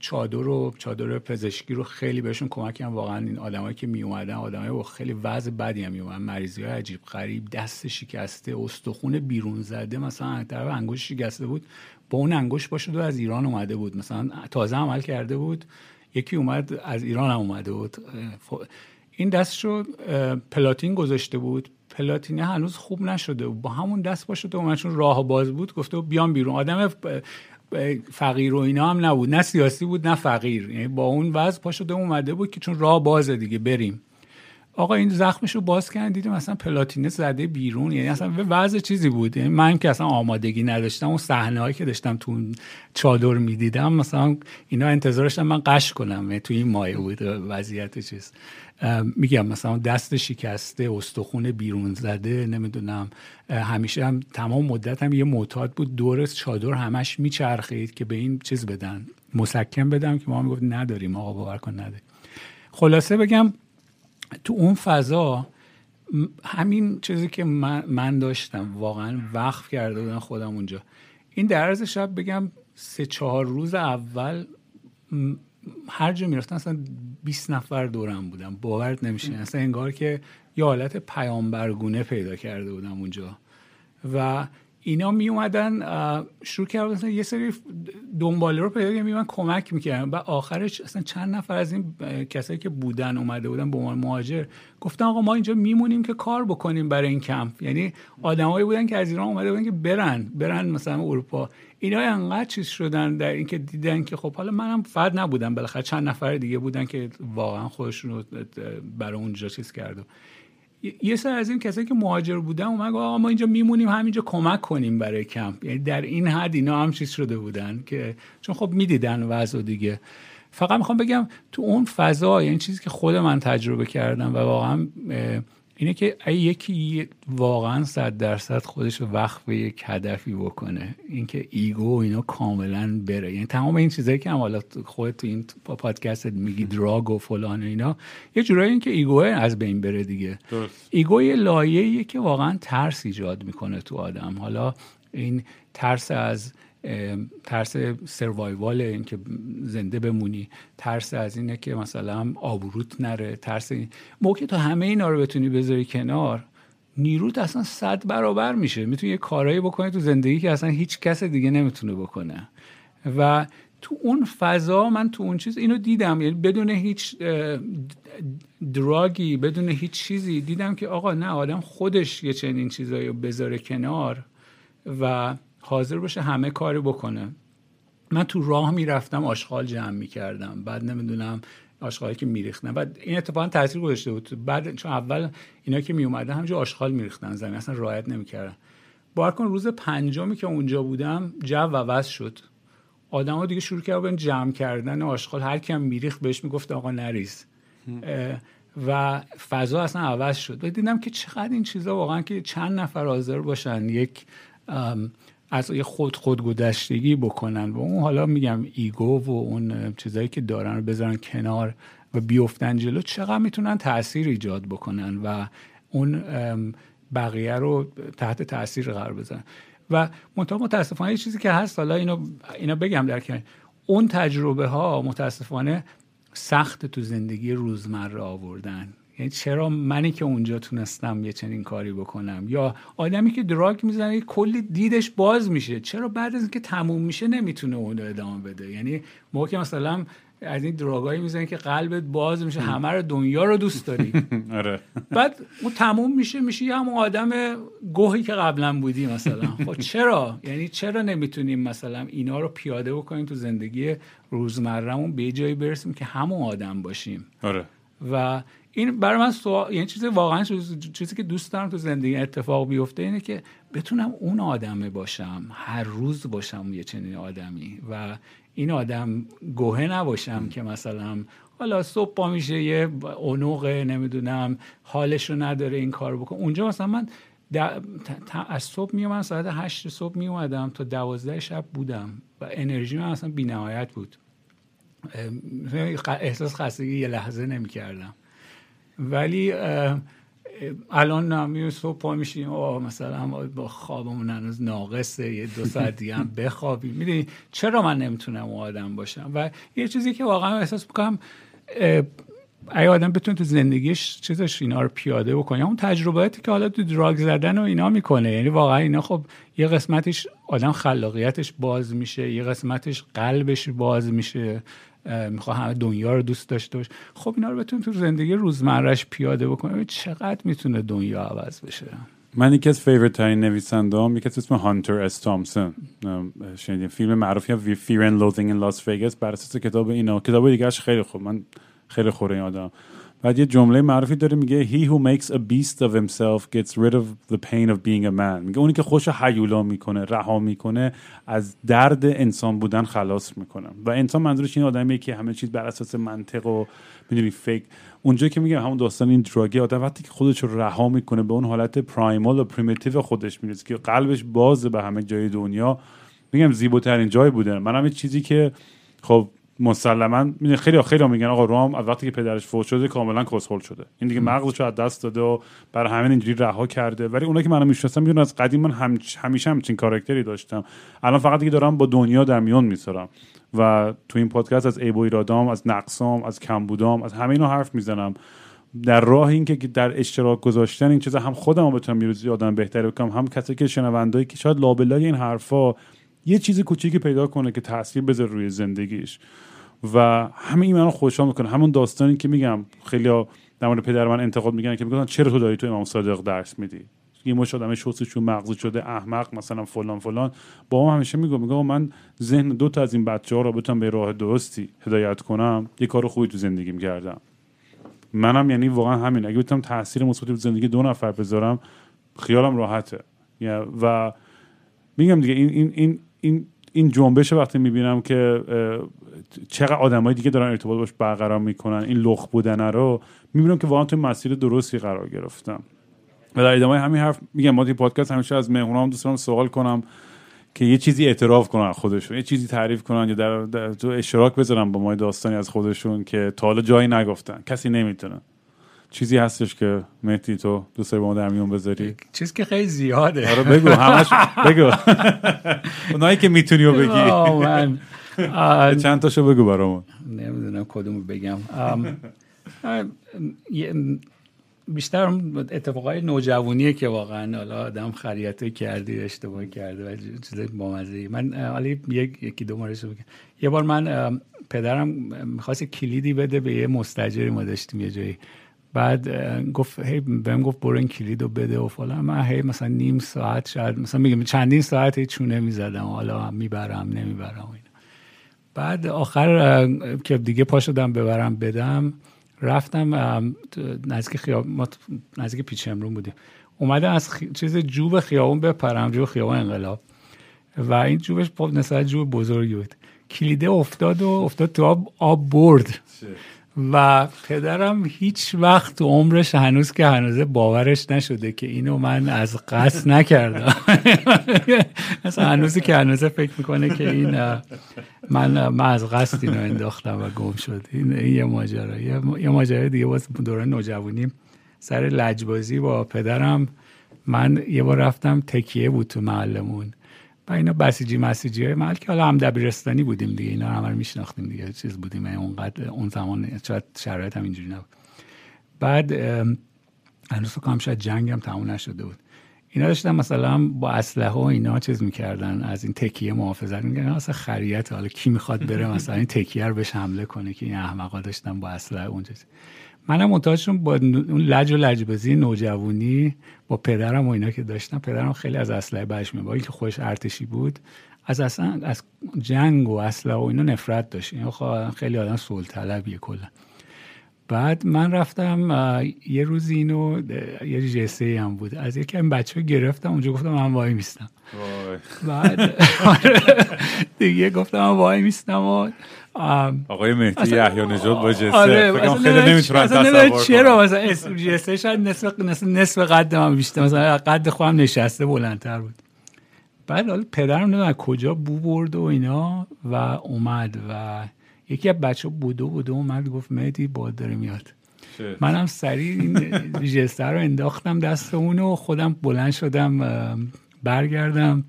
چادر رو چادر پزشکی رو خیلی بهشون کمک کردم واقعا این آدمایی که می اومدن آدمای با خیلی وضع بدی هم می اومدن مریضی های عجیب غریب دست شکسته استخون بیرون زده. مثلا طرف انگشت شکسته بود. با اون انگشت باشد و از ایران اومده بود. مثلا تازه عمل کرده بود. یکی اومد از ایران هم اومده بود. این دست رو پلاتین گذاشته بود. پلاتینه هنوز خوب نشده و با همون دست باشه و چون راه باز بود گفته بیام بیرون. آدم فقیر و اینا هم نبود. نه سیاسی بود نه فقیر. یعنی با اون وضع پا شده اومده بود که چون راه بازه دیگه بریم. آقا این زخمش رو باز کردن دیدیم مثلا پلاتینه زده بیرون. یعنی اصلا به وضع چیزی بود. یعنی من که اصلا آمادگی نداشتم اون صحنه هایی که داشتم تو چادر می‌دیدم مثلا اینا انتظارشم من قش کنم. یعنی تو این مایه بود وضعیت چیز. میگم مثلا دست شکسته استخون بیرون زده نمی‌دونم. همیشه هم تمام مدت هم یه معتاد بود. دور چادر همش میچرخید که به این چیز بدن. مسکن بدم که ما می‌گفت نداریم آقا باور کن نداریم. خلاصه بگم تو اون فضا همین چیزی که من, داشتم واقعا وقف کرده بودم خودم اونجا. این در عرض شب بگم سه چهار روز اول هر جا می‌رفتن اصلا 20 نفر دورم بودم باورت نمیشه. اصلا انگار که یه حالت پیامبرگونه پیدا کرده بودم اونجا. و اینا می اومدن شروع کردن یه سری دنباله رو پیدا می کمک می‌کردن. و آخرش اصلا چند نفر از این کسایی که بودن اومده بودن به عنوان مهاجر گفتن آقا ما اینجا میمونیم که کار بکنیم برای این کمپ. یعنی آدمایی بودن که از ایران اومده بودن که برن. برن مثلا اروپا. اینا انقدر چیز شدن در اینکه دیدن که خب حالا منم فرد نبودم بالاخره چند نفر دیگه بودن که واقعا خودشون رو برای اونجا چیز کرده یه سر از این کسایی که مهاجر بودن اومد آقا ما اینجا میمونیم همینجا کمک کنیم برای کمپ. یعنی در این حد اینا هم چیز شده بودن که چون خب می‌دیدن وضع دیگه. فقط می‌خوام بگم تو اون فضا یعنی چیزی که خود من تجربه کردم و واقعا اینه که یکی واقعا صد درصد خودش وقت به یک هدفی بکنه. اینکه ایگو اینا کاملا بره. یعنی تمام این چیزایی که هم حالا خودت تو این پادکست میگی دراگ و فلان و اینا یه جورایی این که ego از بین بره دیگه. درست. ego یه لایه‌ایه که واقعا ترس ایجاد می‌کنه تو آدم. حالا این ترس از ترس survival این که زنده بمونی ترس از اینه که مثلا آبروت نره ترس این موقع تو همه اینا رو بتونی بذاری کنار نیروت اصلا صد برابر میشه. می‌تونی یه کارایی بکنی تو زندگی که اصلا هیچ کس دیگه نمی‌تونه بکنه. و تو اون فضا من تو اون چیز اینو دیدم. یعنی بدون هیچ دراگی بدون هیچ چیزی دیدم که آقا نه آدم خودش یه چنین چیزایی بذاره کنار و حاضر باشه همه کاری بکنه. من تو راه می‌رفتم آشغال جمع می‌کردم. بعد نمی‌دونم آشغالی که میریختن. بعد این اتفاقا تاثیر گذاشته بود. بعد چون اول اینا که میومدن همینجا آشغال میریختن زمین. اصلا رعایت نمی‌کردن. بار کن روز پنجمی که اونجا بودم جو عوض شد. آدما دیگه شروع کردن جمع کردن آشغال. هر کیم میریخت بهش می‌گفت آقا نریز. و فضا اصلا عوض شد. و دیدم که چقدر این چیزا واقعا که چند نفر حاضر باشن. یک از یه خود خودگذشتگی بکنن. و اون حالا میگم ایگو و اون چیزایی که دارن رو بذارن کنار و بیفتن جلو چقدر می‌تونن تاثیر ایجاد بکنن و اون بقیه رو تحت تاثیر قرار بزنن و منتها متاسفانه چیزی که هست حالا اینو اینا بگم در کنار. اون تجربه ها متاسفانه سخت تو زندگی روزمره آوردن. یعنی چرا منی که اونجا تونستم یه چنین کاری بکنم؟ یا آدمی که دراگ می‌زنه کلی دیدش باز میشه. چرا بعد از اینکه تموم میشه نمی‌تونه اون ادامه بده؟ یعنی موقع که مثلا از این دراگایی می‌زنی که قلبت باز میشه همه رو دنیا رو دوست داری. آره. بعد اون تموم میشه میشه یه همون آدم گوهی که قبلا بودی مثلا. خب چرا؟ یعنی چرا نمی‌تونیم مثلا اینا رو پیاده بکنیم تو زندگی روزمرهمون به جایی برسیم که همون آدم باشیم؟ آره. و این برای من سوال یعنی چیزی واقعا چیزی که دوست دارم تو زندگی اتفاق بیفته اینه که بتونم اون آدمه باشم هر روز باشم یه چنین آدمی و این آدم گوه نباشم که مثلا حالا صبح پا میشه یه اونوق نمی‌دونم حالش رو نداره این کار بکن. اونجا مثلا من از صبح می ساعت هشت صبح می اومدم تا دوازده شب بودم و انرژی من اصلا بی نهایت بود احساس خستگی یه لحظه نمی کردم ولی الان نمی صبح پا میشیم. آه مثلا با خوابمون هنوز ناقصه یه دو ساعت دیگه هم بخوابیم. می‌دونی چرا من نمی‌تونم اون آدم باشم؟ و یه چیزی که واقعا احساس می‌کنم اگه آدم بتونه تو زندگیش چیزش اینا رو پیاده بکنه. اون تجربیاتی که حالا تو drug زدن و اینا می‌کنه. یعنی واقعا اینا خب یه قسمتش آدم خلاقیتش باز میشه یه قسمتش قلبش باز میشه. می‌خواد همه دنیا رو دوست داشته باشه. خب اینا رو بتونه تو زندگی روزمرهش پیاده بکنه چقدر می‌تونه دنیا عوض بشه. من یکی از favorite ترین نویسنده هام یکی اسمش هانتر اس تامسون شنیدیم فیلم معروفی هم Fear and Loathing in Las Vegas بر اساس کتاب اینا. کتاب دیگهش خیلی خوب. من خیلی خوره این آدم بعد یه جمله معروفی داره میگه he who makes a beast of himself gets rid of the pain of being a man. میگه اونی که خودش هیولا می‌کنه رها می‌کنه از درد انسان بودن خلاص می‌کنه. و انسان منظورش این آدمیه که همه چیز بر اساس منطق و می‌دونی فکر. اونجا که میگه همون داستان این drug ی آدم وقتی که خودش رو رها می‌کنه به اون حالت primal و primitive خودش می‌رسه که قلبش بازه به همه جای دنیا. میگم زیباترین جای بوده. من هم چیزی که خب مسلما خیلی خیلی میگن آقا رام از وقتی که پدرش فوت شده کاملا کسخل شده. این دیگه مغزش از دست داده و برای همین اینجوری رها کرده. ولی اونایی که منو می‌شناسن می‌دونن از قدیم من هم همیشه همچین کاراکتری داشتم. الان فقط دیگه دارم با دنیا در میون می‌ذارم و تو این پادکست از ایبو ایرادام از نقصام از کمبودام از همه اینا حرف می‌زنم. در راه اینکه در اشتراک گذاشتن این چیزا هم خودم بتونم یه آدم بهتری بکنم هم کسی که شنوندایی که شاید لابلای این حرفا یه چیز کوچیکی پیدا کنه که تاثیر بذاره روی زندگیش. و همه این منو خوشحال می‌کنه. همون داستانی که میگم خیلی در مورد پدر من انتقاد میگن که میگن چرا تو داری تو امام صادق درس میدی؟ یه مش آدم شوسشون مغز شده احمق مثلا فلان فلان. با ما همیشه میگم میگم من ذهن دو تا از این بچه ها رو بتونم به راه درستی هدایت کنم. یه کار خوبی تو زندگیم کردم. منم یعنی واقعا همین. اگه بتونم تاثیر مثبتی تو زندگی دو نفر بذارم خیالم راحته. و میگم دیگه این این این این این جنبش وقتی می‌بینم که چقدر آدمای دیگه دارن ارتباط باش برقرار می‌کنن این لخ بودن رو می‌بینم که واقعا تو مسیر درستی قرار گرفتم. و در ادامه همین حرف میگم ما توی پادکست همیشه از مهمونام دوست دارم سوال کنم که یه چیزی اعتراف کنن خودشون یه چیزی تعریف کنن یا در, در اشتراک بذارن با ما داستانی از خودشون که تا حالا جایی نگفتن کسی نمی‌تونه. چیزی هستش که مهدی تو دوست داری با ما در میون بذاری؟ چیز که خیلی زیاده. آره بگو همش بگو. اونایی که می‌تونی رو بگی. من چند تاشو بگو برامون. نمی‌دونم کدومو بگم. بیشتر اتفاقای نوجوانیه که واقعا حالا آدم خریت کردی اشتباه کرده و چیز بامزه من حالا یک یکی دو مورد بگم. یه بار من پدرم می‌خواست کلیدی بده به یه مستجری ما داشتیم یه جایی. بعد گفت هی بهم گفت برو این کلید رو بده و فلان. من هی مثلا نیم ساعت شاید مثلا میگم چندین ساعت هی چونه می‌زدم حالا می‌برم نمی‌برم اینا. بعد آخر که دیگه پا شدم ببرم بدم. رفتم نزدیک خیاب ما نزدیک پیچ امرون بودیم. اومدم از چیز جوب خیابون بپرم جوب خیابون انقلاب. و این جوبش نسبت جوب بزرگی بود. کلیده افتاد و افتاد تو آب, آب برد. و پدرم هیچ وقت تو عمرش هنوز که هنوز باورش نشده که اینو من از قصد نکردم. مثلا هنوزی که هنوز فکر می‌کنه که این من من از قصد اینو انداختم و گم شد. این, یه ماجرا. یه ماجرا دیگه باز دوران نوجوانی. سر لجبازی با پدرم من یه بار رفتم تکیه بود تو محلمون. و اینا بسیجی مسیجی های محل که حالا هم دبیرستانی بودیم دیگه. اینا هم میشناختیم دیگه. چیز بودیم اونقدر اون زمان شاید شرایط هم اینجوری نبود. بعد هنوز فکر شاید جنگ هم تموم نشده بود. اینا داشتن مثلا با اسلحه و اینا چیز می‌کردن. از این تکیه محافظت می‌کردن. اصلا خریت حالا کی می‌خواد بره مثلا این تکیه رو بهش حمله کنه که این احمقا داشتن با اسلحه اونجا. منم منتهاشون با اون لج و لجبازی نوجوانی با پدرم و اینا که داشتم پدرم خیلی از اسلحه بهش با اینکه خوش ارتشی بود از اصلا از جنگ و اسلحه و اینا نفرت داشت. این خب خیلی آدم سول طلبیه کلا. بعد من رفتم یه روز اینو یه جسه هم بود. از یکی این بچه گرفتم اونجا گفتم من وای میستم. بعد آره، دیگه گفتم من وای میستم و آقای مهدی یحیی نژاد با جسه. آره خیلی نمی‌تونم تصور چرا مثلا جسه شاید نصف نصف قد من بیشتر مثلا قد خودم نشسته بلندتر بود. بعد حالا پدرم نمی‌دونم کجا بو برد و اینا و اومد و یکی از بچه بودو بودو اومد گفت مهدی باد داره میاد. منم سریع این جسته رو انداختم دست اونو خودم بلند شدم برگردم.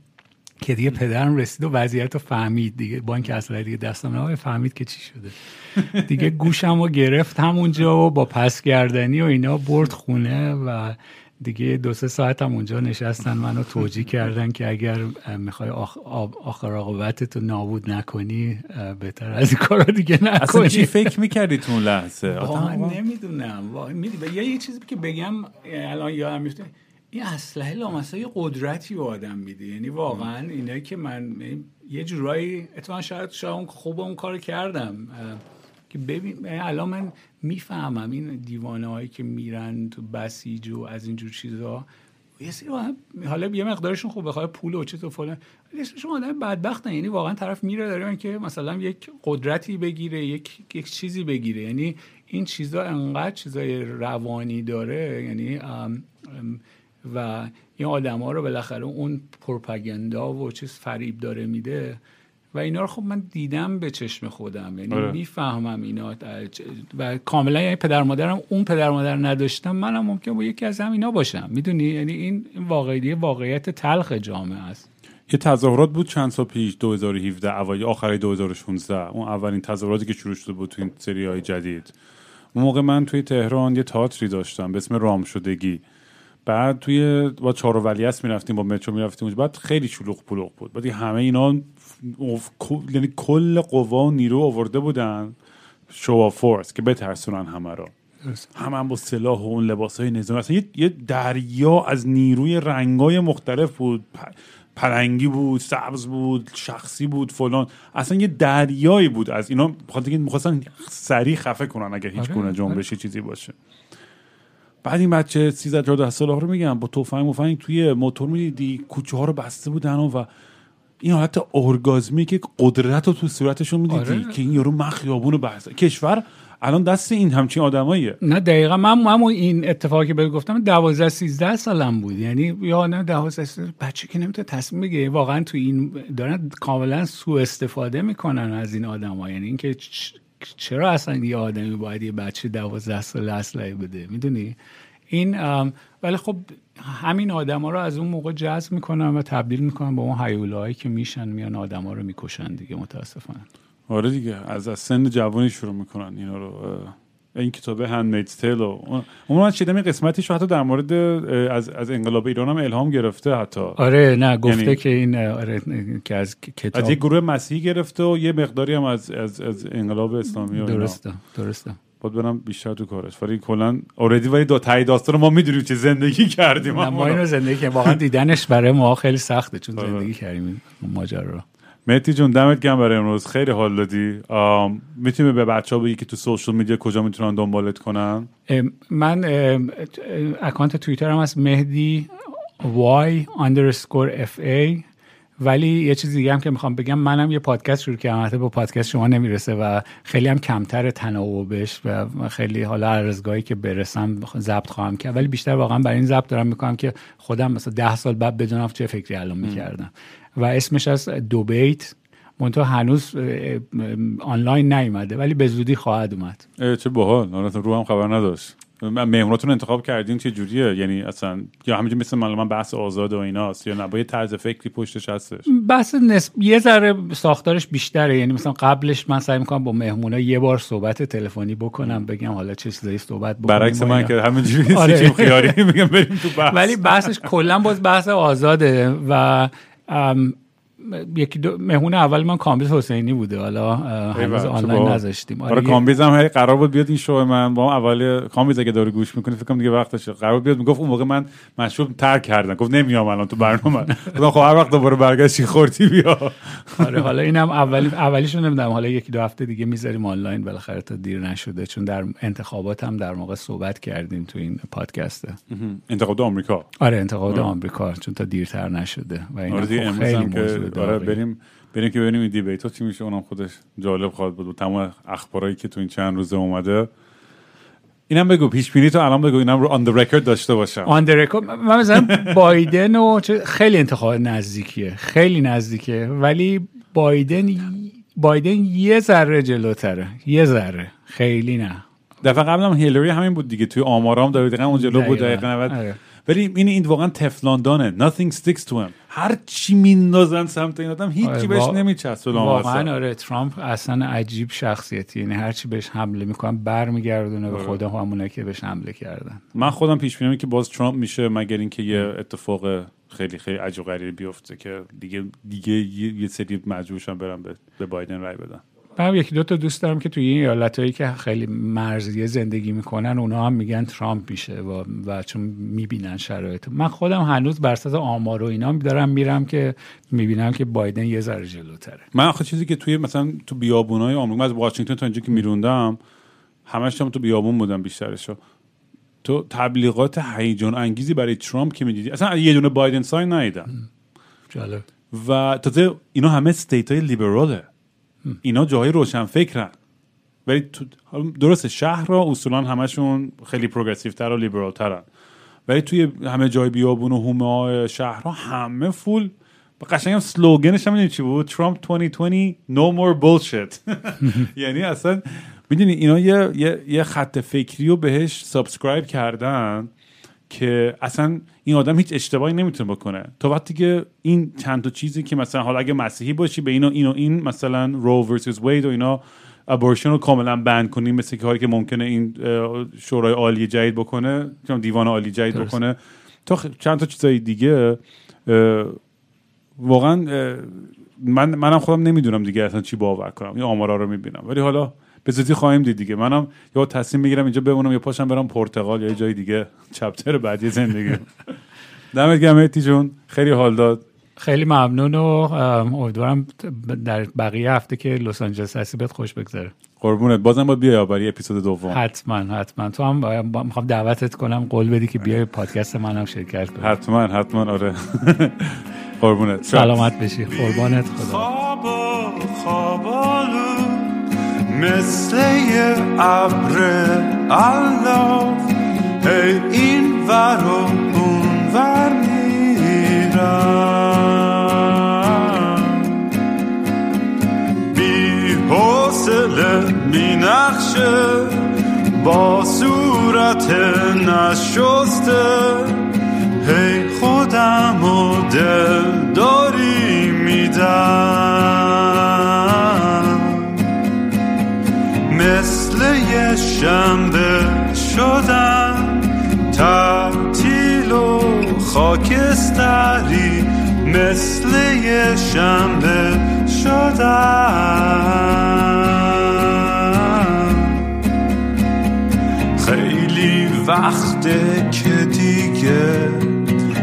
که دیگه پدرم رسید و وضعیت رو فهمید دیگه. با اینکه اصلا دیگه دستم نه فهمید که چی شده. دیگه گوشم رو گرفت همونجا و با پس گردنی و اینا برد خونه و دیگه دو سه ساعت هم اونجا نشستن. منو توجیه کردن که اگر می‌خوای آخر عاقبتت رو نابود نکنی بهتر از این کارا دیگه نکنی اصلا چی فکر می‌کردی تو اون لحظه؟ من نمی‌دونم. یه چیزی که بگم الان یادم میفته این اسلحه لامصب یه قدرتی به آدم میده. یعنی واقعا اینایی که من یه جورایی اتفاقا شاید شاید خوب اون کار کردم. که ببین الان من می‌فهمم این دیوانه هایی که میرن تو بسیج و از اینجور چیزا. یه سری حالا یه مقدارشون خوب بخواد پول و چه تو فلان. اسمشون آدم بدبختن. یعنی واقعا طرف میره داره که مثلا یک قدرتی بگیره یک یک چیزی بگیره. یعنی این چیزا انقدر چیزای روانی داره. یعنی و این آدما رو بالاخره اون پروپاگاندا و چیز فریب داره میده و اینا رو خب من دیدم به چشم خودم. یعنی آره. می‌فهمم اینا و کاملا یعنی پدر مادرم اون پدر مادر نداشتم منم ممکن با یکی از هم اینا باشم. می‌دونی؟ یعنی این واقعیت واقعیت تلخ جامعه است. یه تظاهرات بود چند سال پیش 2017 اوایل آخر 2016 اون اولین تظاهراتی که شروع شده بود تو این سری های جدید. اون موقع من توی تهران یه تئاتری داشتم به اسم رام شدگی بعد توی با چهار ولیعصر می‌رفتیم با مترو می‌رفتیم. بعد خیلی شلوغ پلوغ بود. بعد همه اینا یعنی کل قوا و نیرو آورده بودن. شو فورس که بترسونن همه رو. همه هم با سلاح و اون لباس های نظامی. اصلا یه دریا از نیروی رنگای مختلف بود. پلنگی بود سبز بود شخصی بود فلان. اصلا یه دریایی بود از اینا. بخاطر اینکه می‌خواستن سریع خفه کنن اگر هیچ آره، گونه جنبشی آره. چیزی باشه. بعد این بچه 13 14 ساله رو میگم با تفنگ مفنگ توی موتور می‌دیدی کوچه ها رو بسته بودن و این حالت ارگازمی که قدرت رو تو صورتشون می‌دیدی آره. که این یارو مخیابون بحث کشور الان دست این همچین آدماییه. نه دقیقا من من این اتفاقی به گفتم 12 13 سالم بود. یعنی یا نه 12 بچه که نمی‌تونه تصمیم بگیره. واقعا تو این دارن کاملا سوء استفاده می‌کنن از این آدما یعنی اینکه چرا اصلا یه آدمی باید یه بچه 12 سال اسلحه بده؟ می‌دونی؟ این ولی خب همین آدما رو از اون موقع جذب می‌کنن و تبدیل می‌کنن به اون هیولایی که میشن میان آدما رو می‌کشن دیگه متاسفانه. آره دیگه از از سن جوانی شروع می‌کنن اینا رو این کتاب هندمیدز تیل و اون من چیدم این قسمتیش حتی در مورد از, از انقلاب ایران هم الهام گرفته حتی. آره نه گفته یعنی که این آره که از کتاب از یک گروه مسیحی گرفته و یه مقداری هم از از, از انقلاب اسلامی و درسته درسته. باید برم بیشتر تو کارش. ولی کلا اوردی ولی دو تایی داستان ما می‌دونیم چه زندگی کردیم. ما اینو زندگی کردیم. واقعا دیدنش برای ما خیلی سخته چون آره. زندگی کردیم ماجرا رو. مهدی جون دمت گرم برای امروز. خیلی حال دادی. می‌تونی به بچه ها بگی که تو سوشال میدیا کجا می‌تونن دنبالت کنن؟ من اکانت توییترم از مهدی y underscore fa ولی یه چیز دیگه هم که می‌خوام بگم منم یه پادکست شروع کردم. با پادکست شما نمی‌رسه و خیلی هم کمتر تناوبش و خیلی حالا ارزگاهی که برسم ضبط خواهم کرد. ولی بیشتر واقعا برای این ضبط دارم می‌کنم که خودم مثلا ده سال بعد بدونم چه فکری الان می‌کردم. و اسمش از دوبیت. منتها هنوز آنلاین نیومده ولی به زودی خواهد اومد. چه باحال. من هم خبر نداشت. مهموناتون انتخاب کردین چه جوریه؟ یعنی اصلا یا همینجوری مثل من بحث آزاد و ایناست یا نه؟ با یه طرز فکری پشتش هستش. بحث نسب... یه ذره ساختارش بیشتره. یعنی مثلا قبلش من سعی می‌کنم با مهمونا یه بار صحبت تلفنی بکنم بگم حالا چه چیزایی صحبت بکنم برعکس من که همینجوری آره. خیاری میگم بریم تو بحث. ولی بحثش کلا باز بحث آزاده و Um, یکی دو مهمون اول من کامبیز حسینی بوده. حالا هنوز آنلاین نذاشتیم. آره, آره کامبیز هم قرار بود بیاد این شو من. با اول کامبیز اگه داره گوش می‌کنه فکر کنم دیگه وقتش قرار بیاد. می‌گفت اون موقع من مشروب ترک کردم. گفت نمیام الان تو برنامه. گفتم خب هر وقت دوباره برگشتی خوردی؟ بیا. آره حالا اینم اولی اولیشو نمی‌دونم. حالا یکی دو هفته دیگه می‌ذاریم آنلاین. بالاخره تا دیر نشده. چون در انتخابات هم در موقع صحبت کردیم تو این پادکسته انتخابات آمریکا. آره انتخابات آمریکا. چون تا دیرتر نشده. و این آره خیلی آره بریم بریم که ببینیم این debate ها چی میشه. اونم خودش جالب خواهد بود. تمام اخبارایی که تو این چند روزه اومده. اینم بگو پیش بینی تو الان بگو. اینم رو on record داشته باشم. آن رکورد من مثلا بایدن و خیلی انتخاب نزدیکیه. خیلی نزدیکه ولی بایدن بایدن یه ذره جلوتره. یه ذره. خیلی نه. دفعه قبلم هیلری همین بود دیگه. توی آمارام دقیقا اون جلو بود دقیقاً. دقیقا 90 آره. ولی این این واقعا Teflon Don ه. Nothing sticks to him. هر چی میندازن سمت این آدم هیچی آره، بهش وا- نمیچسبه واقعا آره ترامپ اصلا عجیب شخصیتی یعنی هرچی بهش حمله می‌کنن برمیگردونه به آره. خود همونه که بهش حمله کردن. من خودم پیش بینم که باز ترامپ میشه مگر اینکه یه اتفاق خیلی خیلی عجیب غریبی بیفته که دیگه دیگه یه, سری مجبورشن برن به بایدن رای بدن. من یکی دو تا دوست دارم که توی این ایالت هایی که خیلی مرزیه زندگی می‌کنن اونا هم میگن ترامپ میشه و, و چون می‌بینن شرایط. من خودم هنوز بر اساس آمار و اینا دارم میرم که می‌بینم که بایدن یه ذره جلوتره. من آخه چیزی که توی مثلا تو بیابونای آمریکا از واشنگتن تا اینجا که میروندم همش هم تو بیابون بودم بیشترشو تو تبلیغات هیجان انگیزی برای ترامپ که می‌دیدی؟ اصلا یه دونه بایدن ساین ندیدم. جالب. و تازه اینا همه استیت های لیبراله. اینا جاهای روشن فکرن. ولی تو درسته شهر را اصولا همشون خیلی پروگرسیو تر و لیبرال ترن ولی توی همه جای بیابون و هومه های شهرها همه full قشنگ هم slogan ش هم چی بود؟ ترامپ 2020 no more bullshit. یعنی اصلا می‌دونی اینا یه, یه, یه خط فکری رو بهش subscribe کردن. که اصلا این آدم هیچ اشتباهی نمی‌تونه بکنه. تا وقتی که این چند تا چیزی که مثلا حالا اگه مسیحی باشی به اینو اینو این مثلا Roe versus Wade و اینا abortion رو کاملا بند کنیم مثل که کاری که ممکنه این شورای عالی جدید بکنه چون دیوان عالی جدید درست. بکنه. تا خ- چند تا چیزای دیگه واقعا من منم خودم نمی‌دونم دیگه اصلا چی باور کنم. این آمارا رو می‌بینم. ولی حالا به زودی خواهیم دید دیگه. منم یا تصمیم می‌گیرم اینجا بمونم یا پاشم برم پرتغال یا یه جای دیگه. چپتر بعدی زندگی. دمت گرم مهدی جون. خیلی حال داد. خیلی ممنون و ام، امیدوارم در بقیه هفته که لس آنجلس هستی بهت خوش بگذره. قربونت. بازم باید بیای برای اپیزود دوم. حتما حتما. تو هم با- می‌خوام دعوتت کنم قول بدی که بیای پادکست منم شرکت کنی. حتما حتما. آره. قربونت. سلامت بشی. قربانت. خدا. مثل یه ابر الاف هی این ور و اون ور میرم. بی حوصله بی نقشه با صورت نشسته. هی خودم و دل داری میدم. مثل یه شنبه شدم. تعطیل و خاکستری مثل یه شنبه شدم. خیلی وقته که دیگه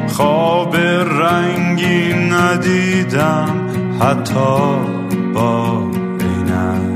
خواب رنگی ندیدم حتی با عینک.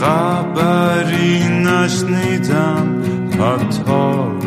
خبری نشنیدم حتی